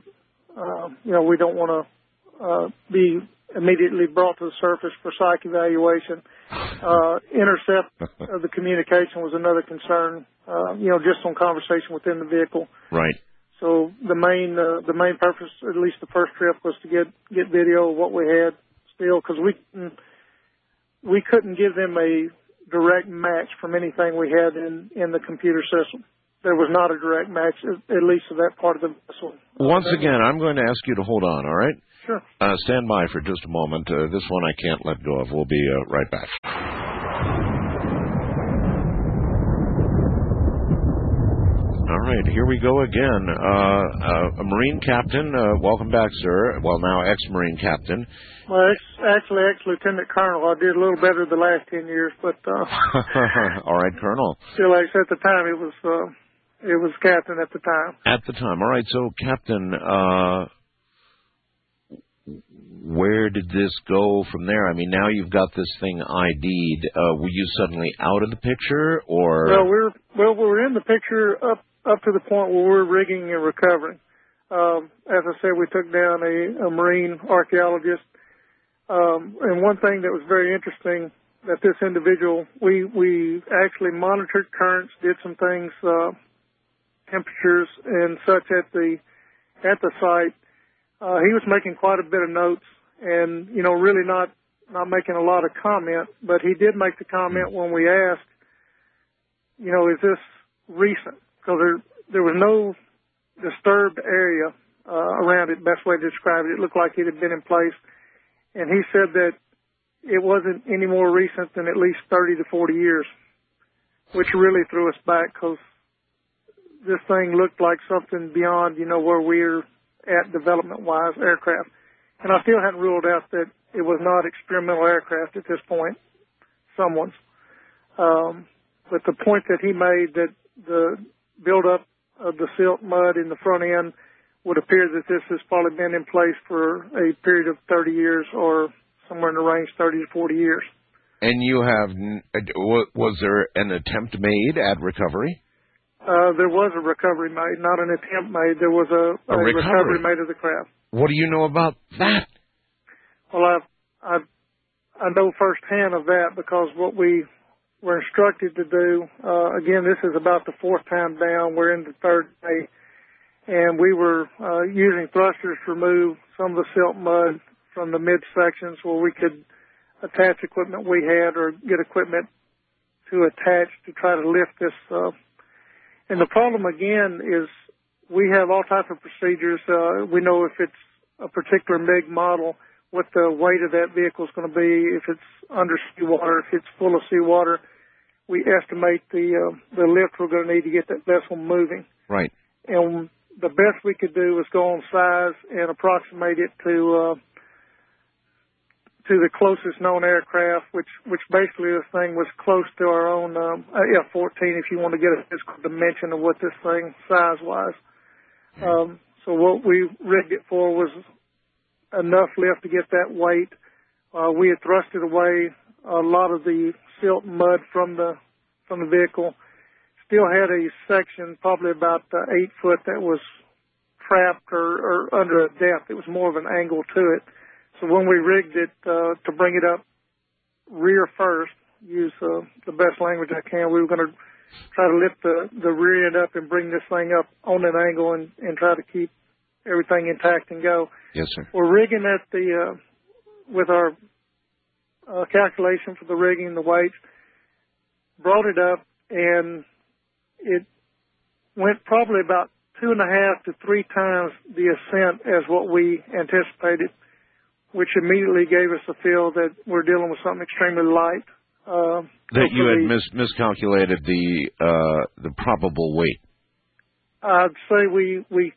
uh, you know, we don't want to uh, be immediately brought to the surface for psych evaluation. Uh, intercept of the communication was another concern. Uh, you know, just on conversation within the vehicle. right. So the main uh, the main purpose, at least the first trip, was to get get video of what we had still because we couldn't- we couldn't give them a direct match from anything we had in in the computer system. There was not a direct match, at, at least of that part of the vessel. Once again, I'm going to ask you to hold on, all right? Sure. Uh, stand by for just a moment. Uh, this one I can't let go of. We'll be uh, right back. All right, here we go again. Uh, uh, a Marine captain, uh, welcome back, sir. Well, now ex-Marine captain. Well, ex, actually, ex lieutenant colonel. I did a little better the last ten years, but uh, all right, Colonel. still, ex at the time, it was it was captain at the time. At the time. All right, so Captain, uh, where did this go from there? I mean, now you've got this thing ID'd. Uh, were you suddenly out of the picture, or Well, we're well, we're in the picture up up to the point where we're rigging and recovering. Um, as I said, we took down a, a marine archaeologist, um, and one thing that was very interesting that this individual we we actually monitored currents, did some things, uh, temperatures and such at the at the site. Uh, he was making quite a bit of notes, and you know, really not not making a lot of comment, but he did make the comment when we asked you know, is this recent? Because there there was no disturbed area uh, around it. Best way to describe it, it looked like it had been in place. And he said that it wasn't any more recent than at least 30 to 40 years, which really threw us back because this thing looked like something beyond, you know, where we're at development-wise aircraft. and I still hadn't ruled out that it was not experimental aircraft at this point, someone's. Um, but the point that he made that the buildup of the silt mud in the front end would appear that this has probably been in place for a period of 30 years or somewhere in the range 30 to 40 years. And you have, n- uh, was there an attempt made at recovery? Uh, there was a recovery made, not an attempt made. There was a, A recovery. made of the craft. What do you know about that? Well, I, I, I know firsthand of that because what we were instructed to do, uh, again, this is about the fourth time down. We're in the third day. And we were, uh, using thrusters to remove some of the silt mud from the midsections where we could attach equipment we had or get equipment to attach to try to lift this, uh, and the problem again is we have all types of procedures. Uh, we know if it's a particular MiG model, what the weight of that vehicle is going to be, if it's under seawater, if it's full of seawater. We estimate the uh, the lift we're going to need to get that vessel moving. Right. And the best we could do was go on size and approximate it to uh, to the closest known aircraft, which which basically this thing was close to our own um, uh, F-14. If you want to get a physical dimension of what this thing size wise, um, so what we rigged it for was enough lift to get that weight. Uh, we had thrusted away a lot of the silt mud from the from the vehicle. Still had a section, probably about uh, eight foot, that was trapped or, or under a depth. It was more of an angle to it. So when we rigged it uh, to bring it up rear first, use uh, the best language I can, we were going to try to lift the, the rear end up and bring this thing up on an angle and, and try to keep everything intact and go. Yes, sir. We're rigging at the uh, with our uh, calculation for the rigging, the weights. Brought it up, and it went probably about two and a half to three times the ascent as what we anticipated, which immediately gave us a feel that we're dealing with something extremely light. Uh, That you had mis- miscalculated the uh, the probable weight. I'd say we we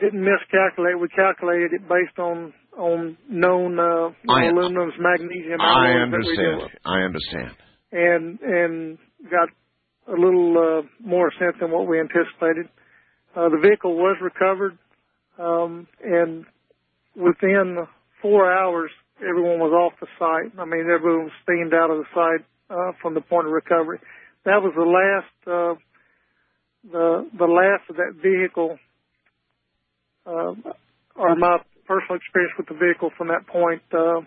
didn't miscalculate. We calculated it based on on known uh, I- aluminums, magnesium. I alloys that we understand. I understand. and and got a little uh, more sense than what we anticipated. Uh, the vehicle was recovered, um, and within four hours, everyone was off the site. I mean, everyone was steamed out of the site uh, from the point of recovery. That was the last, uh, the the last of that vehicle, or my personal experience with the vehicle from that point. Uh,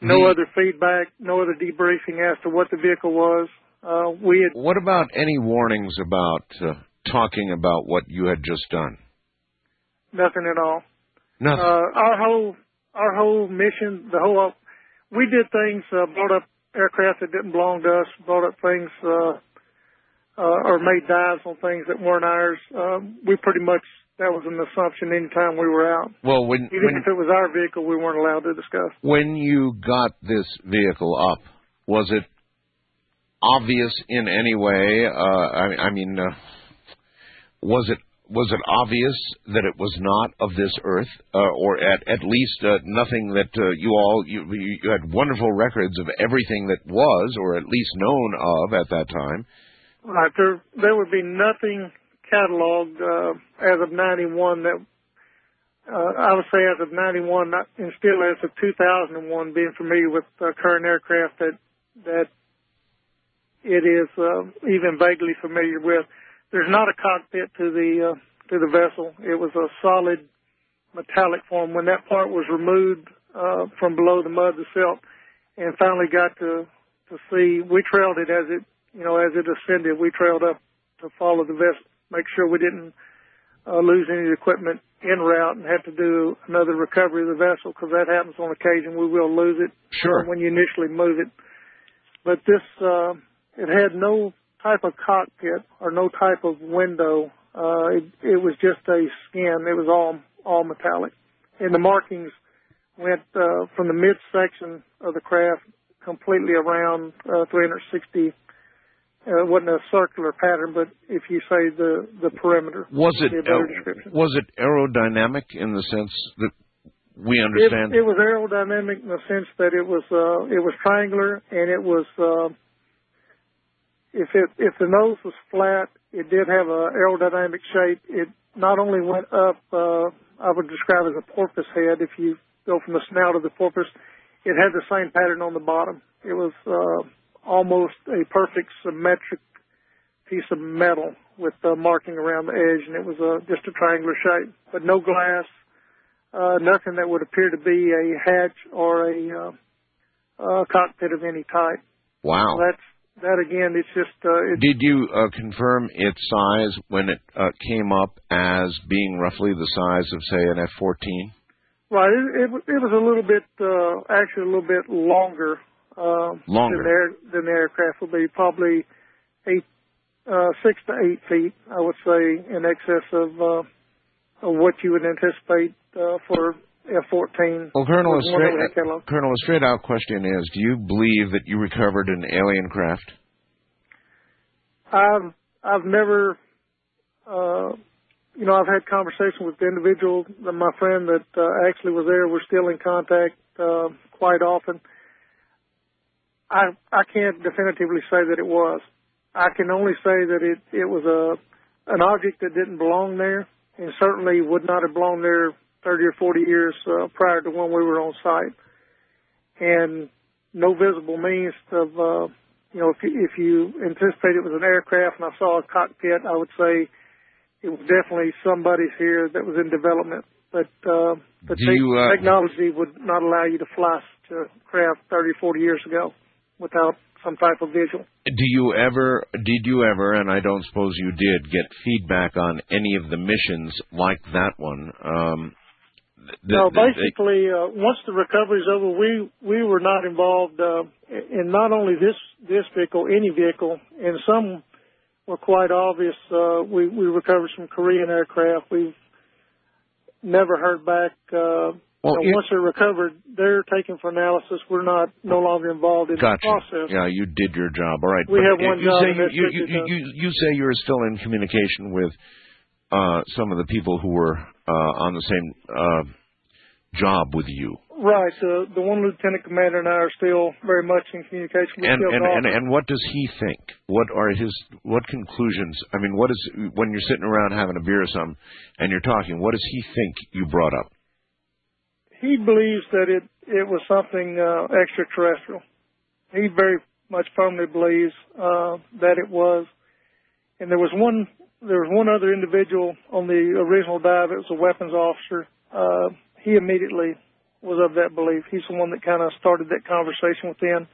no The- other feedback, no other debriefing as to what the vehicle was. Uh, we had What about any warnings about uh, talking about what you had just done? nothing at all. Nothing. Uh, our whole our whole mission, the whole we did things, uh, brought up aircraft that didn't belong to us, brought up things, uh, uh, or made dives on things that weren't ours. Um, we pretty much that was an assumption anytime we were out. Well, when Even when if it was our vehicle, we weren't allowed to discuss. when you got this vehicle up, was it obvious in any way? Uh, I, I mean, uh, was it was it obvious that it was not of this earth, uh, or at at least uh, nothing that uh, you all you, you you had wonderful records of everything that was, or at least known of at that time. Right. There, there would be nothing cataloged uh, as of 91 that uh, I would say as of 91, and still as of 2001, being familiar with uh, current aircraft that that it is uh, even vaguely familiar with. There's not a cockpit to the uh, to the vessel. It was a solid metallic form. When that part was removed uh, from below the mud, the silt, and finally got to to see, we trailed it as it you know as it ascended. We trailed up to follow the vessel, make sure we didn't uh, lose any equipment en route and have to do another recovery of the vessel because that happens on occasion. We will lose it Sure. when you initially move it. But this, uh, it had no type of cockpit or no type of window. Uh, it, it was just a skin. It was all all metallic, and the markings went uh, from the midsection of the craft completely around uh, 360. Uh, it wasn't a circular pattern, but if you say the the perimeter, Was it would a better description. was it aerodynamic in the sense that We understand. It, it was aerodynamic in the sense that it was uh, it was triangular and it was uh, if it if the nose was flat, it did have a aerodynamic shape. It not only went up, uh, I would describe as a porpoise head. If you go from the snout of the porpoise, it had the same pattern on the bottom. It was uh, almost a perfect symmetric piece of metal with uh, marking around the edge, and it was uh, just a triangular shape, but no glass, uh, nothing that would appear to be a hatch or a uh, uh, cockpit of any type. Wow. That's that again. It's just uh, it, Did you uh, confirm its size when it uh, came up as being roughly the size of, say, an F-14? right. It, it, was- it was a little bit uh, actually a little bit longer. Uh, Longer. than the, aircraft will be probably eight, uh, six to eight feet. I would say in excess of uh, of what you would anticipate uh, for F-14. Well, Colonel, a was one that we straight. Colonel, a straight out question is: Do you believe that you recovered an alien craft? I've I've never, uh, you know, I've had conversations with the individual, my friend that uh, actually was there. We're still in contact uh, quite often. I I can't definitively say that it was. I can only say that it it was a an object that didn't belong there, and certainly would not have belonged there 30 or 40 years uh, prior to when we were on site, and no visible means of uh, you know, if you, if you anticipate it was an aircraft and I saw a cockpit, I would say it was definitely somebody's here that was in development. But uh, but te- you, uh, technology would not allow you to fly such a craft 30, 40 years ago without some type of visual. Do you ever, did you ever, and I don't suppose you did, get feedback on any of the missions like that one? Um, th- no, th- basically, uh, once the recovery's over, we we were not involved uh, in not only this this vehicle, any vehicle, and some were quite obvious. Uh, we we recovered some Korean aircraft. We've never heard back. Uh, Well, you know, you- once they're recovered, they're taken for analysis. We're not no longer involved in Gotcha. the process. Yeah, you did your job. All right. We But have one you job, Say you, you, you, you, you say you're still in communication with uh, some of the people who were uh, on the same uh, job with you. Right. Uh, the one lieutenant commander and I are still very much in communication. With And, and, and and what does he think? What are his what conclusions? I mean, what is when you're sitting around having a beer or something and you're talking? What does he think you brought up? He believes that it it was something uh, extraterrestrial. He very much firmly believes uh, that it was. And there was one there was one other individual on the original dive. It was a weapons officer. Uh, he immediately was of that belief. He's the one that kind of started that conversation with them.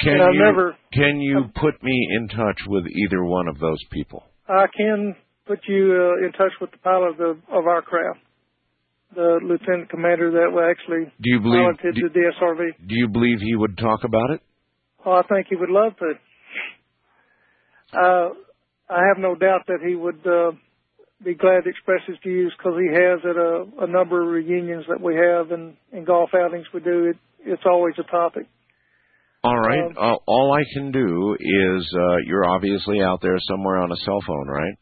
Can and I you never can you put me in touch with either one of those people? I can put you uh, in touch with the pilot of, the, of our craft, the lieutenant commander that actually Do you believe? Do, the DSRV. do you believe he would talk about it? Oh, I think he would love to. Uh, I have no doubt that he would uh, be glad to express his views because he has at a, a number of reunions that we have and, and golf outings we do. It, it's always a topic. All right. Um, uh, all I can do is uh, you're obviously out there somewhere on a cell phone, right?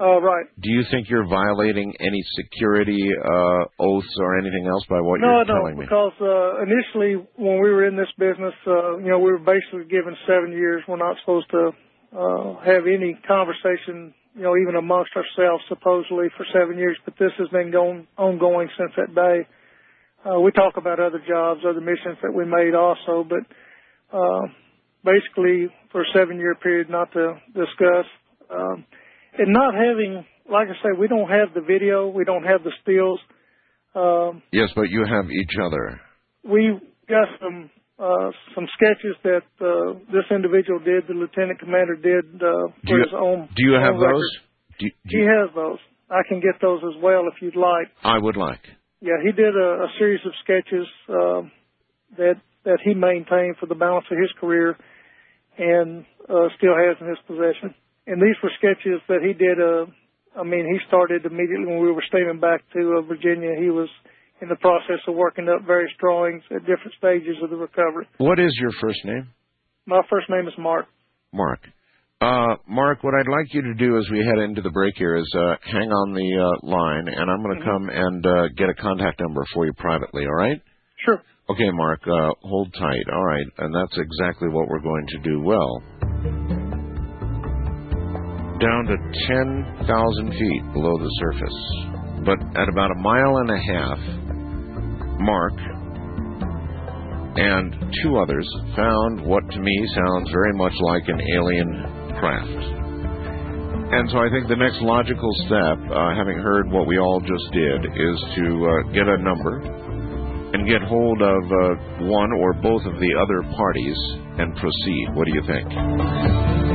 Uh, right. Do you think you're violating any security uh, oaths or anything else by what no, you're telling me? No, no, because uh, initially when we were in this business, uh, you know, we were basically given seven years. We're not supposed to uh, have any conversation, you know, even amongst ourselves, supposedly for seven years. But this has been going ongoing since that day. Uh, we talk about other jobs, other missions that we made also, but uh, basically for a seven-year period, not to discuss. Um, and not having, like I say, we don't have the video, we don't have the stills. Um, Yes, but you have each other. we got some uh, some sketches that uh, this individual did, the lieutenant commander did uh, for you, his own. do you have own those? record. Do, do He you, has those. I can get those as well if you'd like. I would like. Yeah, he did a, a series of sketches uh, that that he maintained for the balance of his career, and uh, still has in his possession. And these were sketches that he did. Uh, I mean, he started immediately when we were steaming back to uh, Virginia. He was in the process of working up various drawings at different stages of the recovery. What is your first name? My first name is Mark. Mark. Uh, Mark, what I'd like you to do as we head into the break here is uh, hang on the uh, line, and I'm going to come and uh, get a contact number for you privately. All right? Sure. Okay, Mark. Uh, hold tight. All right, and that's exactly what we're going to do. Well, down to ten thousand feet below the surface, but at about a mile and a half, Mark and two others found what to me sounds very much like an alien craft. And so I think the next logical step, uh, having heard what we all just did, is to uh, get a number and get hold of uh, one or both of the other parties and proceed. What do you think?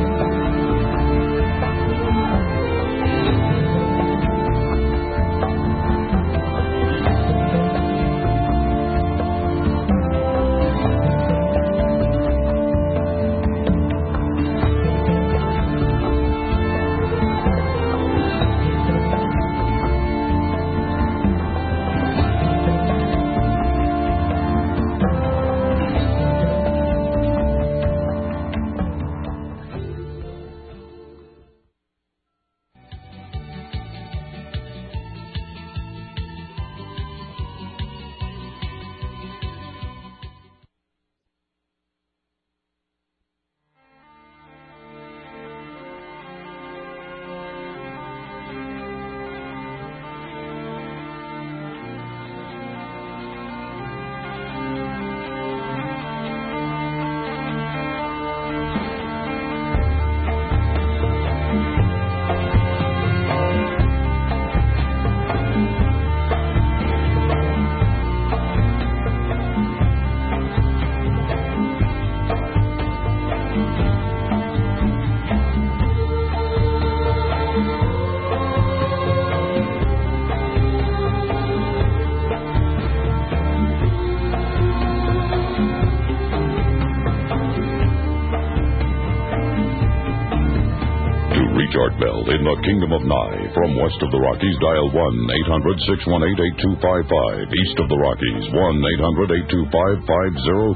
Reach Bell in the Kingdom of Nye, from west of the Rockies, dial 1 800 618 8255. East of the Rockies, 1 800 825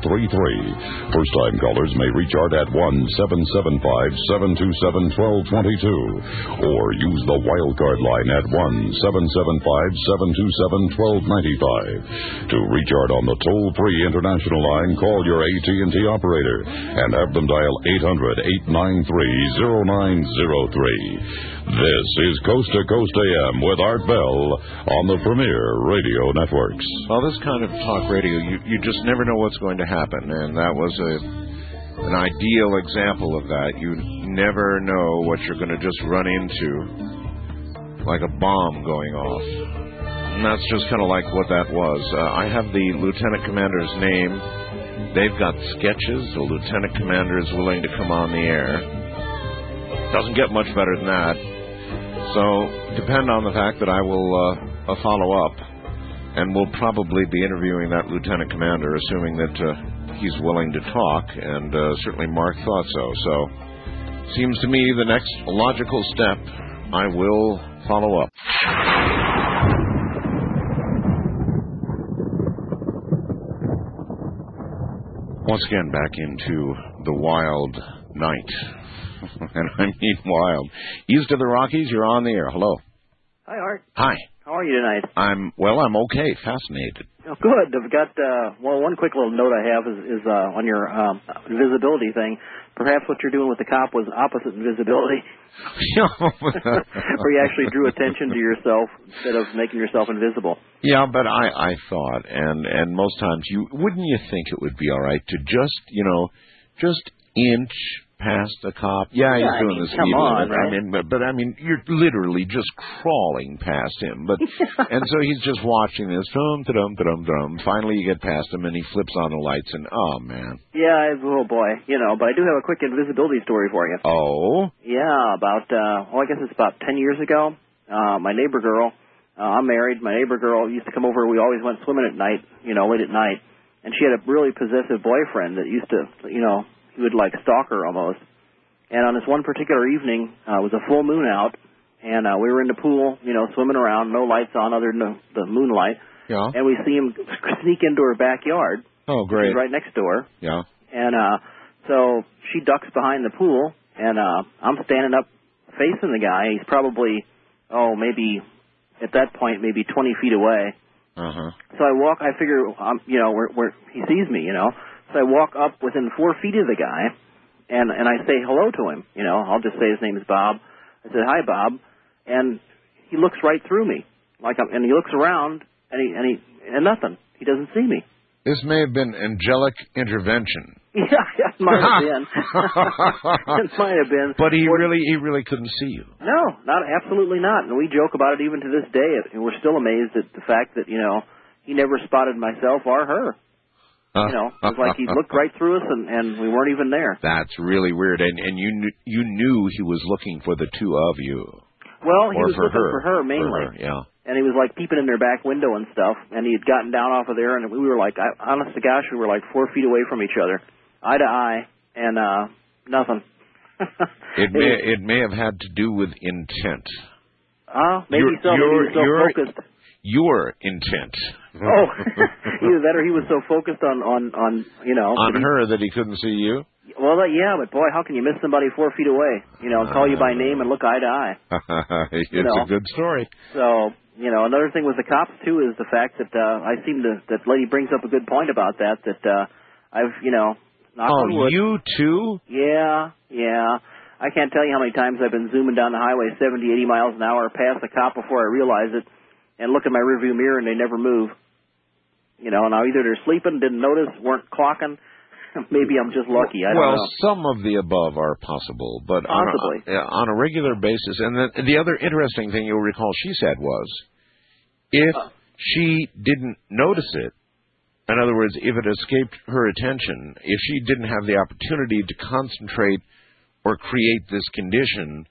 5033. First time callers may reach Art at 1 775 727 1222. Or use the wildcard line at 1 775 727 1295. To reach Art on the toll free international line, call your AT&T operator and have them dial 800 893 0903. This is Coast to Coast AM with Art Bell on the Premiere Radio Networks. Well, this kind of talk radio, you, you just never know what's going to happen, and that was a an ideal example of that. You never know what you're going to just run into, like a bomb going off. And that's just kind of like what that was. Uh, I have the lieutenant commander's name. They've got sketches. The lieutenant commander is willing to come on the air. Doesn't get much better than that. So depend on the fact that I will uh, uh, follow up, and we'll probably be interviewing that lieutenant commander, assuming that uh, he's willing to talk, and uh, certainly Mark thought so. So seems to me the next logical step. I will follow up. Once again, back into the wild night. and I mean wild. East of the Rockies, you're on the air. Hello. Hi, Art. Hi. How are you tonight? I'm well. I'm okay. Fascinated. Oh, good. I've got uh, well, one quick little note I have is, is uh, on your um, invisibility thing. Perhaps what you're doing with the cop was opposite invisibility, where you actually drew attention to yourself instead of making yourself invisible. Yeah, but I I thought, and and most times you wouldn't you think it would be all right to just you know just inch past the cop. Yeah, Yeah, he's I doing mean, the come on, limit. I mean, but, but I mean, you're literally just crawling past him. But and so he's just watching this. Dum dum dum dum. Finally, you get past him, and he flips on the lights, and oh man. Yeah, I- oh boy, you know. But I do have a quick invisibility story for you. Oh. Yeah, about uh, well, I guess it's about ten years ago. Uh, my neighbor girl, uh, I'm married. My neighbor girl used to come over. We always went swimming at night, you know, late at night. And she had a really possessive boyfriend that used to, you know, he would like stalk her almost. And on this one particular evening, uh, it was a full moon out, and uh, we were in the pool, you know, swimming around, no lights on other than the, the moonlight. Yeah. And we see him sneak into her backyard. Oh, great. He's right next to her. Yeah. And uh so she ducks behind the pool and uh, I'm standing up facing the guy. He's probably oh maybe at that point maybe 20 feet away. Uh huh. So I walk. I figure, um, you know, where where he sees me, you know. So I walk up within four feet of the guy, and and I say hello to him. You know, I'll just say his name is Bob. I said hi, Bob, and he looks right through me, like I'm, and he looks around, and he and he and nothing. He doesn't see me. This may have been angelic intervention. Yeah, it might have been. it might have been. But he Or- really, he really couldn't see you. No, not absolutely not. And we joke about it even to this day. And we're still amazed at the fact that you know he never spotted myself or her. You know, it was like he looked right through us, and and we weren't even there. That's really weird, and and you knew, you knew he was looking for the two of you. Well, he or was for looking her. for her mainly. For her, yeah. and he was like peeping in their back window and stuff. And he had gotten down off of there, and we were like, I, honest to gosh, we were like four feet away from each other, eye to eye, and uh nothing. It may it may have had to do with intent. Uh, maybe Your- so. Maybe he was so your- focused. Your intent. Oh, either that or he was so focused on on on you know on that he- her that he couldn't see you. Well, uh, yeah, but boy, how can you miss somebody four feet away? You know, call you by name and look eye to eye. it's know. a good story. So, you know, another thing with the cops too is the fact that uh, I seem to that lady brings up a good point about that. That uh, I've, you know, Oh, you too? Yeah, yeah. I can't tell you how many times I've been zooming down the highway 70, 80 miles an hour past a cop before I realize it, and look in my rearview mirror and they never move. You know, now either they're sleeping, didn't notice, weren't clocking. Maybe I'm just lucky. I don't well, know. some of the above are possible, but Possibly. On, a, yeah, on a regular basis. And then the other interesting thing you'll recall she said was, if uh. she didn't notice it, in other words, if it escaped her attention, if she didn't have the opportunity to concentrate or create this condition,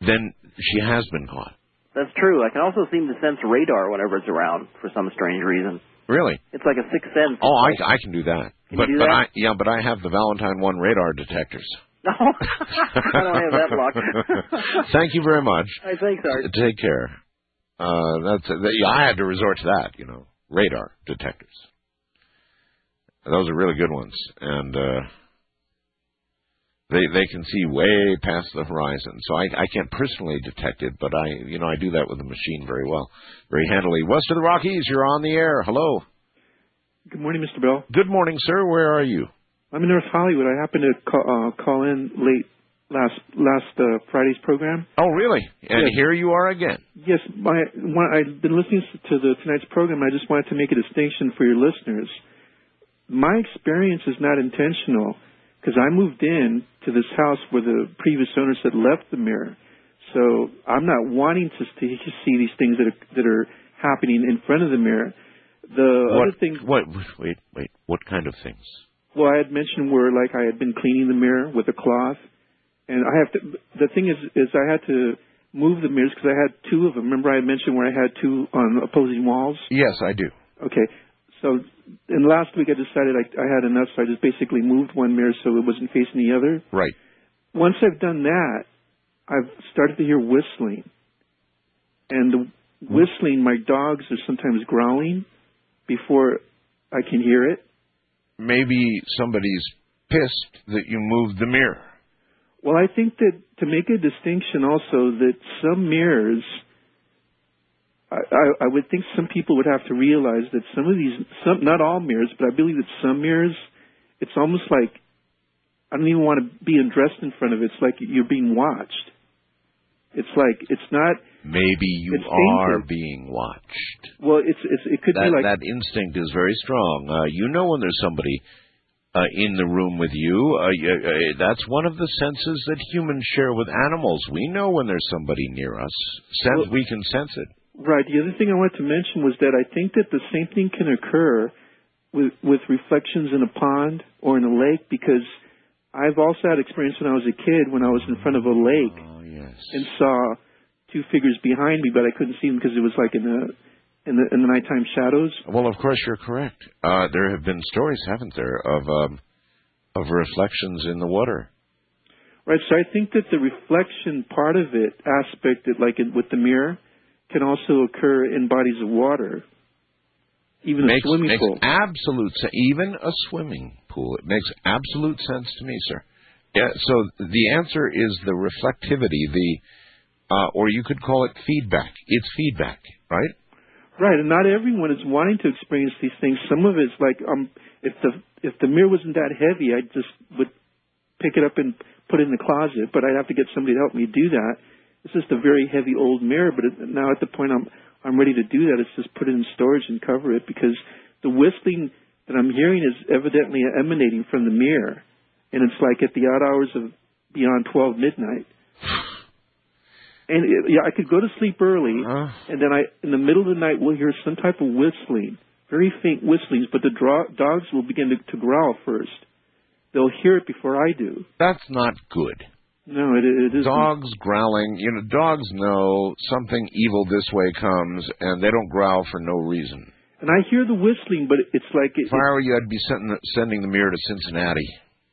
then she has been caught. That's true. I can also seem to sense radar whenever it's around for some strange reason. Really? It's like a sixth sense. Oh, I, I can do that. Can but you do but that? I yeah, but I have the Valentine one radar detectors. No, I don't have that luck. Thank you very much. I think so. Take care. Uh, that's that, yeah, I had to resort to that, you know, radar detectors. Those are really good ones, and uh, they they can see way past the horizon. So I I can't personally detect it, but I you know I do that with the machine very well, very handily. West of the Rockies, you're on the air. Hello. Good morning, Mr. Bell. Good morning, sir. Where are you? I'm in North Hollywood. I happened to call, uh, call in late last last uh, Friday's program. Oh, really? And Yes. here you are again. Yes, my one, I've been listening to the tonight's program. I just wanted to make a distinction for your listeners. My experience is not intentional because I moved in to this house where the previous owners had left the mirror. So I'm not wanting to see see these things that are, that are happening in front of the mirror. The what, other thing, What? Wait, wait. What kind of things? well, I had mentioned where like I had been cleaning the mirror with a cloth, and I have to. The thing is, is I had to move the mirrors because I had two of them. Remember, I had mentioned where I had two on opposing walls. Yes, I do. Okay, so and last week I decided I, I had enough, so I just basically moved one mirror so it wasn't facing the other. Right. Once I've done that, I've started to hear whistling, and the hmm. whistling, my dogs are sometimes growling before I can hear it. Maybe somebody's pissed that you moved the mirror. Well, I think that to make a distinction also that some mirrors, I, I, I would think some people would have to realize that some of these, some not all mirrors, but I believe that some mirrors, it's almost like I don't even want to be undressed in front of it. It's like you're being watched. It's like it's not. Maybe you are being watched. Well, it's, it's it could that be like that instinct is very strong. Uh, you know when there's somebody uh, in the room with you. Uh, uh, that's one of the senses that humans share with animals. We know when there's somebody near us. Sense Well- we can sense it. Right. The other thing I wanted to mention was that I think that the same thing can occur with with reflections in a pond or in a lake because I've also had experience when I was a kid when I was in front of a lake and saw two figures behind me, but I couldn't see them because it was like in the in the in the nighttime shadows. Well, of course you're correct. Uh, there have been stories, haven't there, of um, of reflections in the water. Right. So I think that the reflection part of it, aspect that like in, with the mirror, can also occur in bodies of water, even makes, a swimming makes pool. absolute. Even a swimming pool. It makes absolute sense to me, sir. Yeah, so the answer is the reflectivity, the uh, or you could call it feedback. It's feedback, right? Right, and not everyone is wanting to experience these things. Some of it's like um, if the if the mirror wasn't that heavy, I just would pick it up and put it in the closet. But I'd have to get somebody to help me do that. It's just a very heavy old mirror. But it, now at the point I'm I'm ready to do that, it's just put it in storage and cover it because the whistling that I'm hearing is evidently emanating from the mirror, and it's like at the odd hours of beyond 12 midnight. And it, yeah, I could go to sleep early, uh-huh. and then I, in the middle of the night, will hear some type of whistling, very faint whistlings, but the dro- dogs will begin to, to growl first. They'll hear it before I do. That's not good. No, it, it is. Dogs growling, you know, dogs know something evil this way comes, and they don't growl for no reason. And I hear the whistling, but it's like it, If I were you, I'd be sending, sending the mirror to Cincinnati.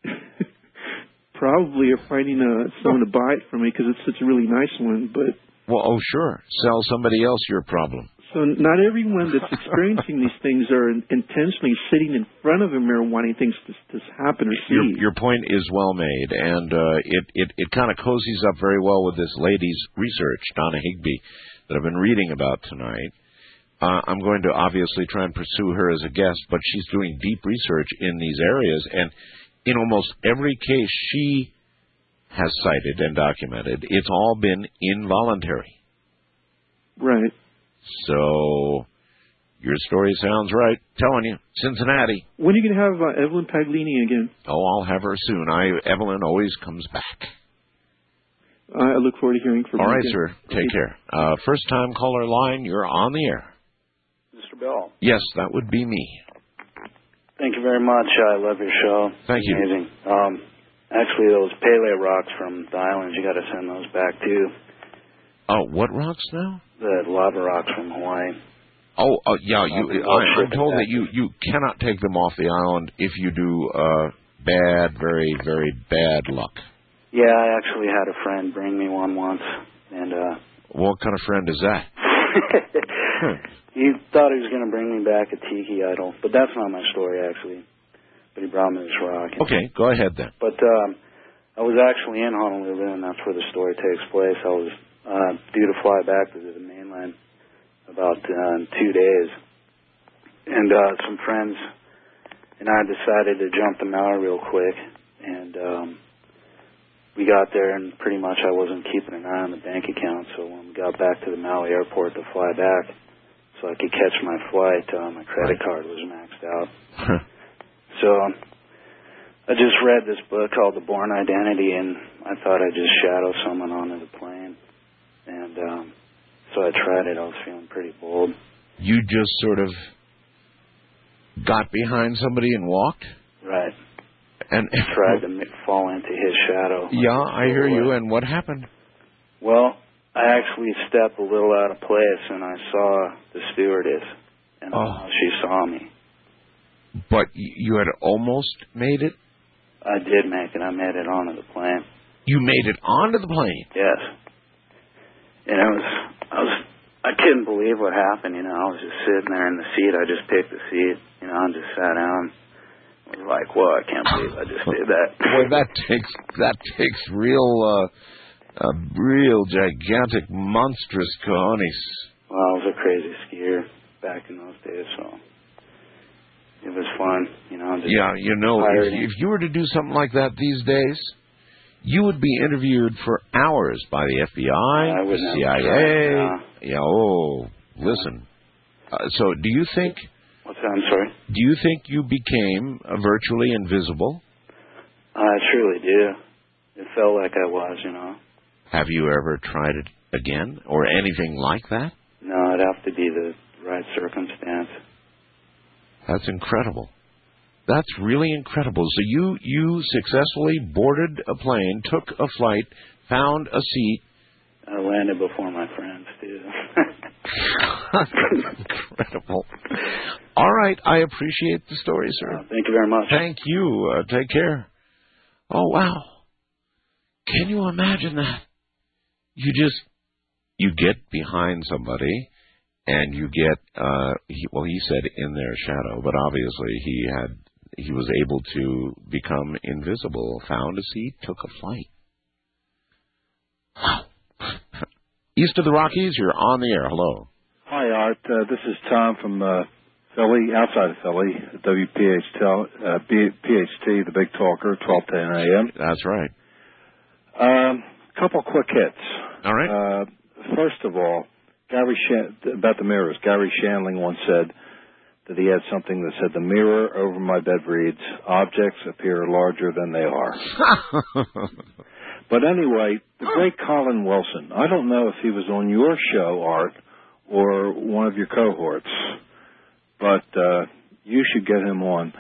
probably are finding uh, someone to buy it for me because it's such a really nice one. But Well, oh sure, sell somebody else your problem. So not everyone that's experiencing these things are intentionally sitting in front of a mirror wanting things to, to happen or Your see. your point is well made, and uh, it it it kind of cozies up very well with this lady's research, Donna Higbee, that I've been reading about tonight. Uh, I'm going to obviously try and pursue her as a guest, but she's doing deep research in these areas, and in almost every case she has cited and documented, it's all been involuntary. Right. So your story sounds right. Telling you, Cincinnati. When are you going to have uh, Evelyn Paglini again? Oh, I'll have her soon. I Evelyn always comes back. I I look forward to hearing from All you. right, again. sir. Take care. Uh, first time caller line, you're on the air. Mr. Bell. Yes, that would be me. Thank you very much. I love your show. Thank you. Amazing. Um, actually, those Pele rocks from the islands, you got to send those back too. Oh, what rocks now? The lava rocks from Hawaii. Oh, uh, yeah. You, I'll I, I'm told that you you cannot take them off the island if you do uh, bad, very very bad luck. Yeah, I actually had a friend bring me one once, and uh What kind of friend is that? he thought he was going to bring me back a tiki idol, but that's not my story actually. But he brought me this rock. Okay, go ahead then. But um, I was actually in Honolulu, and that's where the story takes place. I was uh, due to fly back to the mainland about uh, two days, and uh, some friends and I decided to jump the Maui real quick, and um, we got there, and pretty much I wasn't keeping an eye on the bank account. So when we got back to the Maui airport to fly back, so I could catch my flight, uh, my credit card was maxed out. So I just read this book called The Bourne Identity, and I thought I'd just shadow someone onto the plane. And um, so I tried it. I was feeling pretty bold. You just sort of got behind somebody and walked. Right. And tried to fall into his shadow. Yeah, I hear you. And what happened? Well, I actually stepped a little out of place, and I saw the stewardess, and Oh. she saw me. But you had almost made it. I did make it. I made it onto the plane. You made it onto the plane. Yes. And it was, I was, I couldn't believe what happened. You know, I was just sitting there in the seat. I just picked the seat. You know, and just sat down. I was like, "Whoa! I can't believe I just did that." Boy, that takes that takes real, uh, uh, real gigantic, monstrous cojones. Well, I was a crazy skier back in those days, so it was fun. You know, just Yeah, you know, if, if you were to do something like that these days, you would be interviewed for hours by the FBI, I the CIA. Yeah. Oh, listen. Uh, so, do you think? What's that? I'm sorry. Do you think you became uh, virtually invisible? I truly do. It felt like I was, you know. Have you ever tried it again, or anything like that? No, it'd have to be the right circumstance. That's incredible. That's really incredible. So you you successfully boarded a plane, took a flight, found a seat. I landed before my friends too. Incredible. All right, I appreciate the story, sir. Thank you very much. Thank you. Uh, take care. Oh wow. Can you imagine that? You just you get behind somebody and you get uh he, well he said in their shadow, but obviously he had he was able to become invisible, found a seat, took a flight. Wow. East of the Rockies, you're on the air. Hello. Hi, Art. Uh, this is Tom from uh, Philly, outside of Philly, WPHT, uh, PHT, the Big Talker, 1210 a.m. That's right. Um, couple quick hits. All right. Uh, first of all, Garry Shan- about the mirrors. Garry Shandling once said that he had something that said, "The mirror over my bed reads: Objects appear larger than they are." But anyway, the great Colin Wilson. I don't know if he was on your show, Art, or one of your cohorts, but uh, you should get him on.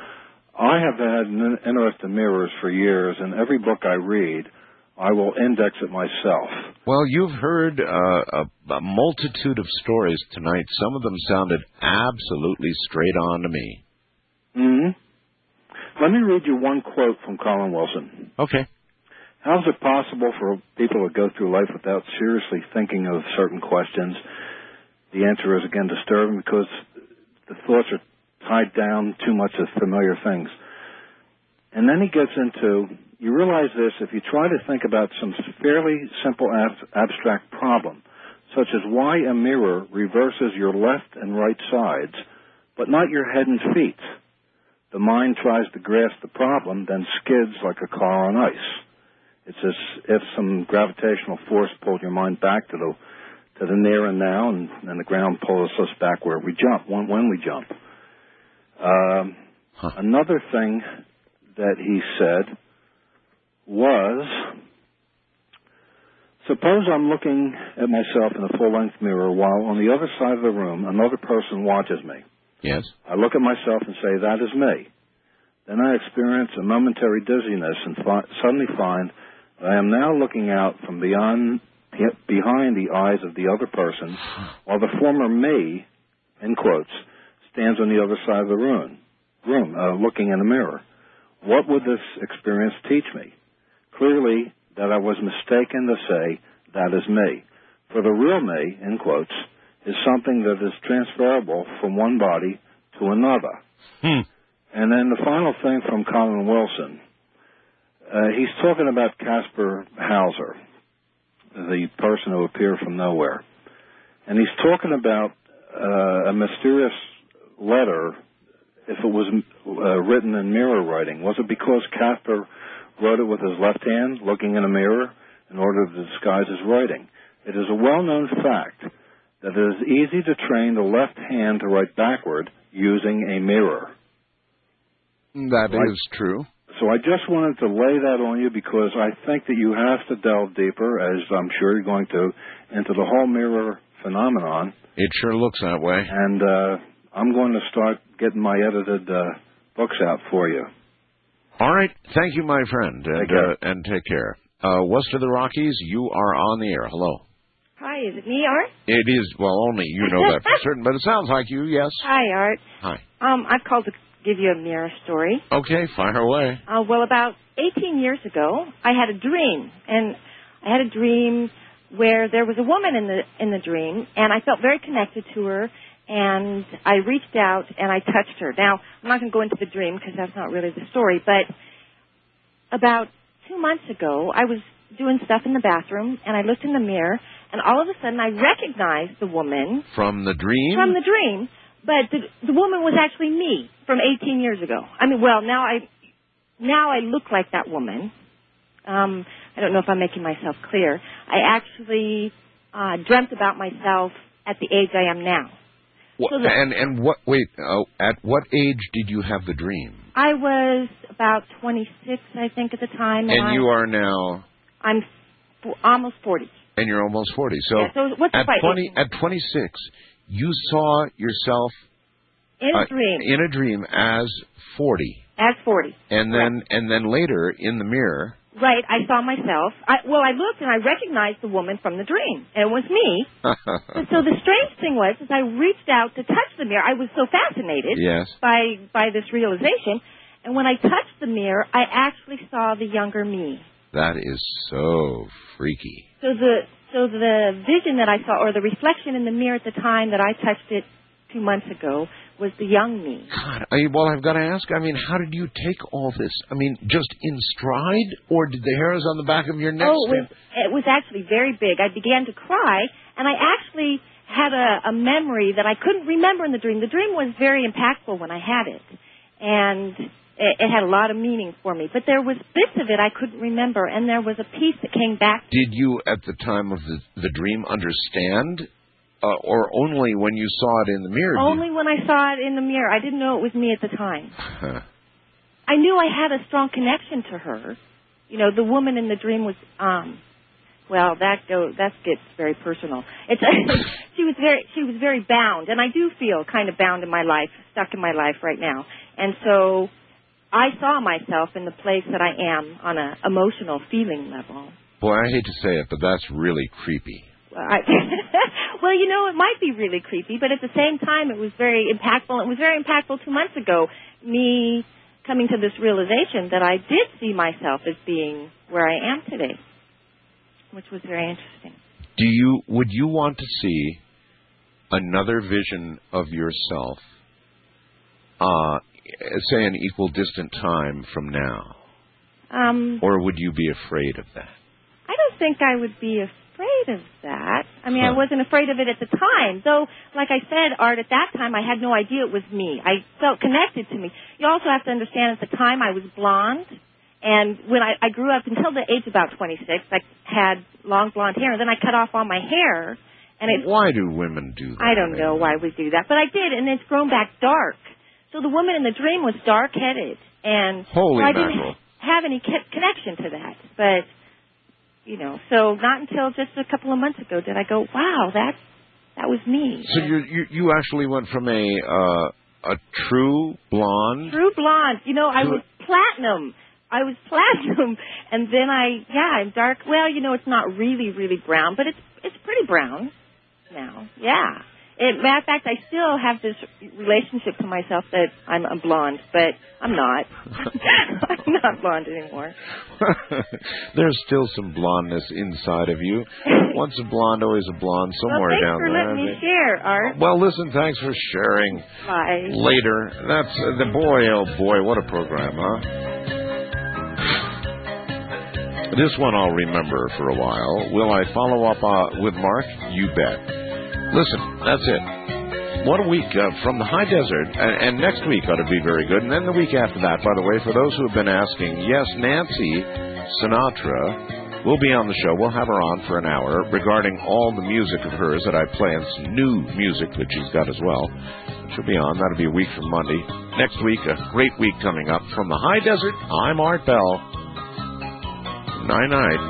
I have had an interest in mirrors for years, and every book I read, I will index it myself. Well, you've heard uh, a, a multitude of stories tonight. Some of them sounded absolutely straight on to me. hmm Let me read you one quote from Colin Wilson. Okay. How is it possible for people to go through life without seriously thinking of certain questions? The answer is again disturbing because the thoughts are tied down too much to familiar things. And then he gets into you realize this if you try to think about some fairly simple ab- abstract problem, such as why a mirror reverses your left and right sides, but not your head and feet. The mind tries to grasp the problem, then skids like a car on ice. It's as if some gravitational force pulled your mind back to the to the near and now, and, and the ground pulls us back where we jump when, when we jump. Um, Another thing that he said was, suppose I'm looking at myself in a full-length mirror while on the other side of the room another person watches me. Yes. I look at myself and say, that is me. Then I experience a momentary dizziness and fi- suddenly find that I am now looking out from beyond, behind the eyes of the other person, while the former me, in quotes, stands on the other side of the room, room uh, looking in a mirror. What would this experience teach me? Clearly, that I was mistaken to say, that is me. For the real me, in quotes, is something that is transferable from one body to another. Hmm. And then the final thing from Colin Wilson. Uh, he's talking about Kaspar Hauser, the person who appeared from nowhere. And he's talking about uh, a mysterious letter, if it was uh, written in mirror writing. Was it because Caspar wrote it with his left hand, looking in a mirror, in order to disguise his writing? It is a well-known fact that it is easy to train the left hand to write backward using a mirror. That is true. So I just wanted to lay that on you because I think that you have to delve deeper, as I'm sure you're going to, into the whole mirror phenomenon. It sure looks that way. And uh, I'm going to start getting my edited uh, books out for you. All right. Thank you, my friend, and Take care. uh, and take care. Uh, west of the Rockies, you are on the air. Hello. Hi, is it me, Art? It is well, only you know that for certain, but it sounds like you. Yes. Hi, Art. Hi. Um, I've called to give you a mirror story. Okay, fire away. Uh, well, about 18 years ago, I had a dream, and I had a dream where there was a woman in the in the dream, and I felt very connected to her. And I reached out and I touched her. Now, I'm not going to go into the dream because that's not really the story, but about two months ago, I was doing stuff in the bathroom, and I looked in the mirror, and all of a sudden, I recognized the woman From the dream. from the dream, but the, the woman was actually me from 18 years ago. I mean, well, now I now I look like that woman. Um, I don't know if I'm making myself clear. I actually uh, dreamt about myself at the age I am now. What, So and and what? Wait. Uh, at what age did you have the dream? I was about 26, I think, at the time, And I, you are now, I'm f- almost 40. and you're almost forty. So, Yeah, so what's at fight? twenty, at twenty six, you saw yourself In a uh, dream, in a dream as forty, as 40. and then and then later in the mirror. Right, I saw myself. I, well, I looked and I recognized the woman from the dream, and it was me. And so the strange thing was, is I reached out to touch the mirror. I was so fascinated Yes. by by this realization, and when I touched the mirror, I actually saw the younger me. that is so freaky. So the so the vision that I saw, or the reflection in the mirror at the time that I touched it two months ago was the young me. God, I, well, I've got to ask. I mean, how did you take all this? I mean, just in stride, or did the hairs on the back of your neck? Oh, it was, it was actually very big. I began to cry, and I actually had a, a memory that I couldn't remember in the dream. The dream was very impactful when I had it, and it, it had a lot of meaning for me. But there was bits of it I couldn't remember, and there was a piece that came back. Did you, at the time of the, the dream, understand, uh, or only when you saw it in the mirror? Only when I saw it in the mirror. I didn't know it was me at the time. Huh. I knew I had a strong connection to her. You know, the woman in the dream was um well, that go that gets very personal. It's she was very she was very bound and I do feel kind of bound in my life, stuck in my life right now. And so I saw myself in the place that I am on a emotional feeling level. Boy, I hate to say it, but that's really creepy. I, well, you know, it might be really creepy, but at the same time, it was very impactful. It was very impactful two months ago. Me coming to this realization that I did see myself as being where I am today, which was very interesting. Do you would you want to see another vision of yourself, uh, say an equal distant time from now, Um, or would you be afraid of that? I don't think I would be afraid of that. I mean, I wasn't afraid of it at the time, though. Like I said, Art, at that time, I had no idea it was me. I felt connected to me. You also have to understand, at the time, I was blonde, and when I, I grew up until the age of about 26, I had long blonde hair, and then I cut off all my hair, and it Why do women do that? I don't know why we do that, but I did, and it's grown back dark. So the woman in the dream was dark headed, and Holy so I didn't have any co- connection to that. But you know, so not until just a couple of months ago did I go, wow, that that was me. So you you you actually went from a uh, a true blonde. True blonde. You know, I was platinum. I was platinum, and then I yeah, I'm dark. Well, you know, it's not really really brown, but it's it's pretty brown now. Yeah. It, matter of fact, I still have this relationship to myself that I'm a blonde, but I'm not. I'm not blonde anymore. There's still some blondness inside of you. Once a blonde, always a blonde. Somewhere well, thanks down for there. letting me share, Art. Well, listen, thanks for sharing. Bye. Later. That's uh, the boy. Oh boy, what a program, huh? This one I'll remember for a while. Will I follow up uh, with Mark? You bet. Listen, that's it. What a week uh, from the high desert, and, and next week ought to be very good. And then the week after that, by the way, for those who have been asking, yes, Nancy Sinatra will be on the show. We'll have her on for an hour regarding all the music of hers that I play and some new music that she's got as well. She'll be on. That'll be a week from Monday. Next week, a great week coming up from the high desert. I'm Art Bell. Night night.